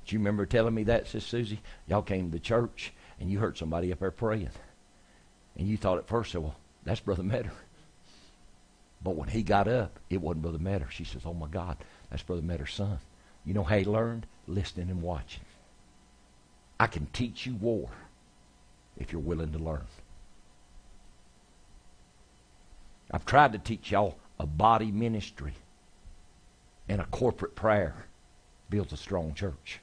Do you remember telling me that, Sister Susie? Y'all came to church and you heard somebody up there praying. And you thought at first, well, that's Brother Metter. But when he got up, it wasn't Brother Metter. She says, oh my God, that's Brother Metter's son. You know how he learned? Listening and watching. I can teach you war if you're willing to learn. I've tried to teach y'all a body ministry and a corporate prayer builds a strong church.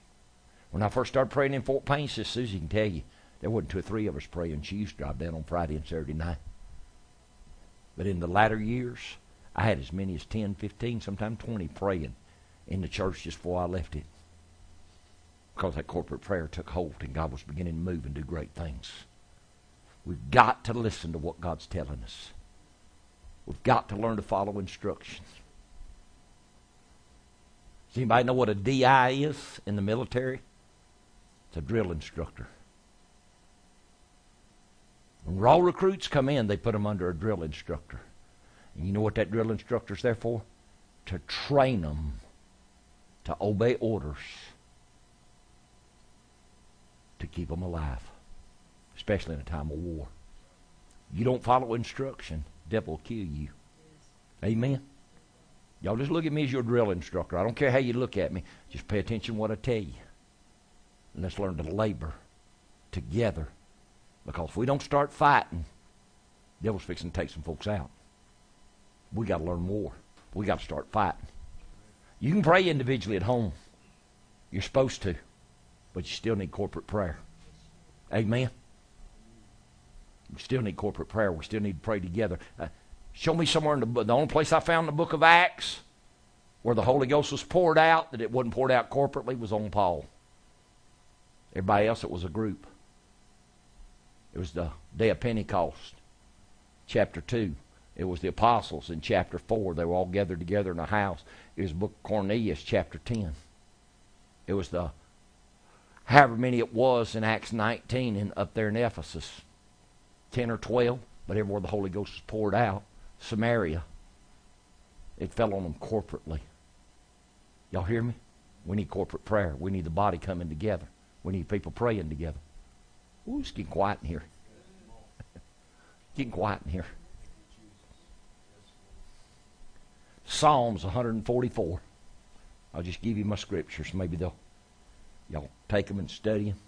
When I first started praying in Fort Payne, Sister Susie can tell you, there wasn't two or three of us praying. She used to drive down on Friday and Saturday night. But in the latter years, I had as many as 10, 15, sometimes 20 praying in the church just before I left it. Because that corporate prayer took hold and God was beginning to move and do great things. We've got to listen to what God's telling us. We've got to learn to follow instructions. Does anybody know what a DI is in the military? It's a drill instructor. When raw recruits come in, they put them under a drill instructor. And you know what that drill instructor's there for? To train them to obey orders to keep them alive, especially in a time of war. You don't follow instruction, devil will kill you. Amen. Y'all just look at me as your drill instructor. I don't care how you look at me. Just pay attention to what I tell you. And let's learn to labor together. Because if we don't start fighting, the devil's fixing to take some folks out. We got to learn more. We got to start fighting. You can pray individually at home. You're supposed to. But you still need corporate prayer. Amen. We still need corporate prayer. We still need to pray together. Uh, show me somewhere in the the only place I found in the book of Acts where the Holy Ghost was poured out that it wasn't poured out corporately was on Paul. Everybody else, it was a group. It was the day of Pentecost, chapter 2. It was the apostles in chapter 4. They were all gathered together in a house. It was book Cornelius, chapter 10. It was the, however many it was in Acts 19 in, up there in Ephesus, 10 or 12, but everywhere the Holy Ghost was poured out, Samaria, it fell on them corporately. Y'all hear me? We need corporate prayer. We need the body coming together. We need people praying together. Ooh, it's getting quiet in here. getting quiet in here. Psalms 144. I'll just give you my scriptures. Maybe they'll y'all take them and study them.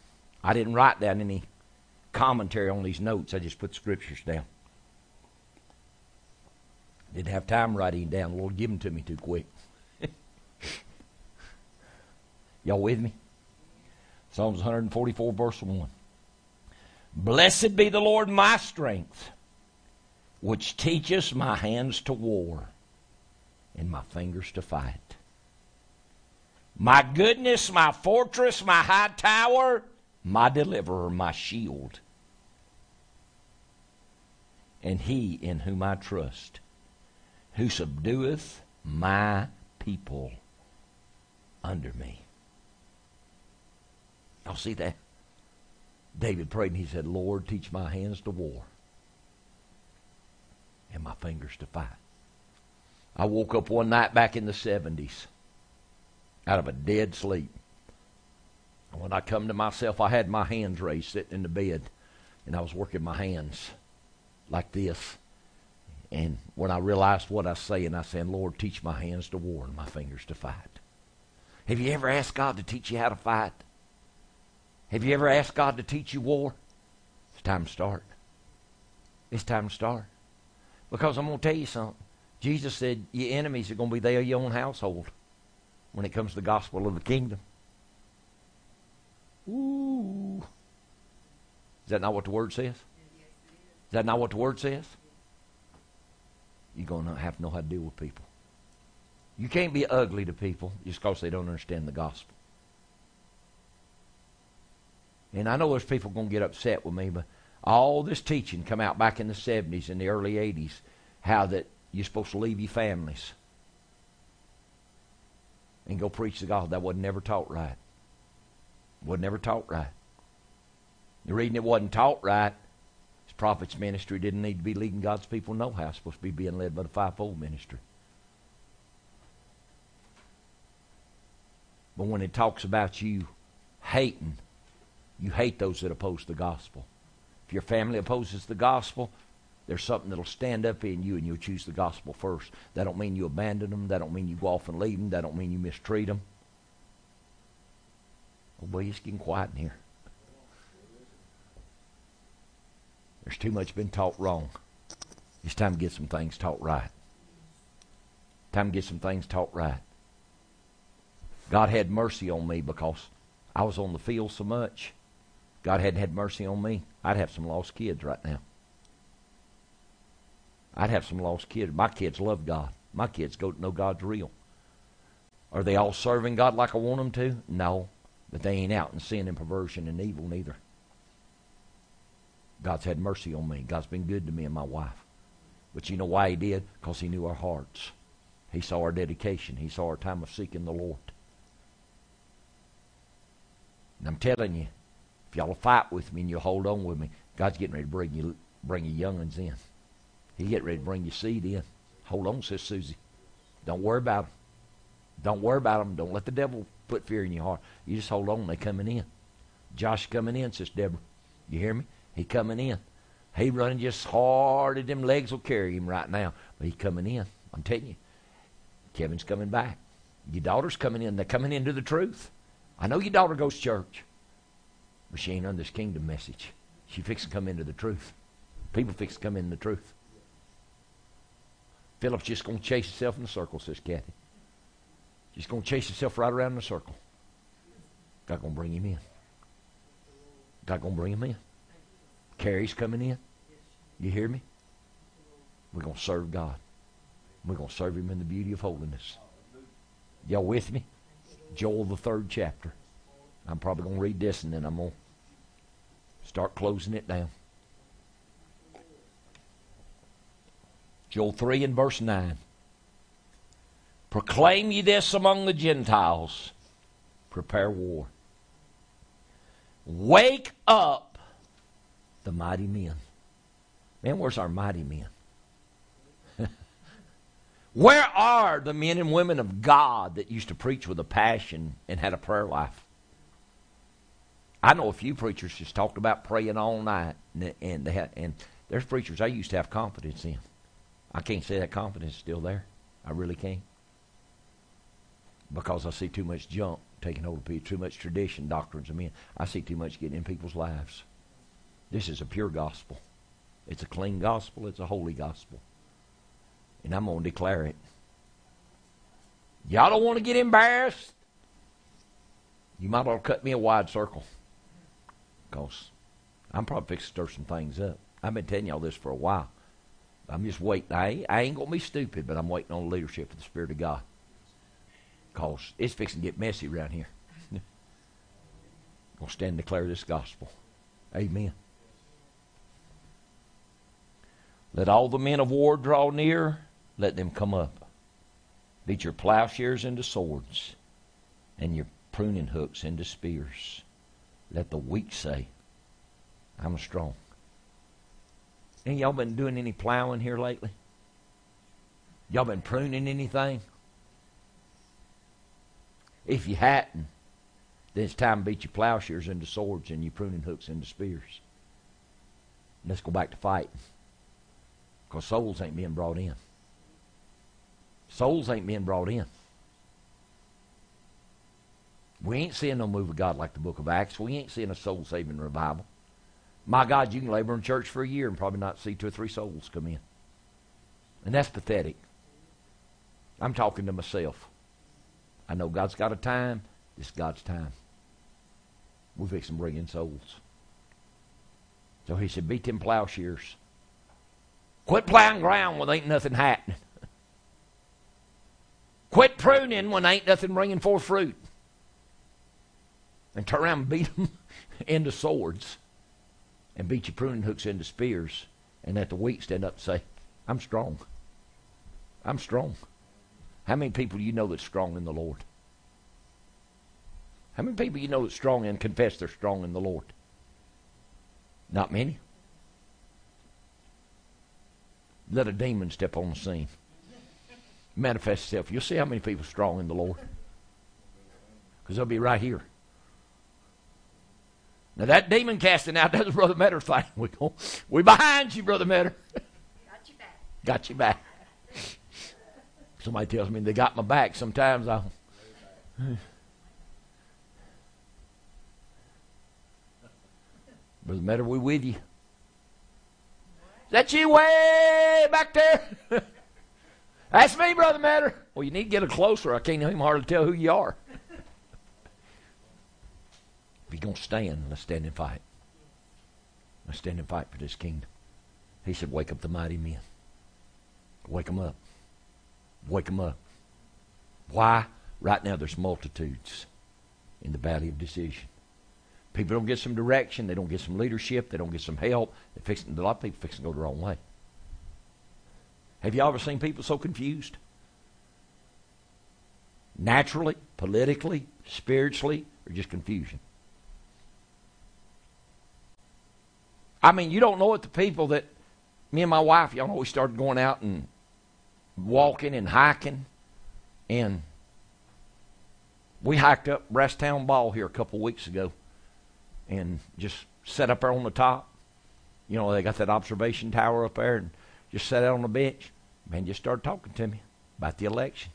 I didn't write down any commentary on these notes. I just put scriptures down. Didn't have time writing down. The Lord give them to me too quick. y'all with me? Psalms 144, verse 1. Blessed be the Lord my strength, which teaches my hands to war and my fingers to fight. My goodness, my fortress, my high tower, my deliverer, my shield, and he in whom I trust, who subdueth my people under me. Y'all see that? David prayed and he said, Lord, teach my hands to war and my fingers to fight. I woke up one night back in the 70s out of a dead sleep. And when I come to myself, I had my hands raised sitting in the bed, and I was working my hands like this. And when I realized what I was saying, I said, Lord, teach my hands to war and my fingers to fight. Have you ever asked God to teach you how to fight? Have you ever asked God to teach you war? It's time to start. It's time to start. Because I'm going to tell you something. Jesus said, Your enemies are going to be there your own household when it comes to the gospel of the kingdom. Ooh. Is that not what the word says? Is that not what the word says? You're going to have to know how to deal with people. You can't be ugly to people just because they don't understand the gospel. And I know there's people going to get upset with me, but all this teaching come out back in the 70s and the early 80s how that you're supposed to leave your families and go preach the gospel. That wasn't never taught right. Wasn't never taught right. The reason it wasn't taught right is prophet's ministry didn't need to be leading God's people no how. It's supposed to be being led by the fivefold ministry. But when it talks about you hating, you hate those that oppose the gospel. If your family opposes the gospel, there's something that'll stand up in you and you'll choose the gospel first. That don't mean you abandon them. That don't mean you go off and leave them. That don't mean you mistreat them. Oh boy, it's getting quiet in here. There's too much been taught wrong. It's time to get some things taught right. Time to get some things taught right. God had mercy on me because I was on the field so much. God hadn't had mercy on me. I'd have some lost kids right now. I'd have some lost kids. My kids love God. My kids go know God's real. Are they all serving God like I want them to? No. But they ain't out in sin and perversion and evil neither. God's had mercy on me. God's been good to me and my wife. But you know why he did? Because he knew our hearts. He saw our dedication. He saw our time of seeking the Lord. And I'm telling you, if y'all fight with me and you'll hold on with me, God's getting ready to bring you bring you young'uns in. He get ready to bring your seed in. Hold on, says Susie. Don't worry about them. Don't worry about them. Don't let the devil put fear in your heart. You just hold on. They coming in. Josh coming in, says Deborah. You hear me? He coming in. He running just hard as them legs will carry him right now. But he coming in. I'm telling you. Kevin's coming back. Your daughter's coming in. They're coming into the truth. I know your daughter goes to church. But she ain't on this kingdom message. She fixing to come into the truth. People fix to come into the truth. Philip's just going to chase himself in a circle, says Kathy. Just going to chase himself right around in a circle. God going to bring him in. God going to bring him in. Carrie's coming in. You hear me? We're going to serve God. We're going to serve him in the beauty of holiness. Y'all with me? Joel, the third chapter. I'm probably going to read this and then I'm going to start closing it down. Joel 3 and verse 9. Proclaim ye this among the Gentiles. Prepare war. Wake up the mighty men. Man, where's our mighty men? Where are the men and women of God that used to preach with a passion and had a prayer life? I know a few preachers just talked about praying all night, and, and, had, and there's preachers I used to have confidence in. I can't say that confidence is still there. I really can't. Because I see too much junk taking hold of people, too much tradition, doctrines of men. I see too much getting in people's lives. This is a pure gospel. It's a clean gospel. It's a holy gospel. And I'm going to declare it. Y'all don't want to get embarrassed? You might ought to cut me a wide circle. Because I'm probably fixing to stir some things up. I've been telling y'all this for a while. I'm just waiting. I ain't, I ain't going to be stupid, but I'm waiting on the leadership of the Spirit of God. Because it's fixing to get messy around here. I'm going to stand and declare this gospel. Amen. Let all the men of war draw near. Let them come up. Beat your plowshares into swords and your pruning hooks into spears. Let the weak say, I'm strong. Ain't y'all been doing any plowing here lately? Y'all been pruning anything? If you hadn't, then it's time to beat your plowshares into swords and your pruning hooks into spears. Let's go back to fighting. Because souls ain't being brought in. Souls ain't being brought in. We ain't seeing no move of God like the book of Acts. We ain't seeing a soul saving revival. My God, you can labor in church for a year and probably not see two or three souls come in. And that's pathetic. I'm talking to myself. I know God's got a time. This is God's time. We're fixing to bring in souls. So he said, beat them plowshares. Quit plowing ground when ain't nothing happening. Quit pruning when ain't nothing bringing forth fruit. And turn around and beat them into swords. And beat your pruning hooks into spears. And let the weak stand up and say, I'm strong. I'm strong. How many people you know that's strong in the Lord? How many people you know that's strong and confess they're strong in the Lord? Not many. Let a demon step on the scene. Manifest itself. You'll see how many people strong in the Lord. Because they'll be right here. Now that demon casting out, that's Brother Metter thing. We go, we behind you, Brother Metter. Got you back. Got you back. Somebody tells me they got my back. Sometimes I. Brother Metter, we with you. Is that you way back there? That's me, Brother Matter. Well, you need to get a closer. I can't even hardly tell who you are. If you're going to stand, let's stand and fight. Let's stand and fight for this kingdom. He said, Wake up the mighty men. Wake them up. Wake them up. Why? Right now, there's multitudes in the valley of decision. People don't get some direction. They don't get some leadership. They don't get some help. They fix, a lot of people fix to go the wrong way. Have you ever seen people so confused? Naturally, politically, spiritually, or just confusion? I mean, you don't know what the people that me and my wife, y'all know, we started going out and walking and hiking, and we hiked up Town Ball here a couple weeks ago and just sat up there on the top. You know, they got that observation tower up there and just sat out on the bench. Man just started talking to me about the election.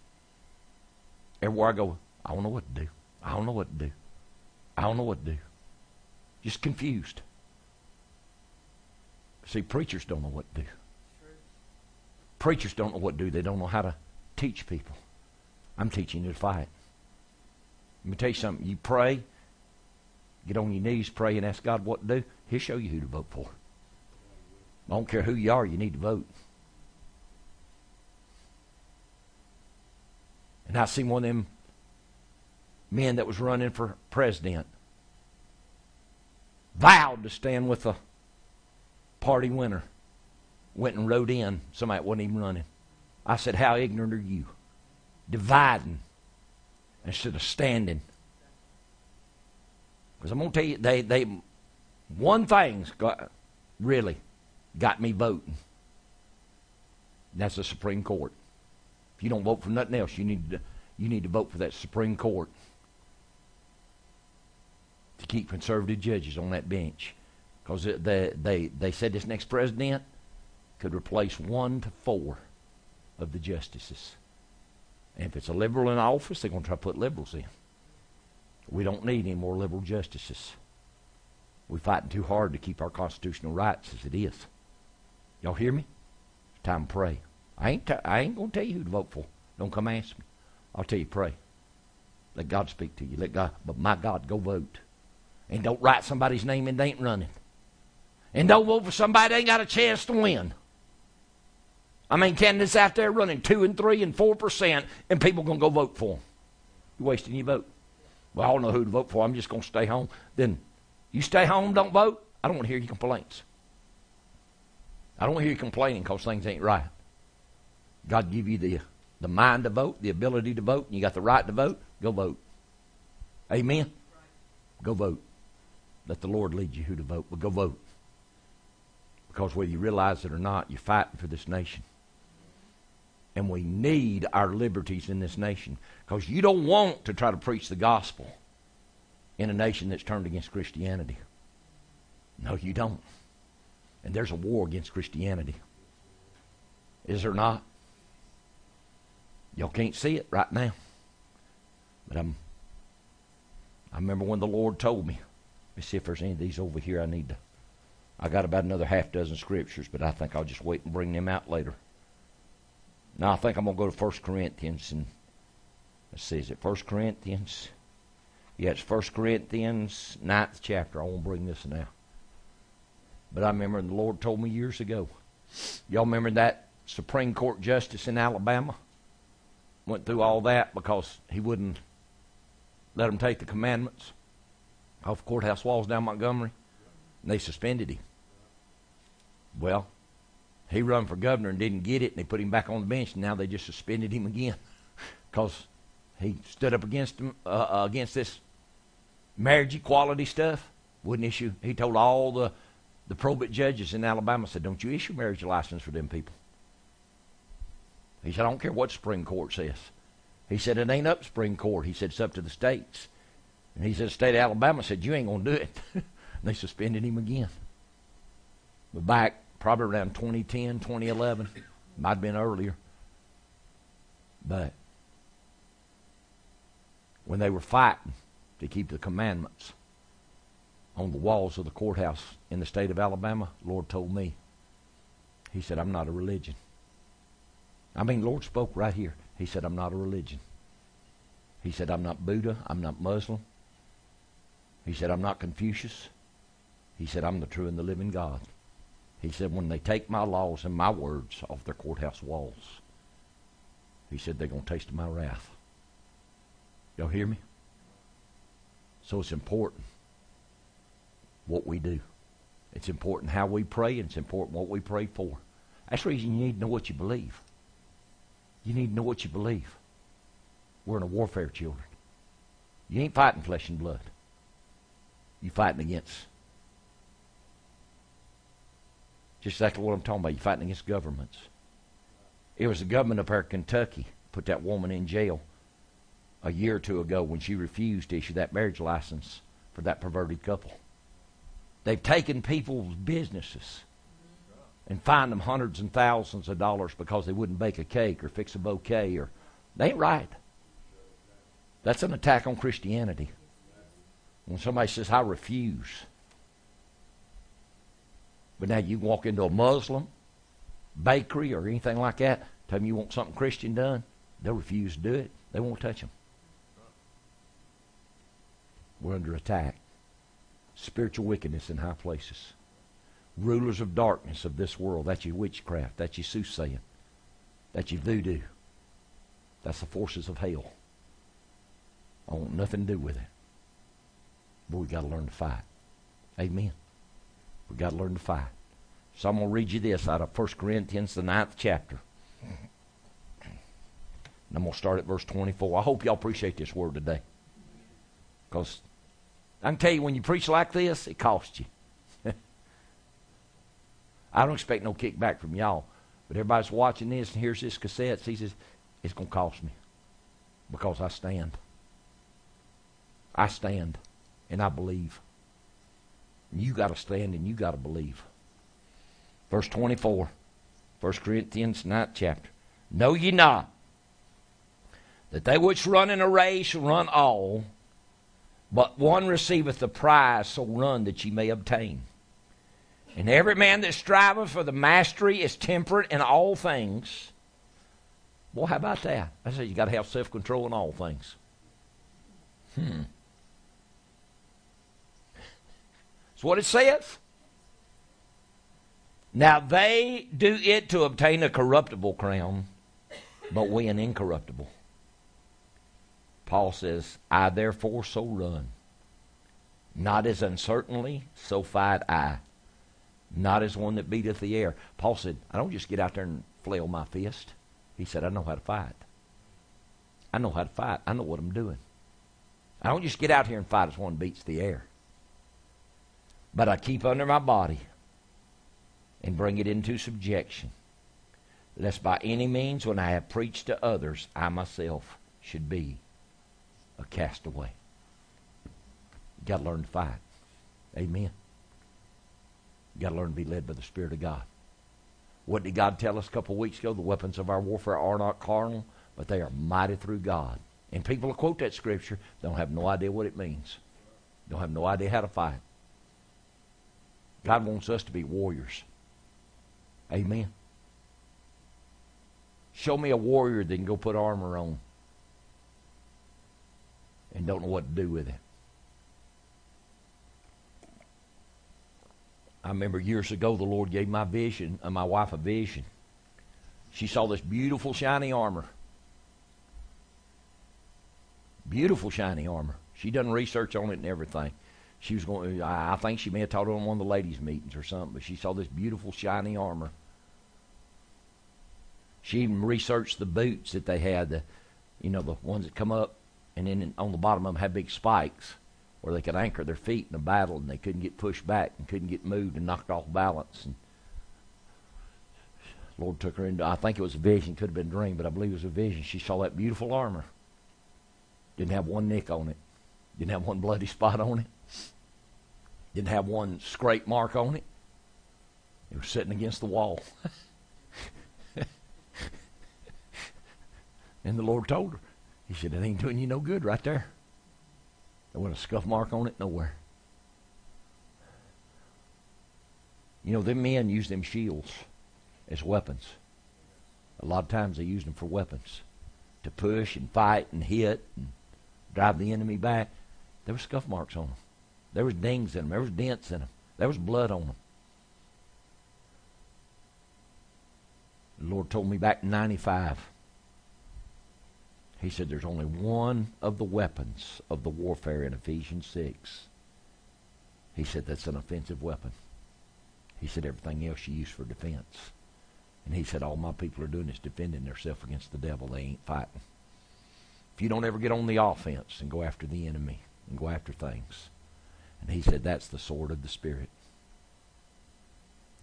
Everywhere I go, I don't know what to do. I don't know what to do. I don't know what to do. Just confused. See, preachers don't know what to do. Preachers don't know what to do. They don't know how to teach people. I'm teaching you to fight. Let me tell you something. You pray, Get on your knees, pray, and ask God what to do. He'll show you who to vote for. I don't care who you are, you need to vote. And I seen one of them men that was running for president vowed to stand with the party winner. Went and rode in. Somebody wasn't even running. I said, How ignorant are you? Dividing instead of standing because I'm going to tell you, they, they, one thing's got, really got me voting. That's the Supreme Court. If you don't vote for nothing else, you need to, you need to vote for that Supreme Court to keep conservative judges on that bench. Because they, they, they said this next president could replace one to four of the justices. And if it's a liberal in office, they're going to try to put liberals in. We don't need any more liberal justices. We're fighting too hard to keep our constitutional rights as it is. Y'all hear me? It's time to pray. I ain't, t- I ain't going to tell you who to vote for. Don't come ask me. I'll tell you, pray. Let God speak to you. Let God, but my God, go vote. And don't write somebody's name and they ain't running. And don't vote for somebody ain't got a chance to win. I mean, candidates out there running two and three and four percent, and people gonna go vote for them. You're wasting your vote. Well, I don't know who to vote for. I'm just gonna stay home. Then you stay home, don't vote. I don't want to hear your complaints. I don't want to hear you complaining because things ain't right. God give you the the mind to vote, the ability to vote, and you got the right to vote. Go vote. Amen. Go vote. Let the Lord lead you who to vote, but go vote. Because whether you realize it or not, you're fighting for this nation. And we need our liberties in this nation. Because you don't want to try to preach the gospel in a nation that's turned against Christianity. No, you don't. And there's a war against Christianity. Is there not? Y'all can't see it right now. But I'm I remember when the Lord told me. Let me see if there's any of these over here I need to I got about another half dozen scriptures, but I think I'll just wait and bring them out later. Now I think I'm gonna go to First Corinthians and let's see, is it First Corinthians? Yeah, it's First Corinthians ninth chapter. I won't bring this now. But I remember the Lord told me years ago. Y'all remember that Supreme Court justice in Alabama? Went through all that because he wouldn't let them take the commandments off courthouse walls down Montgomery. And they suspended him. Well, he run for governor and didn't get it, and they put him back on the bench, and now they just suspended him again because he stood up against them, uh, uh, against this marriage equality stuff. Wouldn't issue. He told all the the probate judges in Alabama said, "Don't you issue marriage license for them people." He said, "I don't care what Supreme Court says." He said, "It ain't up Supreme Court." He said, "It's up to the states." And he said, "The state of Alabama said you ain't gonna do it." they suspended him again. But back probably around 2010, 2011, might have been earlier. But when they were fighting to keep the commandments on the walls of the courthouse in the state of Alabama, Lord told me, He said, I'm not a religion. I mean, Lord spoke right here. He said, I'm not a religion. He said, I'm not Buddha. I'm not Muslim. He said, I'm not Confucius. He said, I'm the true and the living God. He said, when they take my laws and my words off their courthouse walls, he said, they're going to taste my wrath. Y'all hear me? So it's important what we do. It's important how we pray, and it's important what we pray for. That's the reason you need to know what you believe. You need to know what you believe. We're in a warfare, children. You ain't fighting flesh and blood. You're fighting against just exactly what I'm talking about. You're fighting against governments. It was the government here in Kentucky put that woman in jail a year or two ago when she refused to issue that marriage license for that perverted couple. They've taken people's businesses and fined them hundreds and thousands of dollars because they wouldn't bake a cake or fix a bouquet or they ain't right. That's an attack on Christianity. When somebody says, I refuse. But now you walk into a Muslim bakery or anything like that, tell them you want something Christian done, they'll refuse to do it. They won't touch them. We're under attack. Spiritual wickedness in high places. Rulers of darkness of this world. That's your witchcraft. That's your soothsaying. That's your voodoo. That's the forces of hell. I want nothing to do with it. But we got to learn to fight. Amen. We got to learn to fight. So I'm going to read you this out of 1 Corinthians, the ninth chapter. And I'm going to start at verse 24. I hope y'all appreciate this word today. Because I can tell you, when you preach like this, it costs you. I don't expect no kickback from y'all. But everybody's watching this and hears this cassette, he says, it's going to cost me. Because I stand. I stand and I believe. You got to stand and you got to believe. Verse 24, 1 Corinthians 9th chapter. Know ye not that they which run in a race run all, but one receiveth the prize, so run that ye may obtain. And every man that striveth for the mastery is temperate in all things. Well, how about that? I said you got to have self control in all things. Hmm. That's what it says. Now they do it to obtain a corruptible crown, but we an incorruptible. Paul says, I therefore so run, not as uncertainly, so fight I, not as one that beateth the air. Paul said, I don't just get out there and flail my fist. He said, I know how to fight. I know how to fight. I know what I'm doing. I don't just get out here and fight as one beats the air. But I keep under my body and bring it into subjection, lest by any means, when I have preached to others, I myself should be a castaway. You got to learn to fight. Amen. You got to learn to be led by the Spirit of God. What did God tell us a couple of weeks ago? The weapons of our warfare are not carnal, but they are mighty through God. And people will quote that scripture, don't have no idea what it means. Don't have no idea how to fight. God wants us to be warriors. Amen. Show me a warrior that can go put armor on and don't know what to do with it. I remember years ago the Lord gave my vision, uh, my wife a vision. She saw this beautiful shiny armor. Beautiful shiny armor. She done research on it and everything. She was going. I think she may have taught it on one of the ladies' meetings or something. But she saw this beautiful shiny armor. She even researched the boots that they had, the, you know, the ones that come up and then on the bottom of them had big spikes where they could anchor their feet in a battle and they couldn't get pushed back and couldn't get moved and knocked off balance. And Lord took her into, I think it was a vision, could have been a dream, but I believe it was a vision. She saw that beautiful armor. Didn't have one nick on it. Didn't have one bloody spot on it. Didn't have one scrape mark on it. It was sitting against the wall. and the Lord told her, he said, It ain't doing you no good right there. There wasn't a scuff mark on it nowhere. You know, them men use them shields as weapons. A lot of times they use them for weapons to push and fight and hit and drive the enemy back. There were scuff marks on them. There was dings in them. There was dents in them. There was blood on them. The Lord told me back in 95 he said there's only one of the weapons of the warfare in Ephesians 6. He said that's an offensive weapon. He said everything else you use for defense. And he said all my people are doing is defending themselves against the devil. They ain't fighting. If you don't ever get on the offense and go after the enemy and go after things. And he said that's the sword of the Spirit.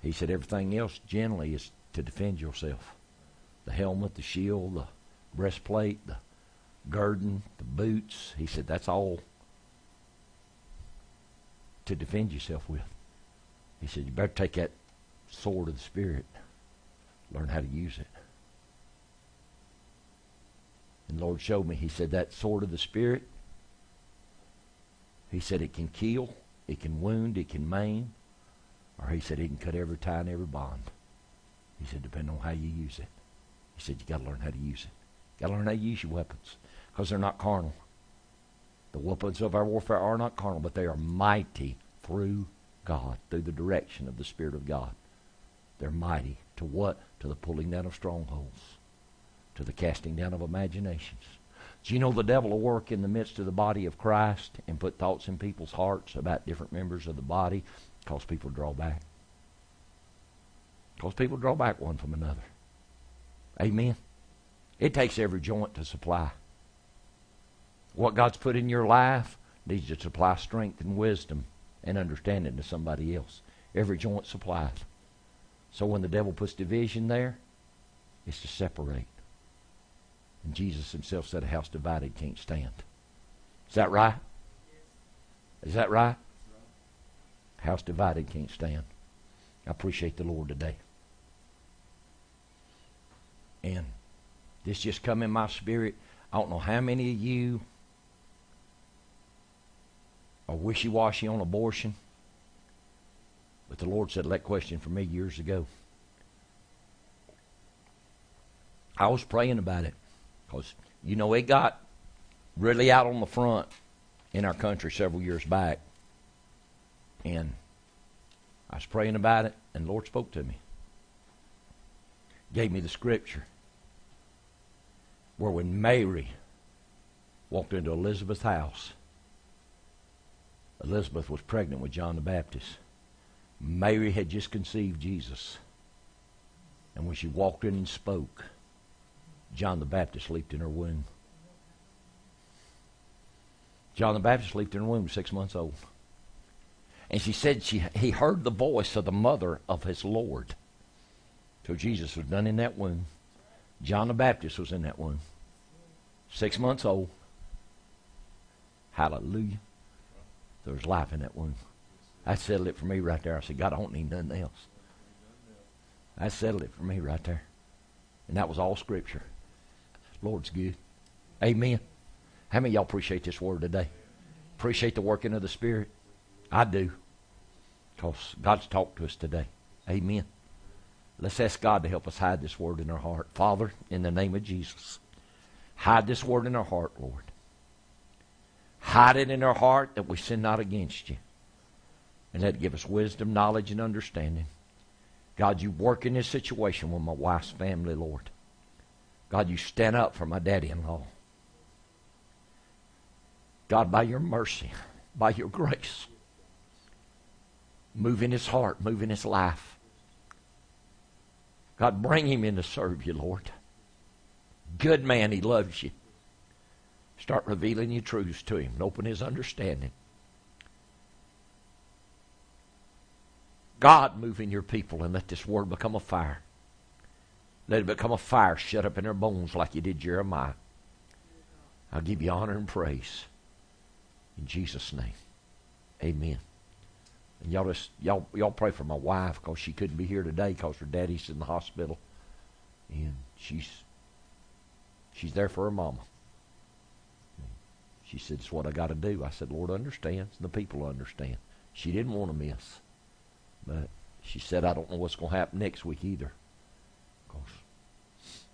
He said everything else generally is to defend yourself. The helmet, the shield, the breastplate, the girding, the boots. He said, that's all to defend yourself with. He said, you better take that sword of the Spirit, learn how to use it. And Lord showed me, He said, that sword of the Spirit, He said, it can kill, it can wound, it can maim, or He said, it can cut every tie and every bond. He said, depending on how you use it. He said, you got to learn how to use it. Got to learn how to use your weapons because they're not carnal. The weapons of our warfare are not carnal, but they are mighty through God, through the direction of the Spirit of God. They're mighty to what? To the pulling down of strongholds, to the casting down of imaginations. Do you know the devil will work in the midst of the body of Christ and put thoughts in people's hearts about different members of the body? Cause people draw back. Cause people draw back one from another. Amen. It takes every joint to supply. What God's put in your life needs to supply strength and wisdom and understanding to somebody else. Every joint supplies. So when the devil puts division there, it's to separate. And Jesus himself said a house divided can't stand. Is that right? Is that right? House divided can't stand. I appreciate the Lord today. And this just come in my spirit. I don't know how many of you are wishy washy on abortion, but the Lord said that question for me years ago. I was praying about it because, you know, it got really out on the front in our country several years back. And I was praying about it, and the Lord spoke to me. Gave me the scripture where when Mary walked into Elizabeth's house, Elizabeth was pregnant with John the Baptist. Mary had just conceived Jesus. And when she walked in and spoke, John the Baptist leaped in her womb. John the Baptist leaped in her womb six months old. And she said she, he heard the voice of the mother of his Lord. So Jesus was done in that womb. John the Baptist was in that womb. Six months old. Hallelujah. There was life in that womb. That settled it for me right there. I said, God, I don't need nothing else. That settled it for me right there. And that was all Scripture. Lord's good. Amen. How many y'all appreciate this word today? Appreciate the working of the Spirit? I do. Because God's talked to us today. Amen. Let's ask God to help us hide this word in our heart. Father, in the name of Jesus, hide this word in our heart, Lord. Hide it in our heart that we sin not against you. And let it give us wisdom, knowledge, and understanding. God, you work in this situation with my wife's family, Lord. God, you stand up for my daddy in law. God, by your mercy, by your grace, move in his heart, move in his life. God, bring him in to serve you, Lord. Good man, he loves you. Start revealing your truths to him and open his understanding. God, move in your people and let this word become a fire. Let it become a fire shut up in their bones like you did Jeremiah. I'll give you honor and praise. In Jesus' name. Amen. And y'all just y'all y'all pray for my wife because she couldn't be here today because her daddy's in the hospital. And she's she's there for her mama. She said, It's what I got to do. I said, Lord understands. and The people understand. She didn't want to miss. But she said, I don't know what's to happen next week either.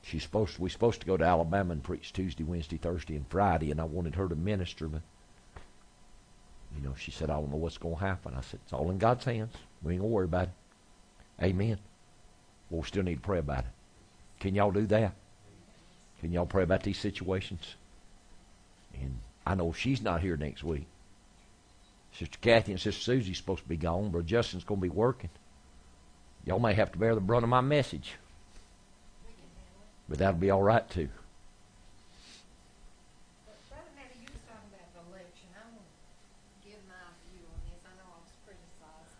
She's supposed to, we're supposed to go to Alabama and preach Tuesday, Wednesday, Thursday, and Friday, and I wanted her to minister, but you know, she said, I don't know what's going to happen. I said, it's all in God's hands. We ain't going to worry about it. Amen. Well, we still need to pray about it. Can y'all do that? Can y'all pray about these situations? And I know she's not here next week. Sister Kathy and Sister Susie's supposed to be gone, but Justin's going to be working. Y'all may have to bear the brunt of my message. But that'll be all right, too. But Brother Matty, you was talking about the election. I want to give my view on this. I know I was criticized.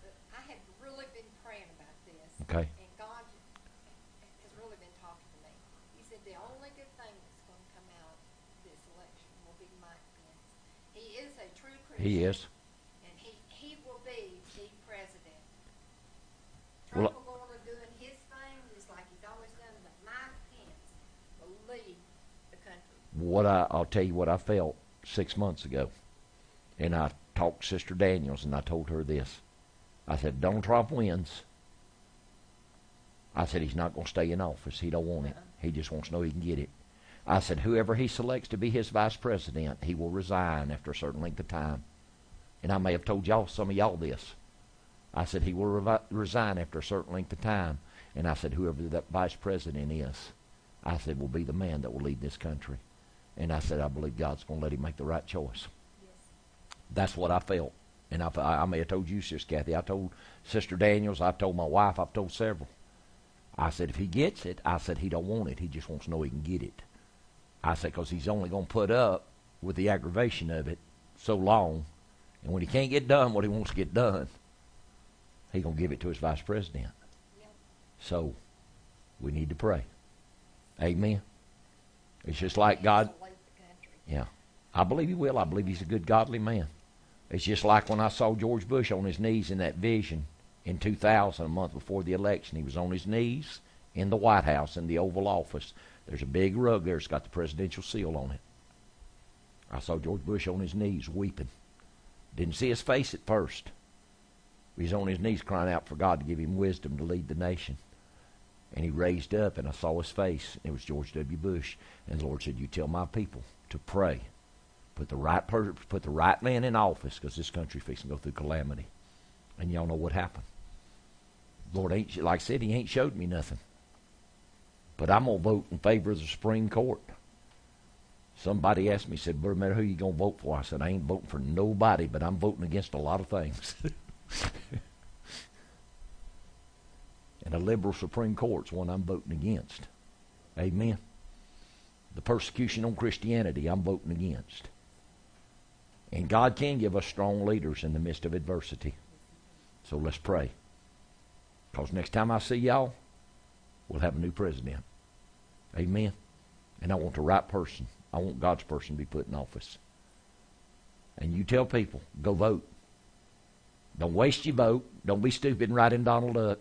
But I had really been praying about this. Okay. And God has really been talking to me. He said the only good thing that's going to come out of this election will be Mike Pence. He is a true Christian. He is. And he, he will be the president. Well, Trump will go on doing his thing just like he's always done, but Mike Pence will lead the country. What I, I'll tell you what I felt six months ago. And I talked Sister Daniels and I told her this. I said, Donald Trump wins. I said, he's not going to stay in office. He don't want it. He just wants to know he can get it. I said, whoever he selects to be his vice president, he will resign after a certain length of time. And I may have told y'all, some of y'all this. I said, he will revi- resign after a certain length of time. And I said, whoever that vice president is, I said, will be the man that will lead this country. And I said, I believe God's going to let him make the right choice. That's what I felt. And I, I may have told you, Sister Kathy. I told Sister Daniels. I told my wife. I've told several. I said, if he gets it, I said, he don't want it. He just wants to know he can get it. I said, because he's only going to put up with the aggravation of it so long. And when he can't get done what he wants to get done, he's going to give it to his vice president. Yep. So we need to pray. Amen. It's just like God. He will lead the country. Yeah. I believe he will. I believe he's a good, godly man. It's just like when I saw George Bush on his knees in that vision in 2000, a month before the election. He was on his knees in the White House in the Oval Office There's a big rug there. It's got the presidential seal on it. I saw George Bush on his knees weeping. Didn't see his face at first. He's on his knees crying out for God to give him wisdom to lead the nation. And he raised up, and I saw his face. It was George W. Bush. And the Lord said, "You tell my people to pray, put the right per- put the right man in office, because this country's fixing to go through calamity." And y'all know what happened. Lord ain't like I said, He ain't showed me nothing. But I'm gonna vote in favor of the Supreme Court. Somebody asked me, said, Brother Matter, who you gonna vote for? I said, I ain't voting for nobody, but I'm voting against a lot of things. and a liberal Supreme Court's one I'm voting against. Amen. The persecution on Christianity, I'm voting against. And God can give us strong leaders in the midst of adversity. So let's pray. Because next time I see y'all, we'll have a new president. Amen. And I want the right person. I want God's person to be put in office. And you tell people, go vote. Don't waste your vote. Don't be stupid and write in Donald Duck.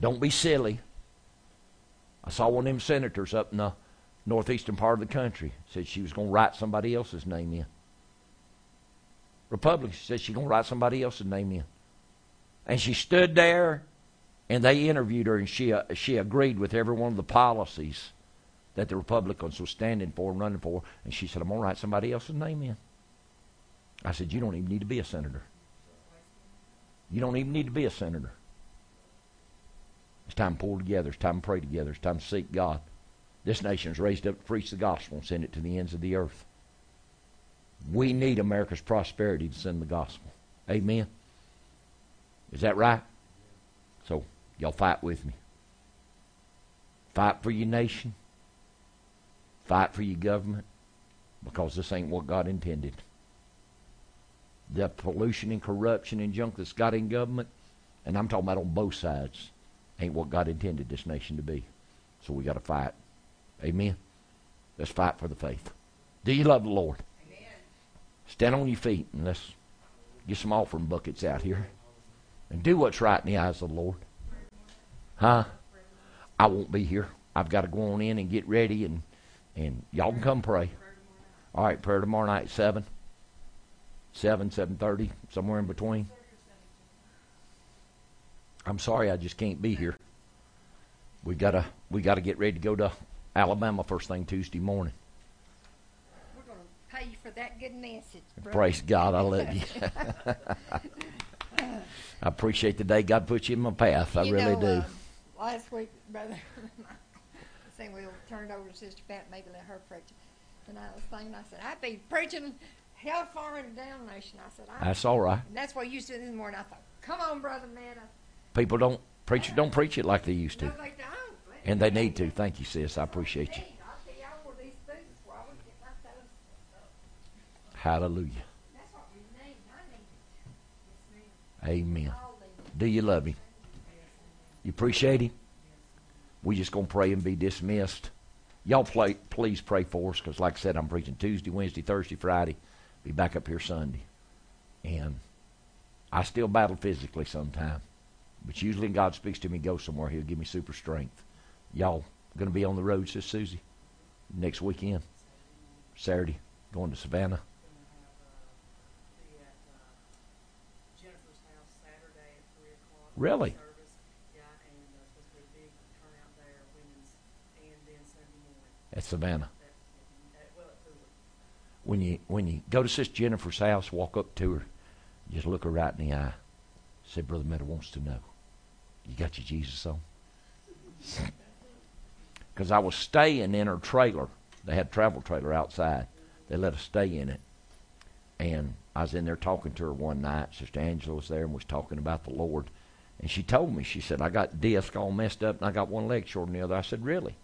Don't be silly. I saw one of them senators up in the northeastern part of the country said she was going to write somebody else's name in. Republican said she's going to write somebody else's name in. And she stood there and they interviewed her and she, uh, she agreed with every one of the policies that the Republicans were standing for and running for. And she said, I'm going to write somebody else's name in. I said, You don't even need to be a senator. You don't even need to be a senator. It's time to pull together. It's time to pray together. It's time to seek God. This nation's raised up to preach the gospel and send it to the ends of the earth. We need America's prosperity to send the gospel. Amen. Is that right? So, y'all fight with me. Fight for your nation. Fight for your government. Because this ain't what God intended. The pollution and corruption and junk that's got in government, and I'm talking about on both sides, ain't what God intended this nation to be. So we got to fight. Amen. Let's fight for the faith. Do you love the Lord? Amen. Stand on your feet and let's get some offering buckets out here. And do what's right in the eyes of the Lord. Huh? I won't be here. I've got to go on in and get ready and and y'all can come pray. All right, prayer tomorrow night at seven. Seven, seven thirty, somewhere in between. I'm sorry I just can't be here. We gotta we gotta get ready to go to Alabama first thing Tuesday morning. We're going to pay you for that good message, brother. Praise God, I love you. I appreciate the day God put you in my path. I You really know, do. uh, last week, brother, I think we'll turn it over to Sister Pat, maybe let her preach. And I was thinking, I said, I'd be preaching hell far and damnation. I said, I, That's all right. and that's what you said this morning. I thought, come on, brother, man. People don't preachers don't preach it like they used to, no, they and they need to. Thank you, sis. I appreciate you. I'll tell you, I wore these boots before I would get my toes. Hallelujah. That's what we need. I need it. Yes, ma'am. Amen. It. Do you love him? You appreciate him? We just gonna pray and be dismissed. Y'all play, please pray for us, because like I said, I'm preaching Tuesday, Wednesday, Thursday, Friday. Be back up here Sunday, and I still battle physically sometimes, but usually God speaks to me, go somewhere. He'll give me super strength. Y'all gonna be on the road, says Susie, next weekend, Saturday, going to Savannah. Really? To. At Savannah. When you when you go to Sister Jennifer's house, walk up to her, just look her right in the eye. Say, Brother Meadow wants to know, you got your Jesus on? Because I was staying in her trailer. They had a travel trailer outside. They let us stay in it. And I was in there talking to her one night. Sister Angela was there and was talking about the Lord. And she told me, she said, I got disc all messed up and I got one leg shorter than the other. I said, Really?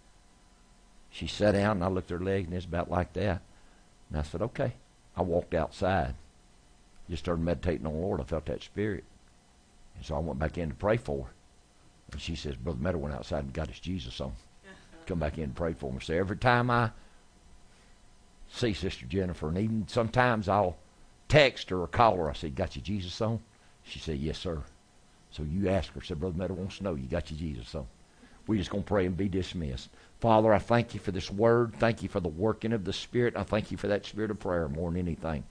She sat down and I looked at her leg and it's about like that. And I said, okay. I walked outside. Just started meditating on the Lord. I felt that spirit. So I went back in to pray for her. And she says, Brother Meadow went outside and got his Jesus on. Come back in and pray for me. So every time I see Sister Jennifer, and even sometimes I'll text her or call her, I say, Got your Jesus on? She said, Yes, sir. So you ask her, said, Brother Meadow wants to know, you got your Jesus on. We're just going to pray and be dismissed. Father, I thank you for this word. Thank you for the working of the Spirit. I thank you for that spirit of prayer more than anything.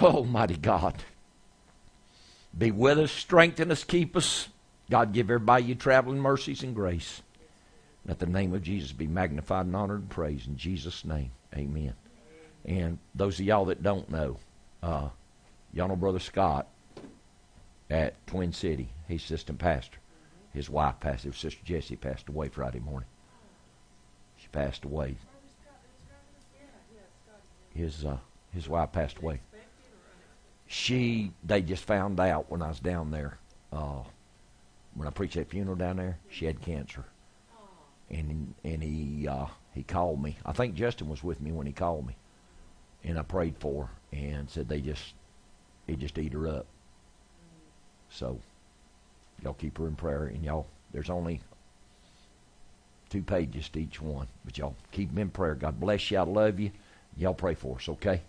Oh, Almighty God, be with us, strengthen us, keep us. God, give everybody you traveling mercies and grace. Let the name of Jesus be magnified and honored and praised. In Jesus' name, amen. And those of y'all that don't know, uh, y'all know Brother Scott at Twin City. He's assistant pastor. His wife passed. His sister Jessie passed away Friday morning. She passed away. His uh, his wife passed away. She they just found out when I was down there. Uh, when I preached that funeral down there, she had cancer. And and he uh, he called me. I think Justin was with me when he called me, and I prayed for her and said they just he just eat her up. So y'all keep her in prayer, and y'all there's only two pages to each one, but y'all keep them in prayer. God bless you. I love you. Y'all pray for us, okay?